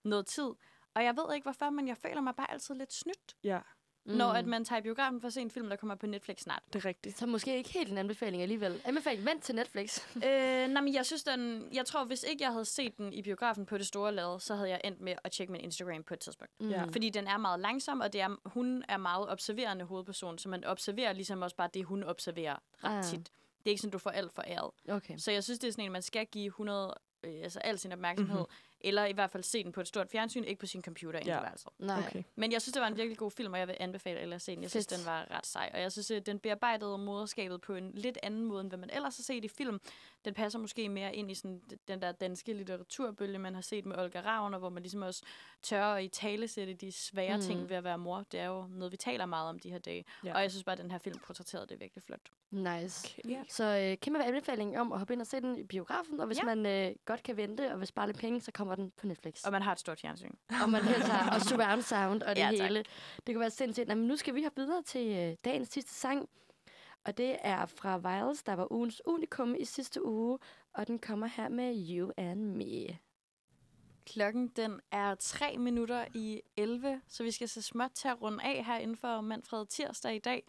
noget tid. Og jeg ved ikke hvorfor, men jeg føler mig bare altid lidt snydt, Ja, mm. når at man tager i biografen for at se en film, der kommer på Netflix snart. det er rigtigt. Så måske ikke helt en anbefaling alligevel. Anbefaling, vent til Netflix. øh, nej, men jeg synes, den, jeg tror, hvis ikke jeg havde set den i biografen på det store lade, så havde jeg endt med at tjekke min Instagram på et tidspunkt. Mm. Ja. Fordi den er meget langsom, og det er, hun er meget observerende hovedperson, så man observerer ligesom også bare det, hun observerer ret Ah. tit. Det er ikke sådan, du får alt for æret. Okay. Så jeg synes, det er sådan en, man skal give 100, øh, altså al sin opmærksomhed, Mhm. mm-hmm. Eller i hvert fald se den på et stort fjernsyn, ikke på sin computer Ja. i værelset. Nej. Okay. Men jeg synes, det var en virkelig god film, og jeg vil anbefale alle at se den. Jeg synes, Fedt. den var ret sej. Og jeg synes, at den bearbejdede moderskabet på en lidt anden måde, end hvad man ellers har set i film. Den passer måske mere ind i sådan den der danske litteraturbølge, man har set med Olga Ravner, hvor man ligesom også tør at i tale sætte de svære Mm. ting ved at være mor. Det er jo noget, vi taler meget om de her dage. Ja. Og jeg synes bare, at den her film portrætterede det virkelig flot. Nice. okay. Ja. Så øh, kæmpe anbefaling om at hoppe ind og se den i biografen, og hvis Ja. man øh, godt kan vente og vil spare lidt penge, så kommer den på Netflix. Og man har et stort fjernsyn. og man har, og surround sound og det Ja, tak. hele. Det kan være sindssygt. Nå, men nu skal vi have videre til øh, dagens sidste sang. Og det er fra Viles, der var ugens unikum i sidste uge. Og den kommer her med You and Me. Klokken den er 3 minutter i 11, så vi skal så småt til at runde af her inden for Manfred Tirsdag i dag.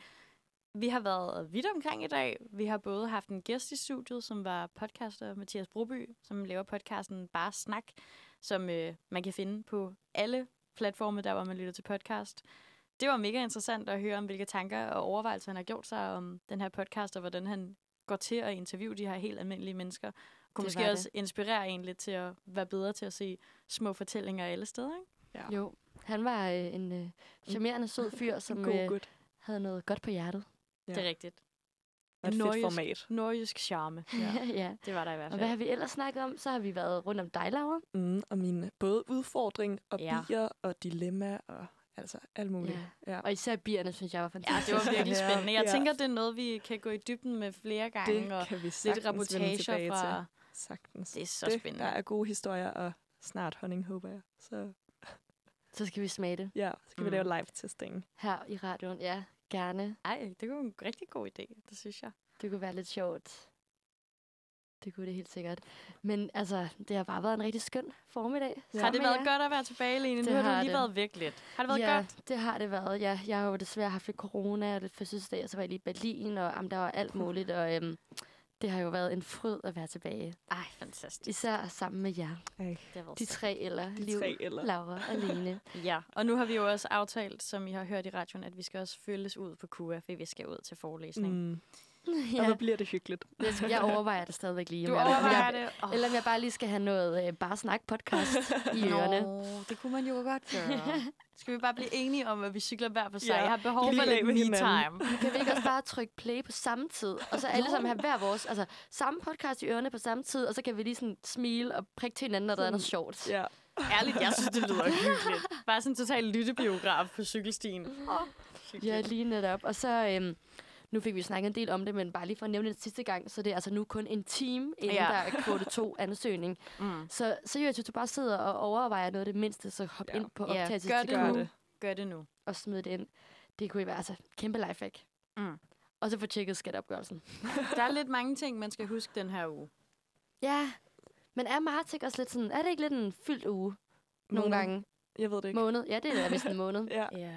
Vi har været vidt omkring i dag. Vi har både haft en gæst i studiet, som var podcaster Mathias Broby, som laver podcasten Bare Snak, som øh, man kan finde på alle platforme, der hvor man lytter til podcast. Det var mega interessant at høre om, hvilke tanker og overvejelser han har gjort sig om den her podcast, og hvordan han går til at interviewe de her helt almindelige mennesker. Kunne Det måske også inspirere en lidt til at være bedre til at se små fortællinger alle steder, ikke? Ja. Jo, han var øh, en øh, charmerende, sød fyr, som god øh, havde noget godt på hjertet. Ja. Det er rigtigt. Og et fedt Nordjysk. format. Nordjysk charme. Ja. ja. Det var der i hvert Og hvad fald. har vi ellers snakket om? Så har vi været rundt om dig, Laura. Mm, og min både udfordring og Ja. bier og dilemma og altså alt muligt. Ja. Ja. Og især bierne, synes jeg var Ja, fantastisk. det var virkelig Ja. spændende. Jeg Ja. tænker, det er noget, vi kan gå i dybden med flere gange. Det og kan vi lidt reportager fra... til. Sagtens. Det er så det, spændende. Der er gode historier og snart honning, håber jeg. Så Så skal vi smage det ja, så kan Mm. vi lave live-testing. her i radioen. Ja, gerne. Ej, det var en rigtig god idé, det synes jeg. Det kunne være lidt sjovt. Det kunne det helt sikkert. Men altså, det har bare været en rigtig skøn formiddag. Ja. Har det været jer. godt at være tilbage, Lene? Det Nu har har du lige det. været væk lidt. Har det været ja, godt? det har det været. Ja, jeg har jo desværre haft lidt corona og lidt fødselsdag, og så var jeg lige i Berlin, og jamen, der var alt muligt. Og øhm, det har jo været en fryd at være tilbage. Ej, fantastisk. Især sammen med jer. Ej, Det har været De tre eller de Liv, tre eller. Laura og Lene. Ja, og nu har vi jo også aftalt, som I har hørt i radioen, at vi skal også følges ud på KUA, for vi skal ud til forelæsning. Mm. Mm. Og ja, hvor bliver det hyggeligt. jeg overvejer det stadigvæk lige. Du overvejer jeg, det? Oh. Eller om jeg bare lige skal have noget øh, bare snak podcast i ørerne. Nå, det kunne man jo godt gøre. Skal vi bare blive enige om, at vi cykler hver for sig? Ja, Jeg har behov for lidt med me-time. Kan vi ikke også bare trykke play på samme tid? Og så alle sammen have hver vores, altså samme podcast i ørerne på samme tid, og så kan vi lige sådan smile og prikke til hinanden, når der er noget sjovt. Ja. Ærligt, jeg synes, det lyder hyggeligt. Bare sådan en total lyttebiograf på cykelstien. Oh, Ja, lige netop. Og så, øhm, nu fik vi snakket en del om det, men bare lige for at nævne det sidste gang, så det er altså nu kun en time, inden Ja. der er kvote 2 ansøgning. Mm. Så seriøst, hvis du bare sidder og overvejer noget af det mindste, så hop Ja. ind på Ja, optagelses gør til det Gør nu. det. Gør det nu. og smid det ind. Det kunne være altså kæmpe lifehack. Mm. Og så få tjekket skatteopgørelsen. Der er lidt mange ting, man skal huske den her uge. Ja, men er Martik også lidt sådan, er det ikke lidt en fyldt uge nogle Måned. gange? Jeg ved det ikke. Måned? Ja, det er vist en måned. Ja. Ja.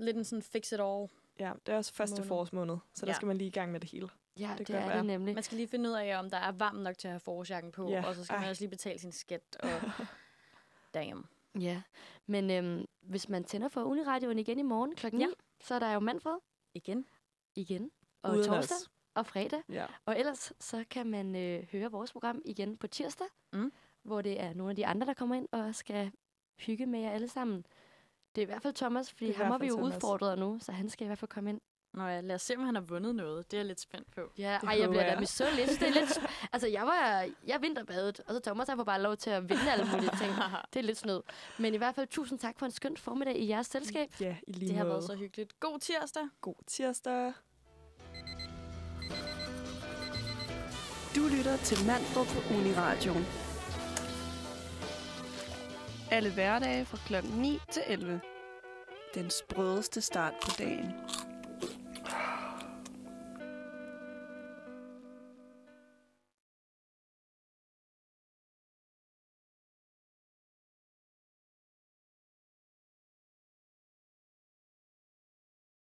Lidt en sådan fix it all. Ja, det er også første Måned. forårsmåned, så der Ja. skal man lige i gang med det hele. Ja, Det det, er være. det nemlig. Man skal lige finde ud af, om der er varmt nok til at have forårsjakken på, Ja. og så skal man Ej. også lige betale sin skat. Og damn. Ja, men øhm, hvis man tænder for Uniradioen igen i morgen klokken Ja. 9, så er der jo Manfred Igen. igen. Og Uden torsdag os. og fredag. Ja. Og ellers så kan man øh, høre vores program igen på tirsdag, Mm. hvor det er nogle af de andre, der kommer ind og skal hygge med jer alle sammen. Det er i hvert fald Thomas, fordi ham har vi jo Thomas. udfordret nu, så han skal i hvert fald komme ind. Nå ja, lad os se, om han har vundet noget. Det er jeg lidt spændt på. Ja, Det ej, jeg bliver da misundelig. Det er lidt... altså, jeg var... Jeg vinterbadet, og så Thomas, han får bare lov til at vinde alle mulige ting. Det er lidt snød. Men i hvert fald, tusind tak for en skøn formiddag i jeres selskab. Ja, i lige Det har måde. været så hyggeligt. God tirsdag. God tirsdag. Du lytter til Manfred på Uniradioen. Alle hverdage fra kl. 9 til 11. Den sprødeste start på dagen.